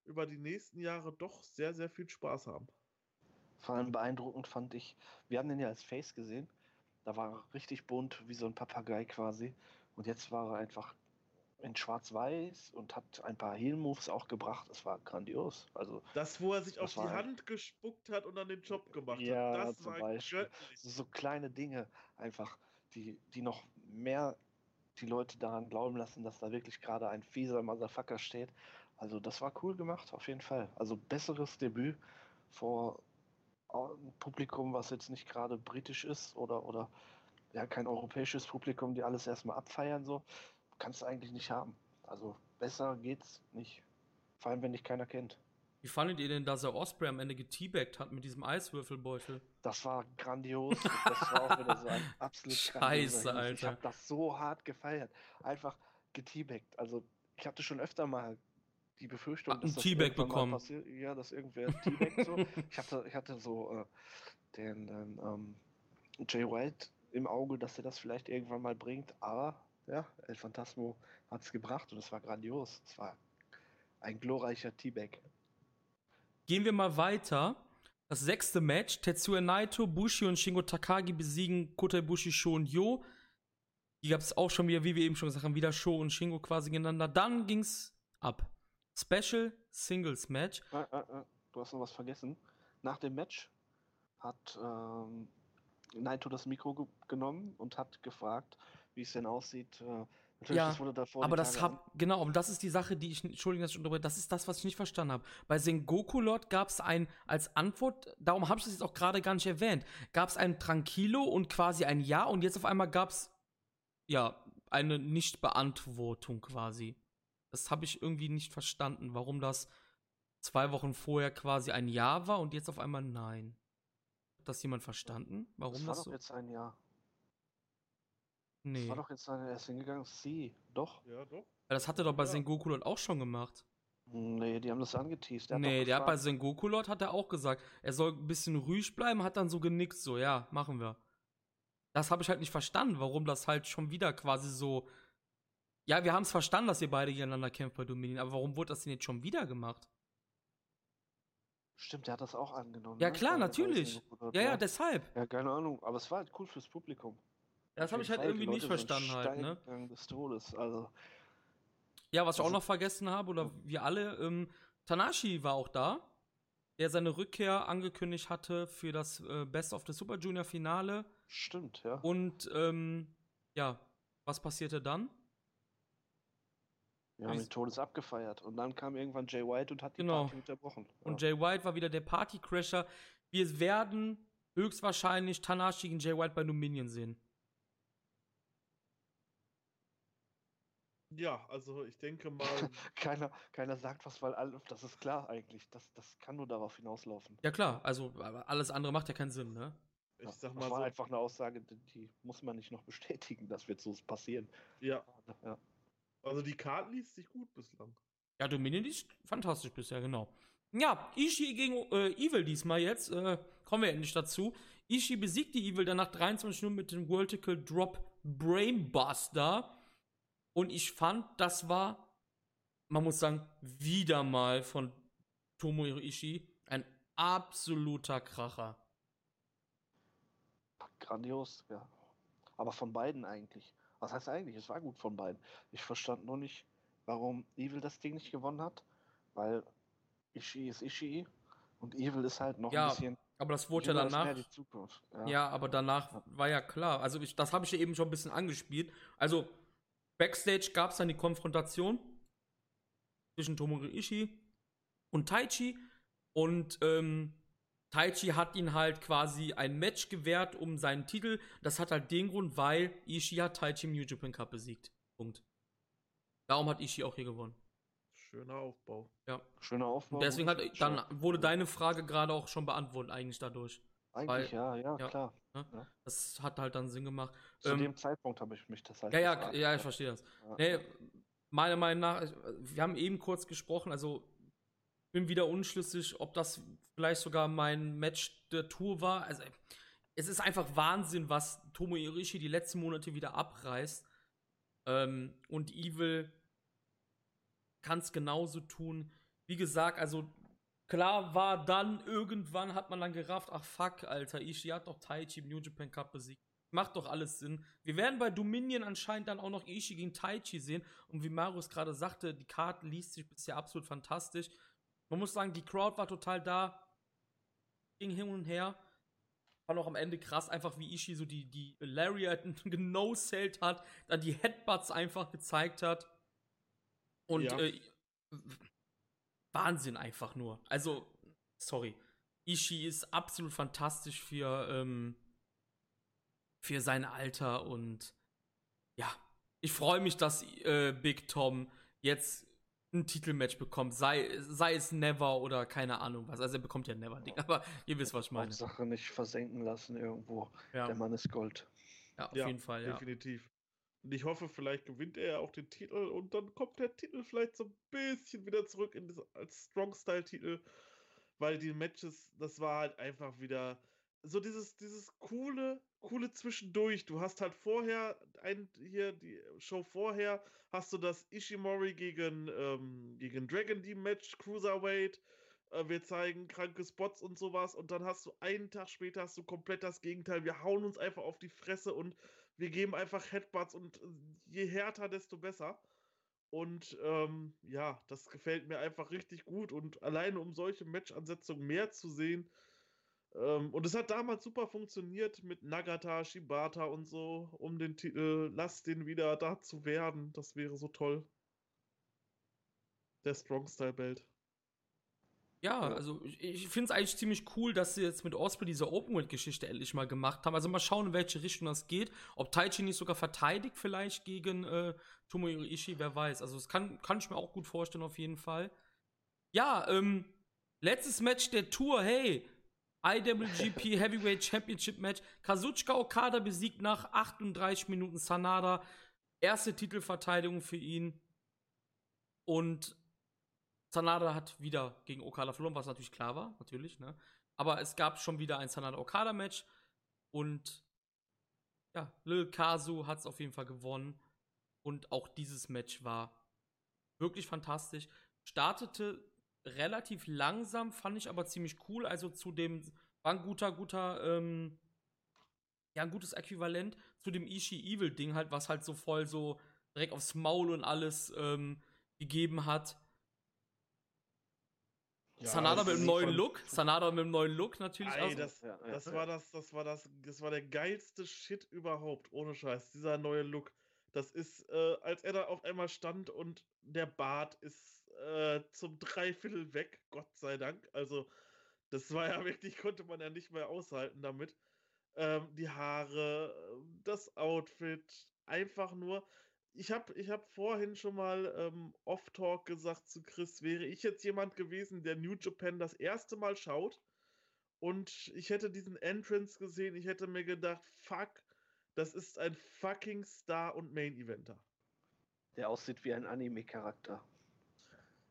über die nächsten Jahre doch sehr, sehr viel Spaß haben. Vor allem beeindruckend fand ich, wir haben den ja als Face gesehen, da war er richtig bunt, wie so ein Papagei quasi und jetzt war er einfach in Schwarz-Weiß und hat ein paar Heal-Moves auch gebracht. Das war grandios. Also, das, wo er sich auf die Hand gespuckt hat und dann den Job gemacht ja, hat. Das zum war Beispiel. So kleine Dinge einfach, die, die noch mehr die Leute daran glauben lassen, dass da wirklich gerade ein fieser Motherfucker steht. Also das war cool gemacht, auf jeden Fall. Also besseres Debüt vor einem Publikum, was jetzt nicht gerade britisch ist oder, oder ja, kein europäisches Publikum, die alles erstmal abfeiern so kannst du eigentlich nicht haben. Also besser geht's nicht. Vor allem, wenn dich keiner kennt. Wie fandet ihr denn, dass er Osprey am Ende geteabagt hat mit diesem Eiswürfelbeutel? Das war grandios. das war auch wieder so ein absolut Scheiße, Alter. Ich habe das so hart gefeiert. Einfach geteabagt. Also, ich hatte schon öfter mal die Befürchtung, dass das Teabag bekommen. Passiert. Ja, dass irgendwer teabagt so. ich, hatte, ich hatte so äh, den, den ähm, Jay White im Auge, dass er das vielleicht irgendwann mal bringt, aber ja, El Phantasmo hat es gebracht und es war grandios. Es war ein glorreicher T-Bag. Gehen wir mal weiter. Das sechste Match: Tetsuya Naito, Bushi und Shingo Takagi besiegen Kota Ibushi, Sho und Yo. Hier gab es auch schon wieder, wie wir eben schon gesagt haben, wieder Sho und Shingo quasi gegeneinander. Dann ging's ab. Special Singles Match. Äh, äh, äh, du hast noch was vergessen. Nach dem Match hat ähm, Naito das Mikro ge genommen und hat gefragt, wie es denn aussieht, äh, Natürlich, Ja, das wurde davor Aber das Tage hab, genau, und das ist die Sache, die ich, Entschuldigung, dass ich unterbreche, das ist das, was ich nicht verstanden habe. Bei Sengoku-Lord gab es ein, als Antwort, darum habe ich das jetzt auch gerade gar nicht erwähnt, gab es ein Tranquilo und quasi ein Ja und jetzt auf einmal gab es, ja, eine Nicht-Beantwortung quasi. Das habe ich irgendwie nicht verstanden, warum das zwei Wochen vorher quasi ein Ja war und jetzt auf einmal Nein. Hat das jemand verstanden? Warum das das, war doch so? jetzt ein Jahr. Das Nee. war doch jetzt ein, er ist hingegangen. Sie, doch. Ja, doch. Weil das hat er doch bei Ja. Sengoku-Lord auch schon gemacht. Nee, die haben das angeteased. Der nee, der hat bei Sengoku Lord hat er auch gesagt, er soll ein bisschen ruhig bleiben, hat dann so genickt, so, ja, machen wir. Das habe ich halt nicht verstanden, warum das halt schon wieder quasi so. Ja, wir haben es verstanden, dass ihr beide gegeneinander kämpft bei Dominion, aber warum wurde das denn jetzt schon wieder gemacht? Stimmt, der hat das auch angenommen. Ja, ne? klar, natürlich. Sengoku Ja, ja, deshalb. Ja, keine Ahnung, aber es war halt cool fürs Publikum. Das habe ich halt irgendwie nicht verstanden halt, ne? des Todes. Also, Ja, was ich auch Also- noch vergessen habe, oder wir alle, ähm, Tanashi war auch da, der seine Rückkehr angekündigt hatte für das äh, Best of the Super Junior Finale. stimmt, ja. Und ähm, ja, was passierte dann? Wir haben den Todes abgefeiert. Und dann kam irgendwann Jay White und hat die Genau. Party unterbrochen. Und ja. Jay White war wieder der Partycrasher. Wir werden höchstwahrscheinlich Tanashi gegen Jay White bei Dominion sehen. Ja, also ich denke mal, keiner, keiner sagt was, weil all, das ist klar eigentlich. Das, das kann nur darauf hinauslaufen. Ja klar, also alles andere macht ja keinen Sinn, ne? ich Ja, sag das mal war so, einfach eine Aussage, die, die muss man nicht noch bestätigen, das wird so passieren. ja, Ja. also die Karte liest sich gut bislang. Ja, Dominion ist fantastisch bisher, genau. Ja, Ishii gegen äh, Evil diesmal jetzt. Äh, kommen wir endlich dazu. Ishii besiegt die Evil dann nach 23 Minuten mit dem Vertical Drop Brainbuster. Und ich fand, das war, man muss sagen, wieder mal von Tomohiro Ishii ein absoluter Kracher. Grandios, ja. Aber von beiden eigentlich. Was heißt eigentlich? Es war gut von beiden. Ich verstand nur nicht, warum Evil das Ding nicht gewonnen hat. Weil Ishii ist Ishii und Evil ist halt noch Ja, ein bisschen. Aber das wurde ja danach. Zukunft. Ja, aber danach Ja. war ja klar. Also ich, das habe ich ja eben schon ein bisschen angespielt. Also Backstage gab es dann die Konfrontation zwischen Tomohiro Ishii und Taichi. Und ähm, Taichi hat ihn halt quasi ein Match gewährt um seinen Titel. Das hat halt den Grund, weil Ishii hat Taichi im New Japan Cup besiegt. Punkt. Darum hat Ishii auch hier gewonnen. Schöner Aufbau. Ja. Schöner Aufbau. Und deswegen hat dann wurde deine Frage gerade auch schon beantwortet eigentlich dadurch. Eigentlich, ja, ja, ja. klar. Das hat halt dann Sinn gemacht. Zu Ähm, dem Zeitpunkt habe ich mich das halt. Ja, ja, gefragt. ja, ich verstehe das. Ja. Nee, meiner Meinung nach, wir haben eben kurz gesprochen, also bin wieder unschlüssig, ob das vielleicht sogar mein Match der Tour war. Also es ist einfach Wahnsinn, was Tomo Irishi die letzten Monate wieder abreißt. Ähm, und Evil kann es genauso tun. Wie gesagt, also klar war dann, irgendwann hat man dann gerafft, ach fuck, Alter, Ishii hat doch Taichi im New Japan Cup besiegt. Macht doch alles Sinn. Wir werden bei Dominion anscheinend dann auch noch Ishii gegen Taichi sehen. Und wie Marius gerade sagte, die Karte liest sich bisher absolut fantastisch. Man muss sagen, die Crowd war total da. Ging hin und her. War noch am Ende krass, einfach wie Ishii so die, die Lariat genosselt hat, dann die Headbutts einfach gezeigt hat. Und Ja. äh, Wahnsinn einfach nur. Also, sorry. Ishii ist absolut fantastisch für, ähm, für sein Alter und ja, ich freue mich, dass äh, Big Tom jetzt ein Titelmatch bekommt, sei, sei es Never oder keine Ahnung was. Also er bekommt ja Never Ding, aber ihr wisst, was ich meine. Hauptsache nicht versenken lassen irgendwo. Ja, Der Mann ist Gold. ja auf Ja, jeden Fall, ja. Definitiv. Und ich hoffe, vielleicht gewinnt er ja auch den Titel und dann kommt der Titel vielleicht so ein bisschen wieder zurück in das, als Strong-Style-Titel, weil die Matches, das war halt einfach wieder so dieses, dieses coole, coole Zwischendurch. Du hast halt vorher, ein, hier die Show vorher, hast du das Ishimori gegen, ähm, gegen Dragon Deep Match, Cruiserweight. Äh, wir zeigen kranke Spots und sowas. Und dann hast du einen Tag später hast du komplett das Gegenteil. Wir hauen uns einfach auf die Fresse und wir geben einfach Headbutts und äh, je härter, desto besser. Und ähm, ja, das gefällt mir einfach richtig gut. Und alleine um solche Match-Ansetzungen mehr zu sehen, Ähm, und es hat damals super funktioniert mit Nagata, Shibata und so, um den Titel, lass den wieder da zu werden. Das wäre so toll. Der Strong Style Belt. Ja, also ich, ich finde es eigentlich ziemlich cool, dass sie jetzt mit Osprey diese Open World Geschichte endlich mal gemacht haben. Also mal schauen, in welche Richtung das geht. Ob Taichi nicht sogar verteidigt vielleicht gegen äh, Tomohiro Ishii, wer weiß. Also das kann, kann ich mir auch gut vorstellen auf jeden Fall. Ja, ähm, letztes Match der Tour, hey, IWGP Heavyweight Championship Match. Kazuchika Okada besiegt nach 38 Minuten Sanada. Erste Titelverteidigung für ihn. Und Sanada hat wieder gegen Okada verloren, was natürlich klar war, natürlich, ne? Aber es gab schon wieder ein Sanada-Okada-Match und ja, Lil Kazu hat es auf jeden Fall gewonnen. Und auch dieses Match war wirklich fantastisch. Startete relativ langsam, fand ich aber ziemlich cool. Also zu dem, war ein guter, guter, ähm, ja, ein gutes Äquivalent zu dem Ishii Evil Ding halt, was halt so voll so direkt aufs Maul und alles ähm, gegeben hat. Ja, Sanada mit einem neuen Look. Sanada mit einem neuen Look natürlich. Ey, auch. das, Ja, ja. das war das, das war das, das war der geilste Shit überhaupt, ohne Scheiß. Dieser neue Look. Das ist, äh, als er da auf einmal stand und der Bart ist äh, zum Dreiviertel weg, Gott sei Dank. Also, das war ja wirklich, konnte man ja nicht mehr aushalten damit. Ähm, die Haare, ähm, das Outfit, einfach nur. Ich habe ich hab vorhin schon mal ähm, Off-Talk gesagt zu Chris, wäre ich jetzt jemand gewesen, der New Japan das erste Mal schaut und ich hätte diesen Entrance gesehen, ich hätte mir gedacht, fuck, das ist ein fucking Star und Main-Eventer. Der aussieht wie ein Anime-Charakter.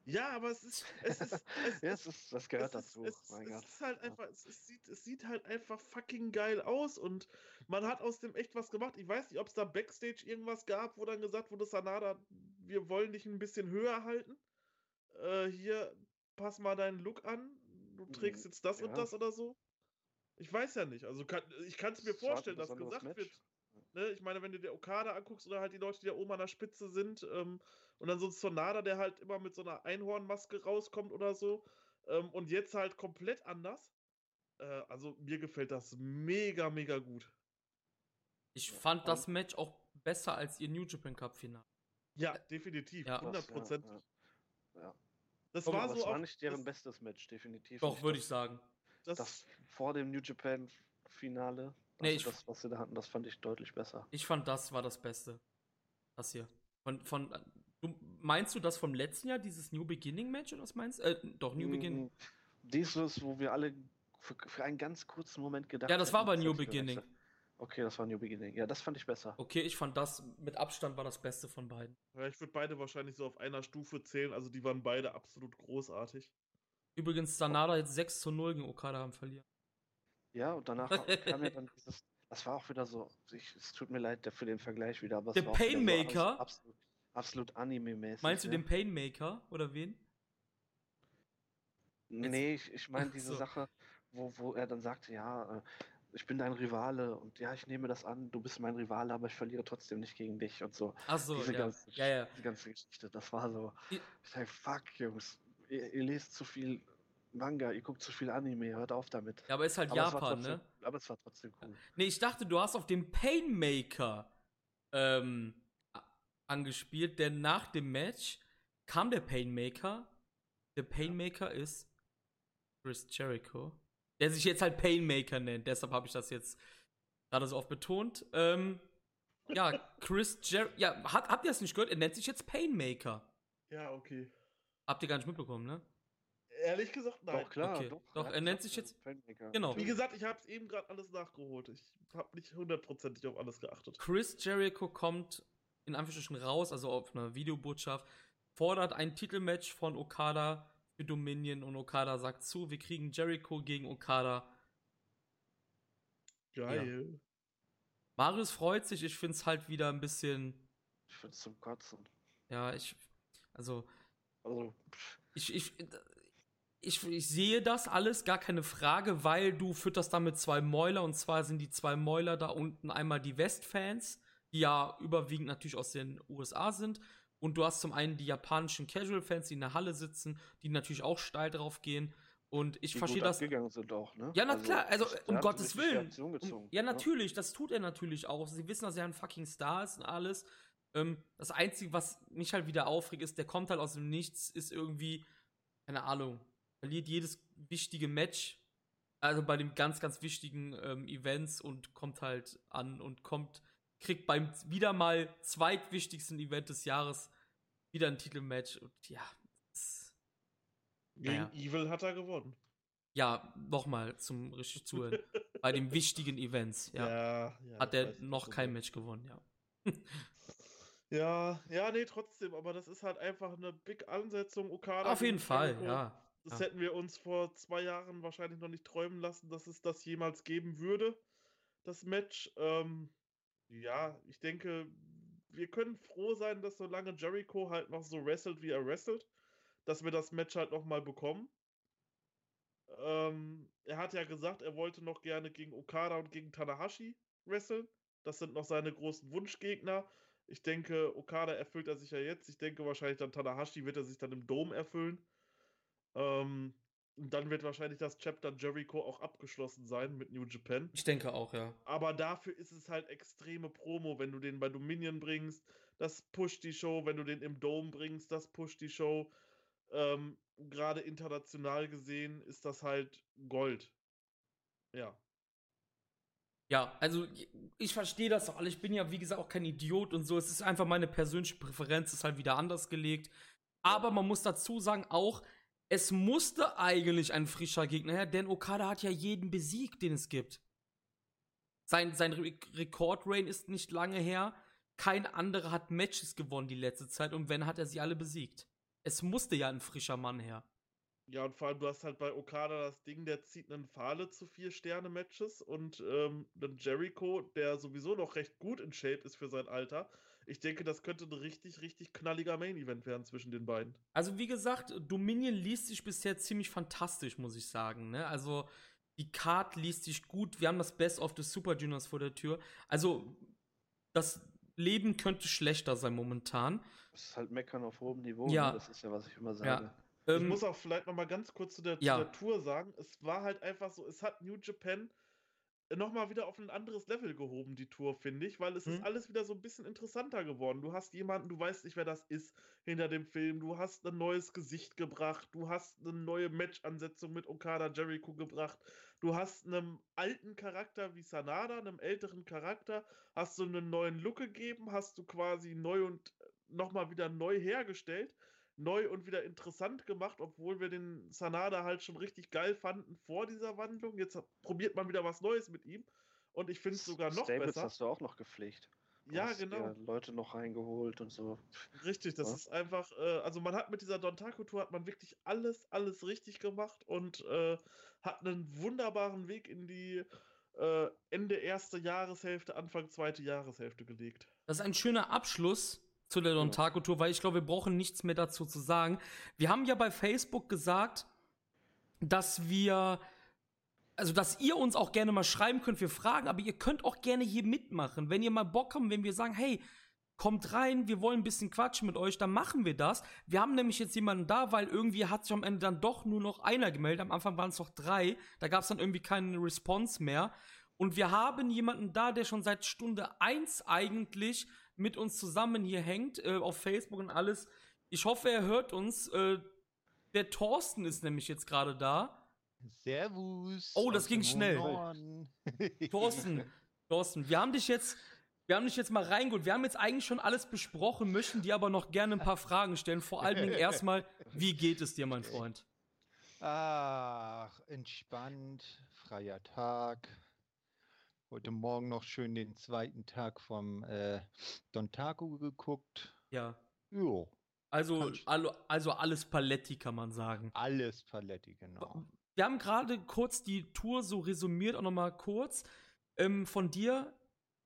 Ja, aber es ist, es ist, es, Ja, es ist, das gehört es ist, dazu. Es, mein es Gott. ist halt einfach, es, es, sieht, es sieht halt einfach fucking geil aus und man hat aus dem echt was gemacht. Ich weiß nicht, ob es da Backstage irgendwas gab, wo dann gesagt wurde, Sanada, wir wollen dich ein bisschen höher halten. Äh, hier, pass mal deinen Look an. Du trägst jetzt das und ja. das oder so. Ich weiß ja nicht. Also kann, ich kann es mir vorstellen, dass gesagt Match. wird. Ne? Ich meine, wenn du dir Okada anguckst oder halt die Leute, die da oben an der Spitze sind, ähm, und dann so ein Sonada, der halt immer mit so einer Einhornmaske rauskommt oder so, ähm, und jetzt halt komplett anders. Äh, also mir gefällt das mega, mega gut. ich fand das Match auch besser als ihr New Japan Cup Finale. Ja, definitiv. Ja. 100 Das, Prozent. Ja, ja. Ja. Das war so es war auch, nicht deren das, bestes Match, definitiv. Doch, würde Das- ich sagen. das, Das vor dem New Japan Finale, Nee, also ich- das, was sie da hatten, das fand ich deutlich besser. Ich fand, das war das Beste. Das hier. Von, von, du, meinst du das vom letzten Jahr, dieses New Beginning Match, oder was meinst du? Äh, doch, New Beginning. Mm, Dieses, wo wir alle für, für einen ganz kurzen Moment gedacht Ja, das war aber New Beginning. gewechselt. Okay, das war New Beginning. Ja, das fand ich besser. Okay, ich fand das mit Abstand war das Beste von beiden. ja, ich würde beide wahrscheinlich so auf einer Stufe zählen. Also die waren beide absolut großartig. Übrigens, Sanada jetzt 6 zu 0 gegen Okada am Verlieren. Ja, und danach kam ja dann dieses. Das war auch wieder so. Ich, es tut mir leid für den Vergleich wieder, aber Der Painmaker? So absolut, absolut Anime-mäßig. Meinst du ja. den Painmaker oder wen? Nee, ich, ich meine Ach diese so. Sache, wo, wo er dann sagte, ja, äh, ich bin dein Rivale und ja, ich nehme das an, du bist mein Rivale, aber ich verliere trotzdem nicht gegen dich und so. Achso, diese, ja. ganze, ja, ja. die ganze Geschichte, das war so. I- Ich sag, fuck, Jungs, ihr, ihr lest zu viel Manga, ihr guckt zu viel Anime, hört auf damit. Ja, aber ist halt aber Japan, trotzdem, ne? Aber es war trotzdem cool. Nee, ich dachte, du hast auf den Painmaker ähm, angespielt, denn nach dem Match kam der Painmaker. Der Painmaker ist Chris Jericho, der sich jetzt halt Painmaker nennt. Deshalb habe ich das jetzt gerade so oft betont. Ähm, ja, Chris Jericho. Ja, hat, habt ihr das nicht gehört? Er nennt sich jetzt Painmaker. Ja, okay. Habt ihr gar nicht mitbekommen, ne? Ehrlich gesagt, nein. Doch, klar, okay. doch. Doch, er nennt sich jetzt- genau. Wie gesagt, ich habe es eben gerade alles nachgeholt. Ich habe nicht hundertprozentig auf alles geachtet. Chris Jericho kommt in Anführungsstrichen raus, also auf einer Videobotschaft, fordert ein Titelmatch von Okada für Dominion und Okada sagt zu, wir kriegen Jericho gegen Okada. Geil. Marius freut sich, ich finde es halt wieder ein bisschen, Ich find's zum Kotzen. ja, ich, also, Also, pff, ich, ich, ich, ich sehe das alles, gar keine Frage, weil du fütterst damit zwei Mäuler und zwar sind die zwei Mäuler da unten einmal die Westfans, die ja überwiegend natürlich aus den USA sind und du hast zum einen die japanischen Casual-Fans, die in der Halle sitzen, die natürlich auch steil drauf gehen Und ich die verstehe gut das. abgegangen sind auch, ne? Ja, na klar, also, um Gottes Willen. Um, ja, ne? natürlich, das tut er natürlich auch. Sie wissen, dass er ein fucking Star ist und alles. Ähm, das Einzige, was mich halt wieder aufregt, ist, der kommt halt aus dem Nichts, ist irgendwie, keine Ahnung, verliert jedes wichtige Match, also bei den ganz, ganz wichtigen ähm, Events und kommt halt an und kommt, kriegt beim wieder mal zweitwichtigsten Event des Jahres wieder ein Titelmatch und ja, das- Gegen Naja. Evil hat er gewonnen. ja, nochmal zum richtig zuhören. bei den wichtigen Events, ja. ja, ja, hat er noch kein meinst. Match gewonnen, ja. Ja, ja, nee, trotzdem, aber das ist halt einfach eine Big Ansetzung. Okada Auf jeden Fall, Jericho. ja. Das Ja. hätten wir uns vor zwei Jahren wahrscheinlich noch nicht träumen lassen, dass es das jemals geben würde, das Match. Ähm, ja, ich denke, wir können froh sein, dass solange Jericho halt noch so wrestelt, wie er wrestelt, dass wir das Match halt noch mal bekommen. Ähm, er hat ja gesagt, er wollte noch gerne gegen Okada und gegen Tanahashi wresteln. Das sind noch seine großen Wunschgegner. Ich denke, Okada erfüllt er sich ja jetzt. Ich denke wahrscheinlich dann Tanahashi wird er sich dann im Dom erfüllen. Ähm, und dann wird wahrscheinlich das Chapter Jericho auch abgeschlossen sein mit New Japan. Ich denke auch, ja. Aber dafür ist es halt extreme Promo, wenn du den bei Dominion bringst. Das pusht die Show. Wenn du den im Dome bringst, das pusht die Show. Ähm, Gerade international gesehen ist das halt Gold. Ja. Ja, also ich- ich verstehe das doch alle. Ich bin ja, wie gesagt, auch kein Idiot und so. Es ist einfach meine persönliche Präferenz, ist halt wieder anders gelegt. Aber man muss dazu sagen, auch, es musste eigentlich ein frischer Gegner her, denn Okada hat ja jeden besiegt, den es gibt. Sein, sein Re Rekordreign ist nicht lange her. Kein anderer hat Matches gewonnen die letzte Zeit und wenn, hat er sie alle besiegt. Es musste ja ein frischer Mann her. Ja, und vor allem, du hast halt bei Okada das Ding, der zieht einen Pfahle zu vier Sterne-Matches und ähm, dann Jericho, der sowieso noch recht gut in Shape ist für sein Alter. Ich denke, das könnte ein richtig, richtig knalliger Main-Event werden zwischen den beiden. Also wie gesagt, Dominion liest sich bisher ziemlich fantastisch, muss ich sagen. Ne? Also die Card liest sich gut. Wir haben das Best of the Super Juniors vor der Tür. Also das Leben könnte schlechter sein momentan. Das ist halt Meckern auf hohem Niveau. Ja. Ne? Das ist ja, was ich immer sage. Ich Ähm, muss auch vielleicht noch mal ganz kurz zu der, ja. zu der Tour sagen, es war halt einfach so, es hat New Japan noch mal wieder auf ein anderes Level gehoben, die Tour, finde ich, weil es ist Mhm. alles wieder so ein bisschen interessanter geworden. Du hast jemanden, du weißt nicht, wer das ist hinter dem Film, du hast ein neues Gesicht gebracht, du hast eine neue Match-Ansetzung mit Okada Jericho gebracht, du hast einem alten Charakter wie Sanada, einem älteren Charakter, hast du einen neuen Look gegeben, hast du quasi neu und noch mal wieder neu hergestellt neu und wieder interessant gemacht, obwohl wir den Sanada halt schon richtig geil fanden vor dieser Wandlung. Jetzt probiert man wieder was Neues mit ihm und ich finde es sogar noch Stables besser. hast du auch noch gepflegt. Du Ja, hast genau. Leute noch reingeholt und so. Richtig, das Ja. ist einfach, äh, also man hat mit dieser Dontaku-Tour hat man wirklich alles, alles richtig gemacht und äh, hat einen wunderbaren Weg in die äh, Ende erste Jahreshälfte, Anfang zweite Jahreshälfte gelegt. Das ist ein schöner Abschluss zu der Genau. Dontaku-Tour, weil ich glaube, wir brauchen nichts mehr dazu zu sagen. Wir haben ja bei Facebook gesagt, dass wir, also dass ihr uns auch gerne mal schreiben könnt für Fragen, aber ihr könnt auch gerne hier mitmachen. Wenn ihr mal Bock habt, wenn wir sagen, hey, kommt rein, wir wollen ein bisschen quatschen mit euch, dann machen wir das. Wir haben nämlich jetzt jemanden da, weil irgendwie hat sich am Ende dann doch nur noch einer gemeldet. Am Anfang waren es noch drei. Da gab es dann irgendwie keine Response mehr. Und wir haben jemanden da, der schon seit Stunde eins eigentlich mit uns zusammen hier hängt, äh, auf Facebook und alles. Ich hoffe, er hört uns. Äh, der Thorsten ist nämlich jetzt gerade da. Servus. Oh, das ging schnell. Thorsten, Thorsten, wir haben dich jetzt, wir haben dich jetzt mal reingeholt. Wir haben jetzt eigentlich schon alles besprochen, möchten dir aber noch gerne ein paar Fragen stellen. Vor allen Dingen erstmal, wie geht es dir, mein Freund? Ach, entspannt, freier Tag. Heute Morgen noch schön den zweiten Tag vom äh, Dontaku geguckt. Ja. Jo, Also, also alles Paletti, kann man sagen. alles Paletti, genau. Wir haben gerade kurz die Tour so resümiert, auch nochmal kurz. Ähm, von dir,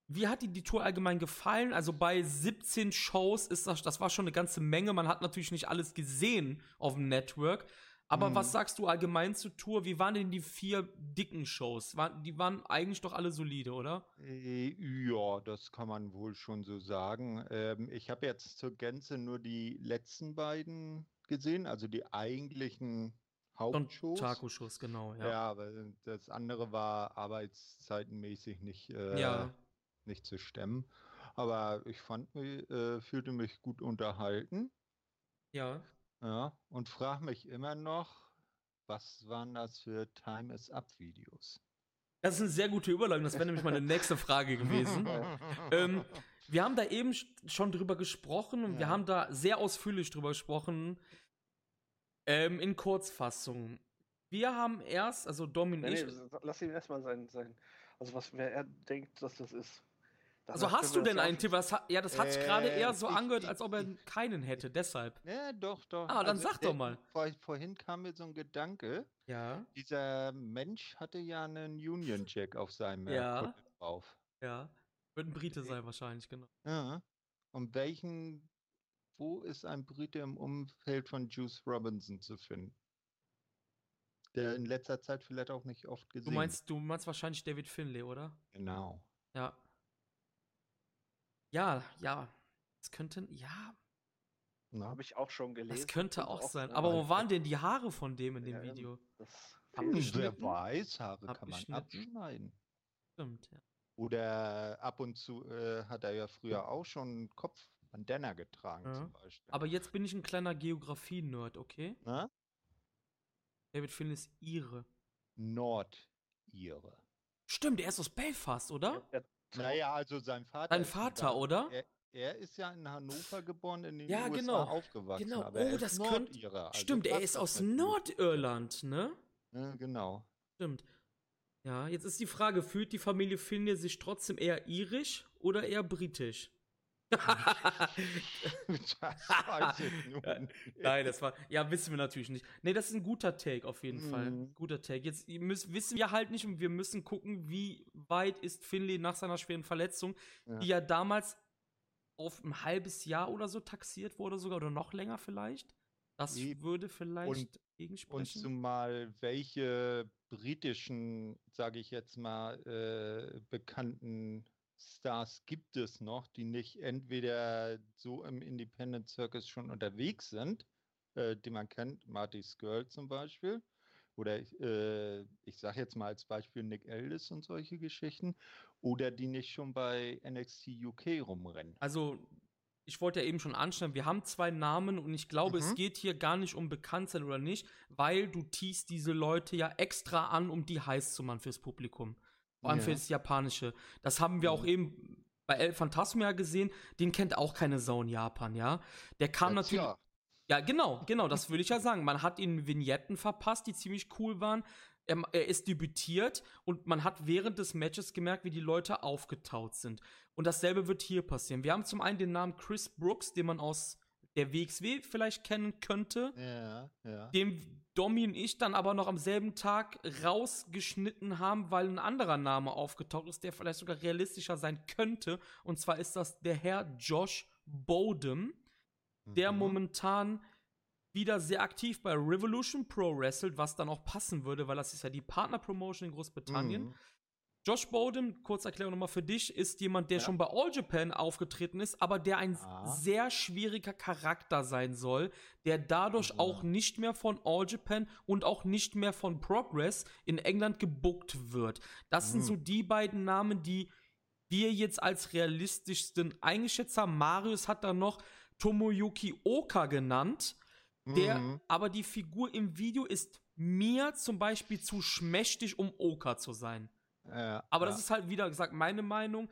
wie hat dir die Tour allgemein gefallen? Also bei 17 Shows ist das, das war schon eine ganze Menge. Man hat natürlich nicht alles gesehen auf dem Network. Aber Mhm. was sagst du allgemein zur Tour? Wie waren denn die vier dicken Shows? War, die waren eigentlich doch alle solide, oder? Äh, ja, das kann man wohl schon so sagen. Ähm, ich habe jetzt zur Gänze nur die letzten beiden gesehen, also die eigentlichen Hauptshows. Taco-Schuss, genau, Ja. ja. aber das andere war arbeitszeitenmäßig nicht, äh, Ja. nicht zu stemmen. Aber ich fand mich, äh, fühlte mich gut unterhalten. Ja. Ja, und frage mich immer noch, was waren das für Time is Up Videos? Das ist eine sehr gute Überleitung. Das wäre nämlich meine nächste Frage gewesen. ähm, wir haben da eben sch- schon drüber gesprochen und wir Ja. haben da sehr ausführlich drüber gesprochen. Ähm, in Kurzfassung. Wir haben erst, also Domin Nee, nee, lass ihn erstmal sein, sein. Also was wer er denkt, dass das ist. Also Danach hast du denn das einen Tipp? Was, ja, das hat sich gerade Äh, eher so ich- angehört, als ob er keinen hätte. Deshalb. Ja, doch, doch. Ah, dann Also, sag doch mal. Vor, vorhin kam mir so ein Gedanke, Ja, dieser Mensch hatte ja einen Union Jack auf seinem äh, Ja. Drauf. ja. Wird ein Brite Okay. sein wahrscheinlich, genau. Ja. Und welchen, wo ist ein Brite im Umfeld von Juice Robinson zu finden? Der in letzter Zeit vielleicht auch nicht oft gesehen. Du meinst, du meinst wahrscheinlich David Finlay, oder? Genau. Ja. Ja, ja. Das könnte, ja, Na? Habe ich auch schon gelesen. das könnte auch sein. Aber wo waren denn die Haare von dem in dem Ja. Video? Das Wer weiß, Haare kann man abschneiden. Stimmt, ja. Oder ab und zu äh, hat er ja früher auch schon einen Kopfbandana getragen Ja. zum Beispiel. Aber jetzt bin ich ein kleiner Geografie-Nerd, okay? Na? David Finlay ist Ire. Nordire. Stimmt, er ist aus Belfast, oder? Er- er- Naja, also sein Vater. Von Vater, oder? Er, er ist ja in Hannover geboren, in den Ja, USA genau. aufgewachsen. Genau. Aber er Oh, ist das könnt- Nordire, also Stimmt, er ist aus natürlich. Nordirland, ne? Ja, genau. Stimmt. Ja, jetzt ist die Frage, fühlt die Familie Finlay sich trotzdem eher irisch oder eher britisch? Das. Nein, das war. Ja, wissen wir natürlich nicht. Nee, das ist ein guter Take auf jeden Fall. Mhm. Guter Take. Jetzt müsst, wissen wir halt nicht und wir müssen gucken, wie weit ist Finlay nach seiner schweren Verletzung, Ja. die ja damals auf ein halbes Jahr oder so taxiert wurde, sogar oder noch länger vielleicht. Das Eben. würde vielleicht Und- Und zumal welche britischen, sage ich jetzt mal, äh, bekannten Stars gibt es noch, die nicht entweder so im Independent Circus schon unterwegs sind, äh, die man kennt, Marty Skrull zum Beispiel, oder äh, ich sage jetzt mal als Beispiel Nick Aldis und solche Geschichten, oder die nicht schon bei NXT UK rumrennen. Also, ich wollte ja eben schon anschneiden, wir haben zwei Namen und ich glaube, es Mhm. geht hier gar nicht um Bekanntsein oder nicht, weil du teast diese Leute ja extra an, um die heiß zu machen fürs Publikum. Vor allem für Ja. das Japanische. Das haben wir auch Mhm. eben bei El Phantasma gesehen, den kennt auch keine Sau in Japan, ja. Der kam Jetzt natürlich. ja. Ja, genau, genau, das würde ich ja sagen. Man hat ihnen Vignetten verpasst, die ziemlich cool waren. Er, er ist debütiert und man hat während des Matches gemerkt, wie die Leute aufgetaut sind. Und dasselbe wird hier passieren. Wir haben zum einen den Namen Chris Brooks, den man aus der WXW vielleicht kennen könnte, Ja, ja. den Domi und ich dann aber noch am selben Tag rausgeschnitten haben, weil ein anderer Name aufgetaucht ist, der vielleicht sogar realistischer sein könnte. Und zwar ist das der Herr Josh Bodem der Mhm. momentan wieder sehr aktiv bei Revolution Pro wrestelt, was dann auch passen würde, weil das ist ja die Partner-Promotion in Großbritannien. Mhm. Josh Bowden, kurze Erklärung nochmal für dich, ist jemand, der Ja. schon bei All Japan aufgetreten ist, aber der ein Ja. sehr schwieriger Charakter sein soll, der dadurch Ja. auch nicht mehr von All Japan und auch nicht mehr von Progress in England gebuckt wird. Das sind Mhm. so die beiden Namen, die wir jetzt als realistischsten eingeschätzt haben. Marius hat dann noch Tomoyuki Oka genannt. Der, Mhm. aber die Figur im Video ist mir zum Beispiel zu schmächtig, um Oka zu sein. Ja, Aber ja. das ist halt wieder gesagt meine Meinung.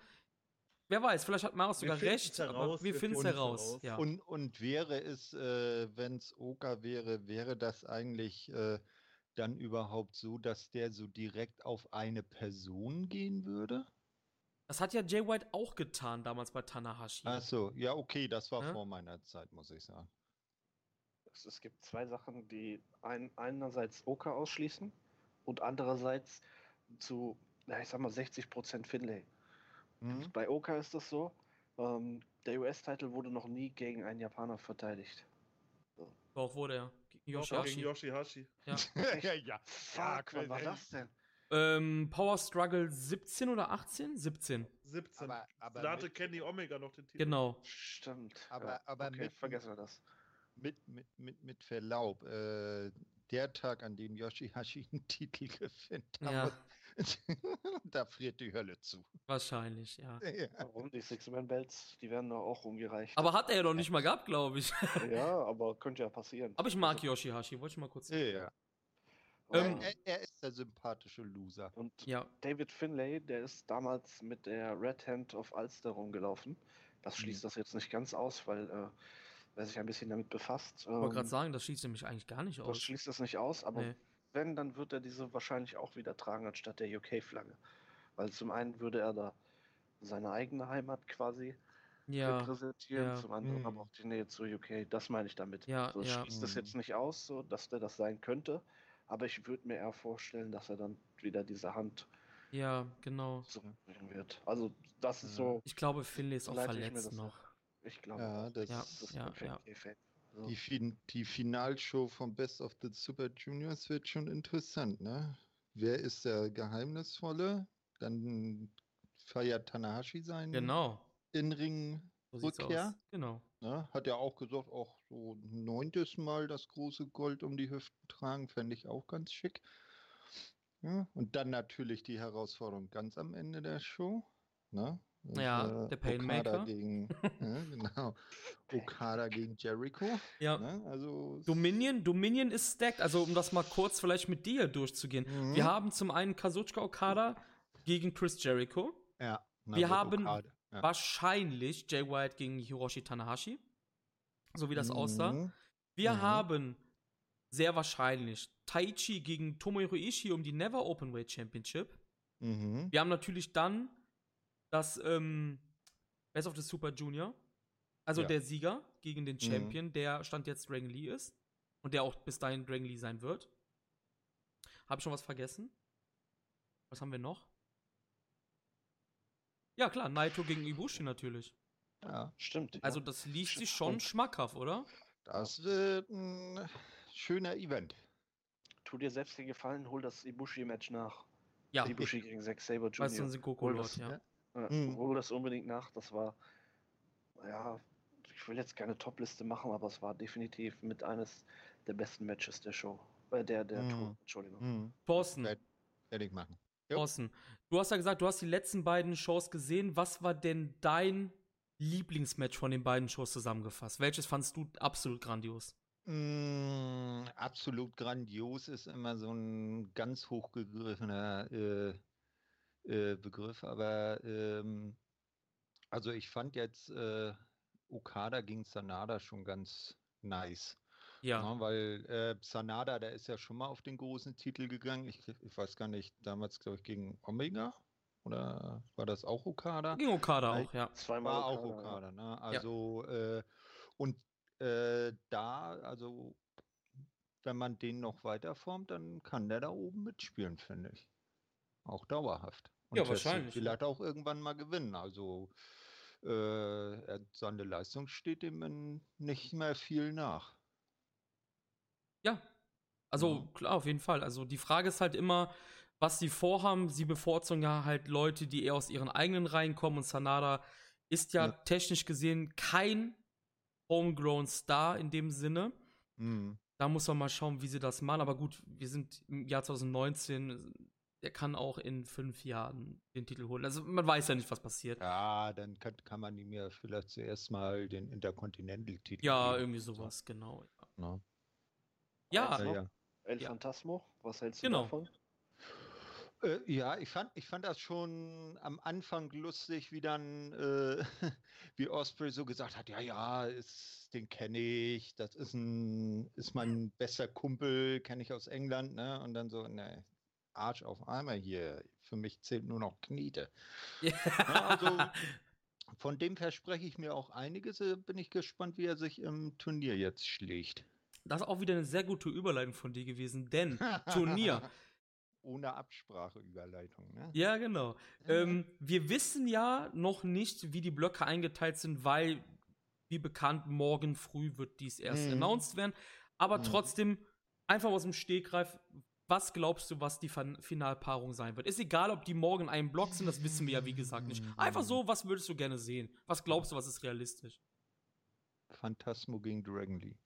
Wer weiß, vielleicht hat Marius sogar recht, heraus, aber wir finden es heraus. heraus. Ja. Und, und wäre es, äh, wenn es Oka wäre, wäre das eigentlich äh, dann überhaupt so, dass der so direkt auf eine Person gehen würde? das hat ja Jay White auch getan damals bei Tanahashi. Ach so, ja, okay, das war Ja. vor meiner Zeit, muss ich sagen. Es, es gibt zwei Sachen, die ein, einerseits Oka ausschließen und andererseits zu, ja, ich sag mal, 60% Finlay. Mhm. Bei Oka ist das so, ähm, der US-Titel wurde noch nie gegen einen Japaner verteidigt. Doch, wurde er. Gegen Yoshihashi. Yoshihashi. ja, ja. Fuck, wann war das denn? Ähm, Power Struggle 17 oder 18? 17. 17. Aber, aber da hatte mit, Kenny Omega noch den Titel. Genau. Stimmt. Aber- ja, aber okay, mit- vergessen wir das. mit, mit, mit, mit Verlaub, äh, der Tag, an dem Yoshihashi einen Titel gewinnt. Ja. Da friert die Hölle zu. Wahrscheinlich, ja. Ja. Warum? Die Six-Man-Belts, die werden doch auch rumgereicht. Aber hat er ja noch nicht mal gehabt, glaube ich. ja, aber könnte ja passieren. Aber ich mag Yoshihashi, wollte ich mal kurz sagen. Ja. Ähm, er, er ist der sympathische Loser. Und Ja, David Finlay, der ist damals mit der Red Hand of Ulster rumgelaufen. Das schließt Mhm. das jetzt nicht ganz aus, weil äh, wer sich ein bisschen damit befasst. ich wollte ähm, gerade sagen, das schließt nämlich eigentlich gar nicht das aus. schließt das nicht aus, aber Nee. Wenn, dann wird er diese wahrscheinlich auch wieder tragen anstatt der UK-Flagge. Weil zum einen würde er da seine eigene Heimat quasi Ja, repräsentieren, ja. zum anderen Mhm. aber auch die Nähe zu UK. Das meine ich damit. Ja, so, ja. schließt das Mhm. jetzt nicht aus, so dass der das sein könnte, aber ich würde mir eher vorstellen, dass er dann wieder diese Hand ja, genau. zurückbringen wird. Also das ist Ja. so, Ich glaube, Finlay ist auch ich verletzt das noch. ich glaube, Ja, das, Ja, das ist ja, perfekt ja. Also, Die, fin die Finalshow vom Best of the Super Juniors wird schon interessant, ne? Wer ist der Geheimnisvolle? Dann feiert Tanahashi seinen Genau. Innenring. So Rückkehr? Genau. Ne? Hat er auch gesagt, auch so ein neuntes Mal das große Gold um die Hüften tragen, fände ich auch ganz schick. Ja, und dann natürlich die Herausforderung ganz am Ende der Show. Ne? Und, Ja, der Painmaker. Okada gegen, ja, genau. Okada gegen Jericho. Ja. Ne? Also Dominion, Dominion ist stacked. Also, um das mal kurz vielleicht mit dir durchzugehen. Mhm. Wir haben zum einen Kazuchika Okada gegen Chris Jericho. Ja, na Wir haben Okada, ja. Wahrscheinlich Jay White gegen Hiroshi Tanahashi. So wie das aussah. Mhm. Wir Mhm. haben sehr wahrscheinlich Taichi gegen Tomohiro Ishii um die Never Openweight Championship. Mhm. Wir haben natürlich dann das ähm, Best of the Super Junior. Also Ja. der Sieger gegen den Mhm. Champion, der Stand jetzt Dragon Lee ist. Und der auch bis dahin Dragon Lee sein wird. Habe ich schon was vergessen? Was haben wir noch? Ja, klar, Naito gegen Ibushi natürlich. Ja, Stimmt. Also, das liest sich schon schmackhaft, oder? das wird ein schöner Event. Tu dir selbst den Gefallen, hol das Ibushi-Match nach. Ja, Ibushi gegen Zack Saber Jr. weißt du, ein Goku Hol Lord, ja. Ja, Mhm. Hol das unbedingt nach. Das war, ja, ich will jetzt keine Top-Liste machen, aber es war definitiv mit eines der besten Matches der Show. Äh, der, der Mhm. Tour, Entschuldigung. Mhm. Thorsten, Werd- Werde ich machen. Jo. Thorsten, du hast ja gesagt, du hast die letzten beiden Shows gesehen. Was war denn dein Lieblingsmatch von den beiden Shows zusammengefasst? Welches fandst du absolut grandios? Mm, absolut grandios ist immer so ein ganz hochgegriffener äh, äh, Begriff, aber ähm, also ich fand jetzt äh, Okada gegen Sanada schon ganz nice. Ja, Ja, weil äh, Sanada, der ist ja schon mal auf den großen Titel gegangen. Ich, ich weiß gar nicht, damals glaube ich gegen Omega oder war das auch Okada? gegen Okada Weil- auch, ja. Zweimal War auch Okada, ja. Okada, ne? Also, äh, und äh, da, also, wenn man den noch weiterformt, dann kann der da oben mitspielen, finde ich. Auch dauerhaft. Und Ja, wahrscheinlich, Will ja. halt auch irgendwann mal gewinnen. Also, äh, seine Leistung steht ihm nicht mehr viel nach. Ja. Also, klar, auf jeden Fall. Also, die Frage ist halt immer, was sie vorhaben. Sie bevorzugen ja halt Leute, die eher aus ihren eigenen Reihen kommen. Und Sanada ist ja, Ja. technisch gesehen kein Homegrown Star in dem Sinne. Hm. Da muss man mal schauen, wie sie das machen. Aber gut, wir sind im Jahr 2019. Der kann auch in fünf Jahren den Titel holen. Also, man weiß ja nicht, was passiert. Ja, dann kann, kann man ihm ja vielleicht zuerst mal den Intercontinental-Titel Ja, geben. irgendwie sowas, genau. Ne? Ja, Eins Ja, noch? ja. El Ja. Phantasmo, was hältst du Genau. davon? Äh, ja, ich fand, ich fand das schon am Anfang lustig, wie dann, äh, wie Osprey so gesagt hat, ja, ja, ist, den kenne ich, das ist ein, ist mein bester Kumpel, kenne ich aus England, ne? Und dann so, ne, Arsch auf einmal hier, für mich zählt nur noch Knete. Ja, also, von dem verspreche ich mir auch einiges, äh, bin ich gespannt, wie er sich im Turnier jetzt schlägt. Das ist auch wieder eine sehr gute Überleitung von dir gewesen, denn Turnier. Ohne Abspracheüberleitung, ne? Ja, genau. Ähm, wir wissen ja noch nicht, wie die Blöcke eingeteilt sind, weil, wie bekannt, morgen früh wird dies erst Mhm. announced werden. Aber Mhm. trotzdem, einfach aus dem Stegreif, was glaubst du, was die Fin- Finalpaarung sein wird? Ist egal, ob die morgen ein Block sind, das wissen wir ja, wie gesagt, nicht. Einfach so, was würdest du gerne sehen? Was glaubst du, was ist realistisch? Phantasmo gegen Dragon Lee.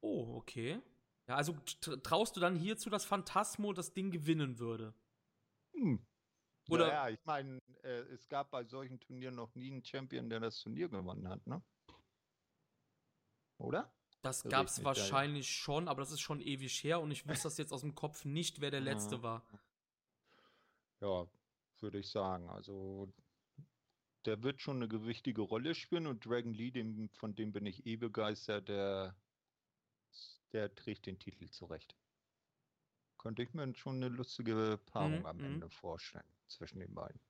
Oh, okay. Ja, also tr- traust du dann hierzu, dass Phantasmo das Ding gewinnen würde? Hm. Oder- Oder ja, ich meine, äh, es gab bei solchen Turnieren noch nie einen Champion, der das Turnier gewonnen hat, ne? Oder? Das Irre gab es wahrscheinlich schon, aber das ist schon ewig her und ich wüsste das jetzt aus dem Kopf nicht, wer der letzte war. Ja, würde ich sagen. Also der wird schon eine gewichtige Rolle spielen und Dragon Lee, dem, von dem bin ich eh begeistert, der, der trägt den Titel zurecht. Könnte ich mir schon eine lustige Paarung Mhm, am mhm. Ende vorstellen zwischen den beiden.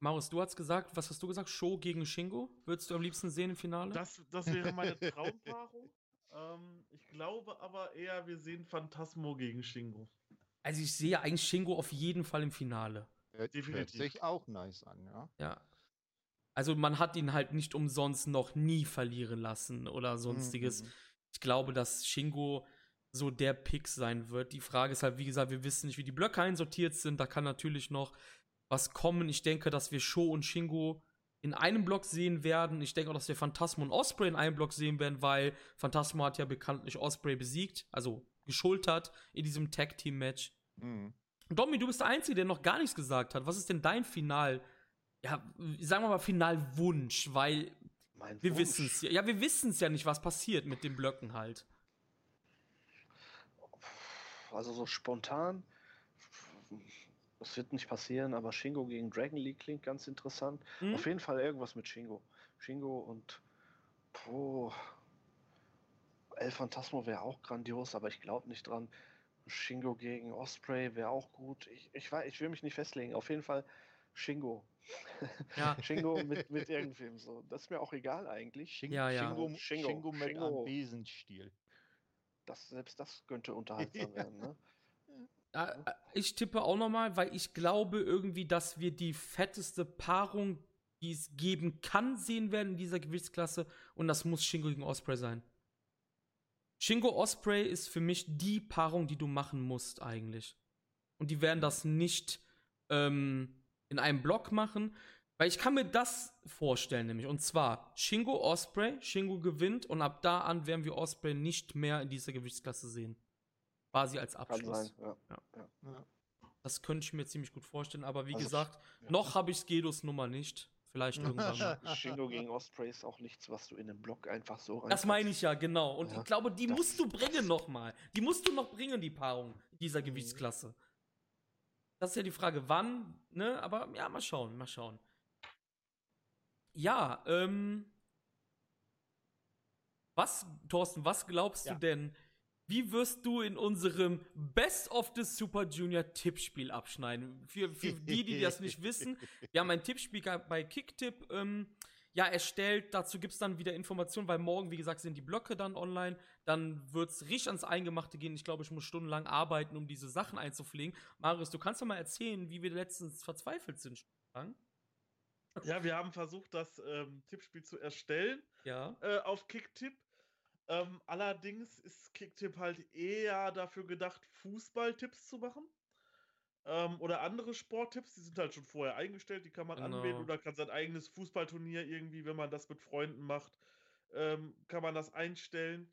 Marius, du hast gesagt, was hast du gesagt? Show gegen Shingo? Würdest du am liebsten sehen im Finale? Das, das wäre meine Traumpaarung. ähm, ich glaube aber eher, wir sehen Phantasmo gegen Shingo. also ich sehe eigentlich Shingo auf jeden Fall im Finale. Hört, hört Definitiv. sich auch nice an, ja. Ja. Also man hat ihn halt nicht umsonst noch nie verlieren lassen oder sonstiges. Mhm. Ich glaube, dass Shingo so der Pick sein wird. Die Frage ist halt, wie gesagt, wir wissen nicht, wie die Blöcke einsortiert sind. Da kann natürlich noch was kommen. Ich denke, dass wir Sho und Shingo in einem Block sehen werden. Ich denke auch, dass wir Phantasmo und Osprey in einem Block sehen werden, weil Phantasmo hat ja bekanntlich Osprey besiegt, also geschultert in diesem Tag-Team-Match. Mhm. Domi, du bist der Einzige, der noch gar nichts gesagt hat. Was ist denn dein Final, ja, sagen wir mal Finalwunsch, weil Mein wir wissen es ja. Ja, wir wissen es ja nicht, was passiert mit den Blöcken halt. Also so spontan, das wird nicht passieren, aber Shingo gegen Dragon League klingt ganz interessant. Hm? Auf jeden Fall irgendwas mit Shingo. Shingo und oh, El Phantasmo wäre auch grandios, aber ich glaube nicht dran. Shingo gegen Osprey wäre auch gut. Ich, ich, weiß, ich will mich nicht festlegen. Auf jeden Fall Shingo. Ja. Shingo mit, mit irgendwem so. Das ist mir auch egal eigentlich. Shing, Ja, ja. Shingo, Shingo, Shingo mit Shingo. einem Besenstiel. Das, selbst das könnte unterhaltsam werden. Ne? Äh, Ich tippe auch nochmal, weil ich glaube irgendwie, dass wir die fetteste Paarung, die es geben kann, sehen werden in dieser Gewichtsklasse. Und das muss Shingo gegen Osprey sein. Shingo Osprey ist für mich die Paarung, die du machen musst, eigentlich. Und die werden das nicht ähm, in einem Block machen. Weil ich kann mir das vorstellen, nämlich. Und zwar Shingo Osprey, Shingo gewinnt und ab da an werden wir Osprey nicht mehr in dieser Gewichtsklasse sehen. Quasi als Kann Abschluss. sein. Ja. Ja. Das könnte ich mir ziemlich gut vorstellen, aber wie Also, gesagt, ja. noch habe ich Skedos Nummer nicht. Vielleicht irgendwann mal. Shingo gegen Osprey ist auch nichts, was du in den Block einfach so rein. Das meine ich ja, genau. Und Ja. ich glaube, die Das- musst du bringen noch mal. Die musst du noch bringen, die Paarung dieser Mhm. Gewichtsklasse. Das ist ja die Frage, wann, ne? Aber ja, mal schauen, mal schauen. Ja, ähm. Was, Thorsten, was glaubst Ja. du denn? Wie wirst du in unserem Best of the Super Junior Tippspiel abschneiden? Für, für die, die das nicht wissen, wir haben ein Tippspiel bei Kicktip ähm, ja, erstellt. Dazu gibt es dann wieder Informationen, weil morgen, wie gesagt, sind die Blöcke dann online. Dann wird es richtig ans Eingemachte gehen. Ich glaube, ich muss stundenlang arbeiten, um diese Sachen einzupflegen. Marius, du kannst doch mal erzählen, wie wir letztens verzweifelt sind. Ja, wir haben versucht, das ähm, Tippspiel zu erstellen Ja. äh, auf Kicktip. Ähm, allerdings ist Kicktip halt eher dafür gedacht, Fußballtipps zu machen. Ähm, oder andere Sporttipps, die sind halt schon vorher eingestellt, die kann man Genau. anwählen oder kann sein eigenes Fußballturnier irgendwie, wenn man das mit Freunden macht, ähm, kann man das einstellen.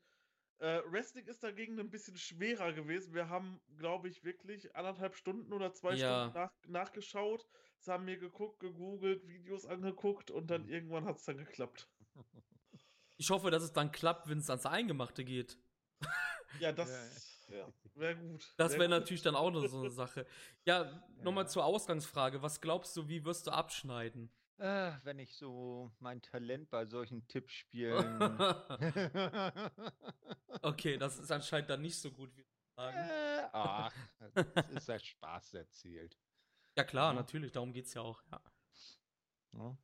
Äh, Wrestling ist dagegen ein bisschen schwerer gewesen. Wir haben, glaube ich, wirklich anderthalb Stunden oder zwei Ja. Stunden nach, nachgeschaut. Das haben wir geguckt, gegoogelt, Videos angeguckt und dann irgendwann hat es dann geklappt. Ich hoffe, dass es dann klappt, wenn es ans Eingemachte geht. Ja, das Ja. wäre gut. Das Wär wäre natürlich dann auch noch so eine Sache. Ja, nochmal zur Ausgangsfrage. Was glaubst du, wie wirst du abschneiden? Äh, wenn ich so mein Talent bei solchen Tippspielen. okay, das ist anscheinend dann nicht so gut, wie sagen. äh, ach, das ist ja Spaß erzählt. Ja, klar, ja. natürlich, darum geht's ja auch. Ja. Ne?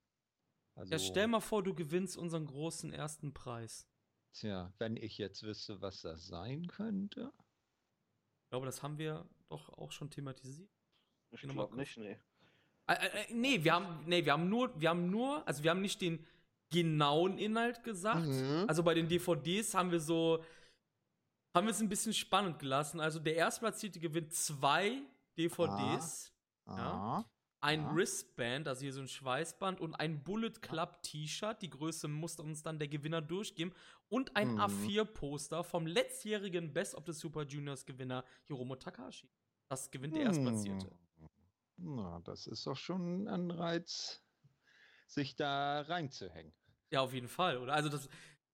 Also, ja, stell mal vor, du gewinnst unseren großen ersten Preis. Tja, wenn ich jetzt wüsste, was das sein könnte. Ich glaube, das haben wir doch auch schon thematisiert. Ich glaube nicht, nee. Äh, äh, äh, nee, wir haben, nee, wir haben nur, wir haben nur, also wir haben nicht den genauen Inhalt gesagt. Mhm. Also bei den DVDs haben wir so, haben wir es ein bisschen spannend gelassen. Also der Erstplatzierte gewinnt zwei DVDs. ja. Ein Ja. Wristband, also hier so ein Schweißband und ein Bullet Club T-Shirt. Die Größe musste uns dann der Gewinner durchgeben. Und ein Mhm. A4-Poster vom letztjährigen Best of the Super Juniors Gewinner Hiromo Takahashi. Das gewinnt der Erstplatzierte. Hm. Na, das ist doch schon ein Anreiz, sich da reinzuhängen. Ja, auf jeden Fall, oder? Also, das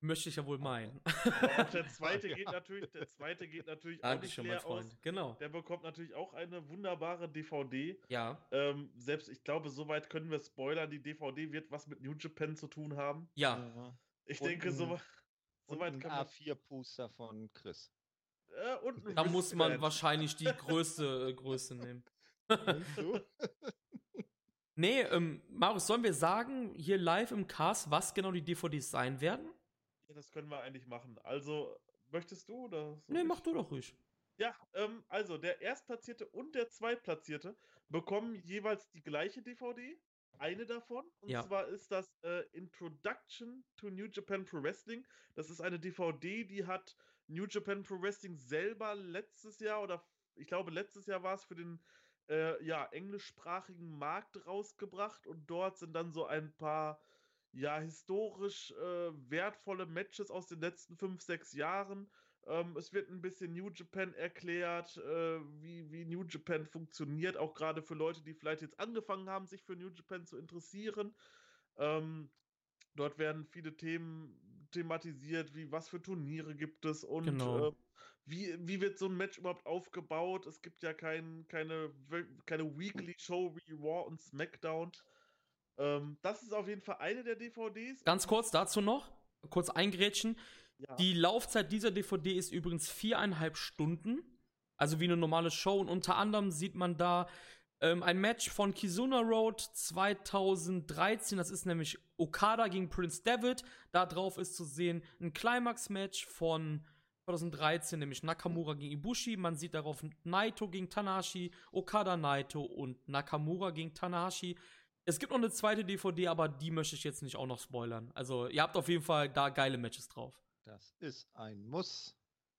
möchte ich ja wohl meinen. Und der zweite geht natürlich, der zweite geht natürlich auch nicht mein leer aus. Freund. Genau. Der bekommt natürlich auch eine wunderbare DVD. Ja. Ähm, selbst, ich glaube, soweit können wir spoilern, die DVD wird was mit New Japan zu tun haben. Ja. Ich Und denke, ein- so, soweit ein kann man. A4-Poster von Chris. Äh, und ein Da muss man wahrscheinlich die größte äh, Größe nehmen. So? Nee, ähm, Marius, sollen wir sagen, hier live im Cast, was genau die DVDs sein werden? Ja, das können wir eigentlich machen. Also, möchtest du oder? soll Nee, mach du doch ruhig. Ja, ähm, also der Erstplatzierte und der Zweitplatzierte bekommen jeweils die gleiche DVD. Eine davon. Und Ja. zwar ist das äh, Introduction to New Japan Pro Wrestling. Das ist eine DVD, die hat New Japan Pro Wrestling selber letztes Jahr oder ich glaube letztes Jahr war es für den äh, ja, englischsprachigen Markt rausgebracht und dort sind dann so ein paar ja, historisch äh, wertvolle Matches aus den letzten fünf, sechs Jahren. Ähm, es wird ein bisschen New Japan erklärt, äh, wie, wie New Japan funktioniert, auch gerade für Leute, die vielleicht jetzt angefangen haben, sich für New Japan zu interessieren. Ähm, dort werden viele Themen thematisiert, wie was für Turniere gibt es und Genau. äh, wie, wie wird so ein Match überhaupt aufgebaut. Es gibt ja kein, keine, keine Weekly Show wie Raw und SmackDown. Ähm, das ist auf jeden Fall eine der DVDs. Ganz kurz dazu noch, kurz eingrätschen. Ja. Die Laufzeit dieser DVD ist übrigens viereinhalb Stunden. Also wie eine normale Show. Und unter anderem sieht man da ähm, ein Match von Kizuna Road 2013. Das ist nämlich Okada gegen Prince David. Da drauf ist zu sehen ein Climax-Match von 2013, nämlich Nakamura gegen Ibushi. Man sieht darauf Naito gegen Tanahashi, Okada Naito und Nakamura gegen Tanahashi. Es gibt noch eine zweite DVD, aber die möchte ich jetzt nicht auch noch spoilern. Also, ihr habt auf jeden Fall da geile Matches drauf. Das ist ein Muss.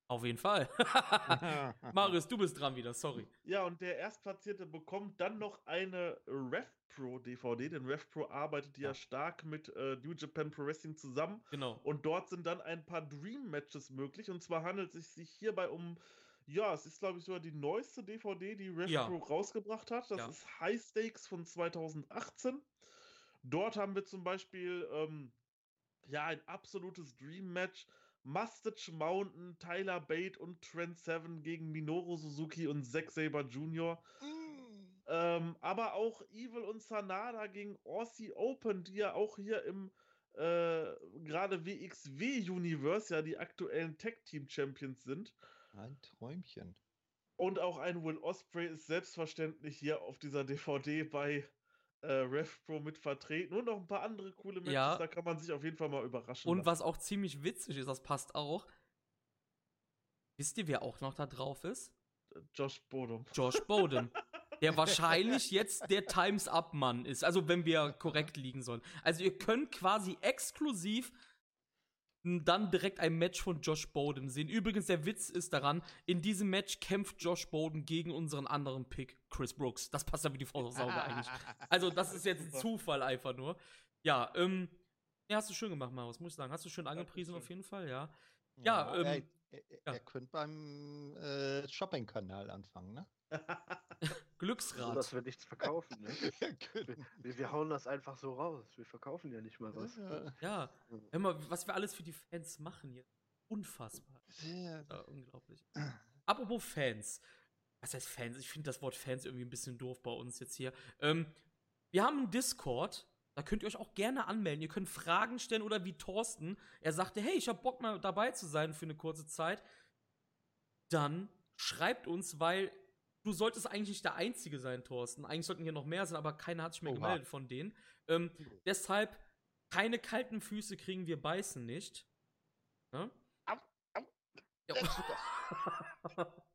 Auf jeden Fall. Marius, du bist dran wieder, sorry. Ja, und der Erstplatzierte bekommt dann noch eine RevPro DVD, denn RevPro arbeitet ja, Ja. stark mit äh, New Japan Pro Wrestling zusammen. Genau. Und dort sind dann ein paar Dream Matches möglich. Und zwar handelt es sich hierbei um, ja, es ist glaube ich sogar die neueste DVD, die RevPro Ja. rausgebracht hat. Das Ja. ist High Stakes von 2018. Dort haben wir zum Beispiel, ähm, ja, ein absolutes Dream Match. Mustache Mountain, Tyler Bate und Trent Seven gegen Minoru Suzuki und Zack Saber Jr. Ähm, aber auch Evil und Sanada gegen Aussie Open, die ja auch hier im äh, gerade WXW Universe ja die aktuellen Tag Team Champions sind. Ein Träumchen. Und auch ein Will Osprey ist selbstverständlich hier auf dieser DVD bei äh, RevPro mit vertreten. Und noch ein paar andere coole Matches, Ja. da kann man sich auf jeden Fall mal überraschen. Und lassen. was auch ziemlich witzig ist, das passt auch. Wisst ihr, wer auch noch da drauf ist? Josh Bodum. Josh Bowden. der wahrscheinlich jetzt der Times Up Mann ist. Also, wenn wir korrekt liegen sollen. Also, ihr könnt quasi exklusiv dann direkt ein Match von Josh Bowden sehen. Übrigens, der Witz ist daran, in diesem Match kämpft Josh Bowden gegen unseren anderen Pick, Chris Brooks. Das passt ja wie die aufs Auge eigentlich. Also, das ist jetzt ein Zufall einfach nur. Ja, ähm, ja, hast du schön gemacht, Marius, muss ich sagen. Hast du schön angepriesen Dankeschön. auf jeden Fall, ja. Ja, ähm, er, er, ja. er könnte beim äh, Shopping-Kanal anfangen, ne? So, Glücksrad. dass wir nichts verkaufen. Ne? Könnte. Wir, wir hauen das einfach so raus. Wir verkaufen ja nicht mal was. Ja. Ja, hör mal, was wir alles für die Fans machen hier. Unfassbar. Ja. Ja, unglaublich. Apropos Fans. Was heißt Fans? Ich finde das Wort Fans irgendwie ein bisschen doof bei uns jetzt hier. Ähm, wir haben einen Discord. Da könnt ihr euch auch gerne anmelden. Ihr könnt Fragen stellen oder wie Thorsten. Er sagte, hey, ich habe Bock mal dabei zu sein für eine kurze Zeit. Dann schreibt uns, weil du solltest eigentlich nicht der Einzige sein, Thorsten. Eigentlich sollten hier noch mehr sein, aber keiner hat sich mehr Oha. gemeldet von denen. Ähm, deshalb, keine kalten Füße kriegen wir beißen nicht. Ne? Au, au. Ja.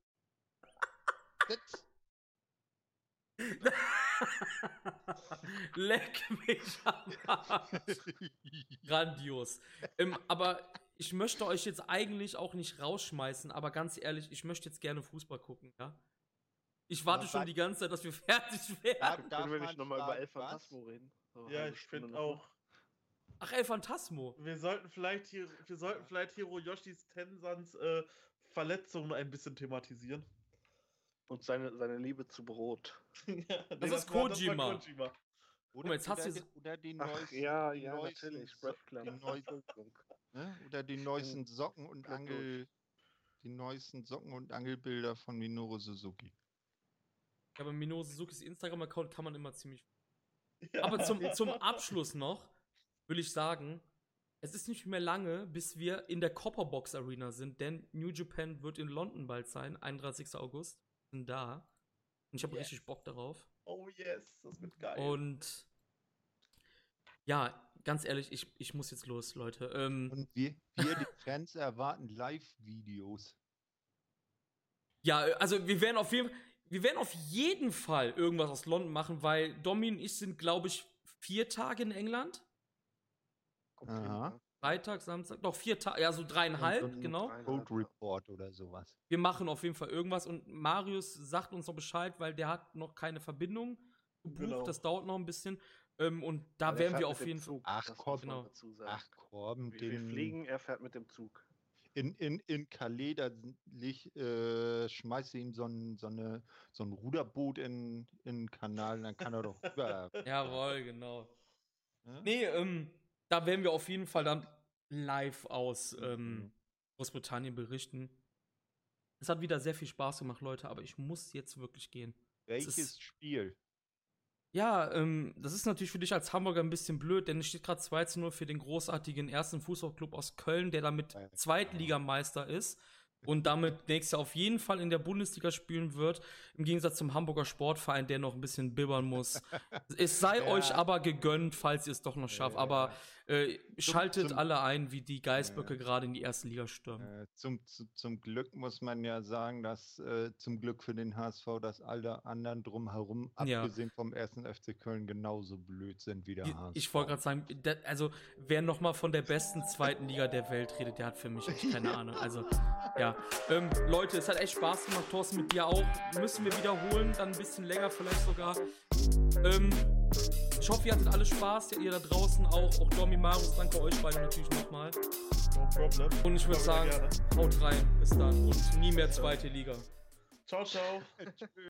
Leck mich am Arsch. Grandios. Ähm, aber ich möchte euch jetzt eigentlich auch nicht rausschmeißen, aber ganz ehrlich, ich möchte jetzt gerne Fußball gucken, ja? Ich warte schon die ganze Zeit, dass wir fertig werden. darf Können wir man nicht nochmal über El? Phantasmo reden? So Ja, ich finde mal. auch. Ach, El Phantasmo. Wir sollten vielleicht hier, wir sollten vielleicht Hiroyoshis Tensans äh, Verletzungen ein bisschen thematisieren. Und seine, seine Liebe zu Brot. ja, nee, ist war- Kojima. Kojima. Oder, mal, jetzt hast oder, die- oder die Ach neuesten, ja, die ja, neuesten natürlich. Die neu- Entschuldigung. ne? Oder die neuesten Socken und. Angel, die neuesten Socken und Angelbilder von Minoru Suzuki. Ja, bei Minoru Suzukis Instagram-Account kann man immer ziemlich. Ja. Aber zum, zum Abschluss noch will ich sagen, es ist nicht mehr lange, bis wir in der Copperbox Arena sind, denn New Japan wird in London bald sein, 31. August. Da. Und ich habe Yes. richtig Bock darauf. Oh yes, das wird geil. Und ja, ganz ehrlich, ich, ich muss jetzt los, Leute. Ähm, Und wir, wir die Fans erwarten Live-Videos. ja, also wir werden auf jeden wir werden auf jeden Fall irgendwas aus London machen, weil Domi und ich sind, glaube ich, vier Tage in England. Aha. Freitag, Samstag, doch vier Tage, ja, so dreieinhalb, und genau. dreieinhalb, Code Report oder sowas. Wir machen auf jeden Fall irgendwas und Marius sagt uns noch Bescheid, weil der hat noch keine Verbindung gebucht. Genau. Das dauert noch ein bisschen. Ähm, und da er werden wir auf jeden Fall. Ach, man Genau. dazu sagen. Ach komm, wir, wir den, fliegen, er fährt mit dem Zug. in, in, in Calais, da äh, schmeißt ihm so ein, so, eine, so ein Ruderboot in, in den Kanal, dann kann er doch rüber. Jawohl, genau. ne? Nee, ähm, da werden wir auf jeden Fall dann live aus ähm, Mhm. Großbritannien berichten. Es hat wieder sehr viel Spaß gemacht, Leute, aber ich muss jetzt wirklich gehen. Welches ist- Spiel? Ja, ähm, das ist natürlich für dich als Hamburger ein bisschen blöd, denn es steht gerade 2 zu 0 für den großartigen ersten Fußballclub aus Köln, der damit. Zweitligameister ist und damit nächstes Jahr auf jeden Fall in der Bundesliga spielen wird, im Gegensatz zum Hamburger Sportverein, der noch ein bisschen bibbern muss. es sei Ja. euch aber gegönnt, falls ihr es doch noch schafft, Ja. aber äh, schaltet zum- alle ein, wie die Geißböcke gerade in die erste Liga stürmen. Äh, zum, zu, zum Glück muss man ja sagen, dass äh, zum Glück für den HSV, dass alle anderen drumherum, Ja. abgesehen vom ersten FC Köln, genauso blöd sind wie der Ich- HSV. Ich wollte gerade sagen, da, also wer noch mal von der besten zweiten Liga der Welt redet, der hat für mich echt keine Ahnung. Also ja, ähm, Leute, es hat echt Spaß gemacht, Thorsten, mit dir auch. Müssen wir wiederholen, dann ein bisschen länger vielleicht sogar. Ähm, ich hoffe, ihr hattet alle Spaß, ihr da draußen auch, auch Domi, Marius, danke euch beide natürlich nochmal. No problem. Und ich würde sagen, gerne. haut rein, bis dann und nie mehr zweite Liga. Ciao, ciao.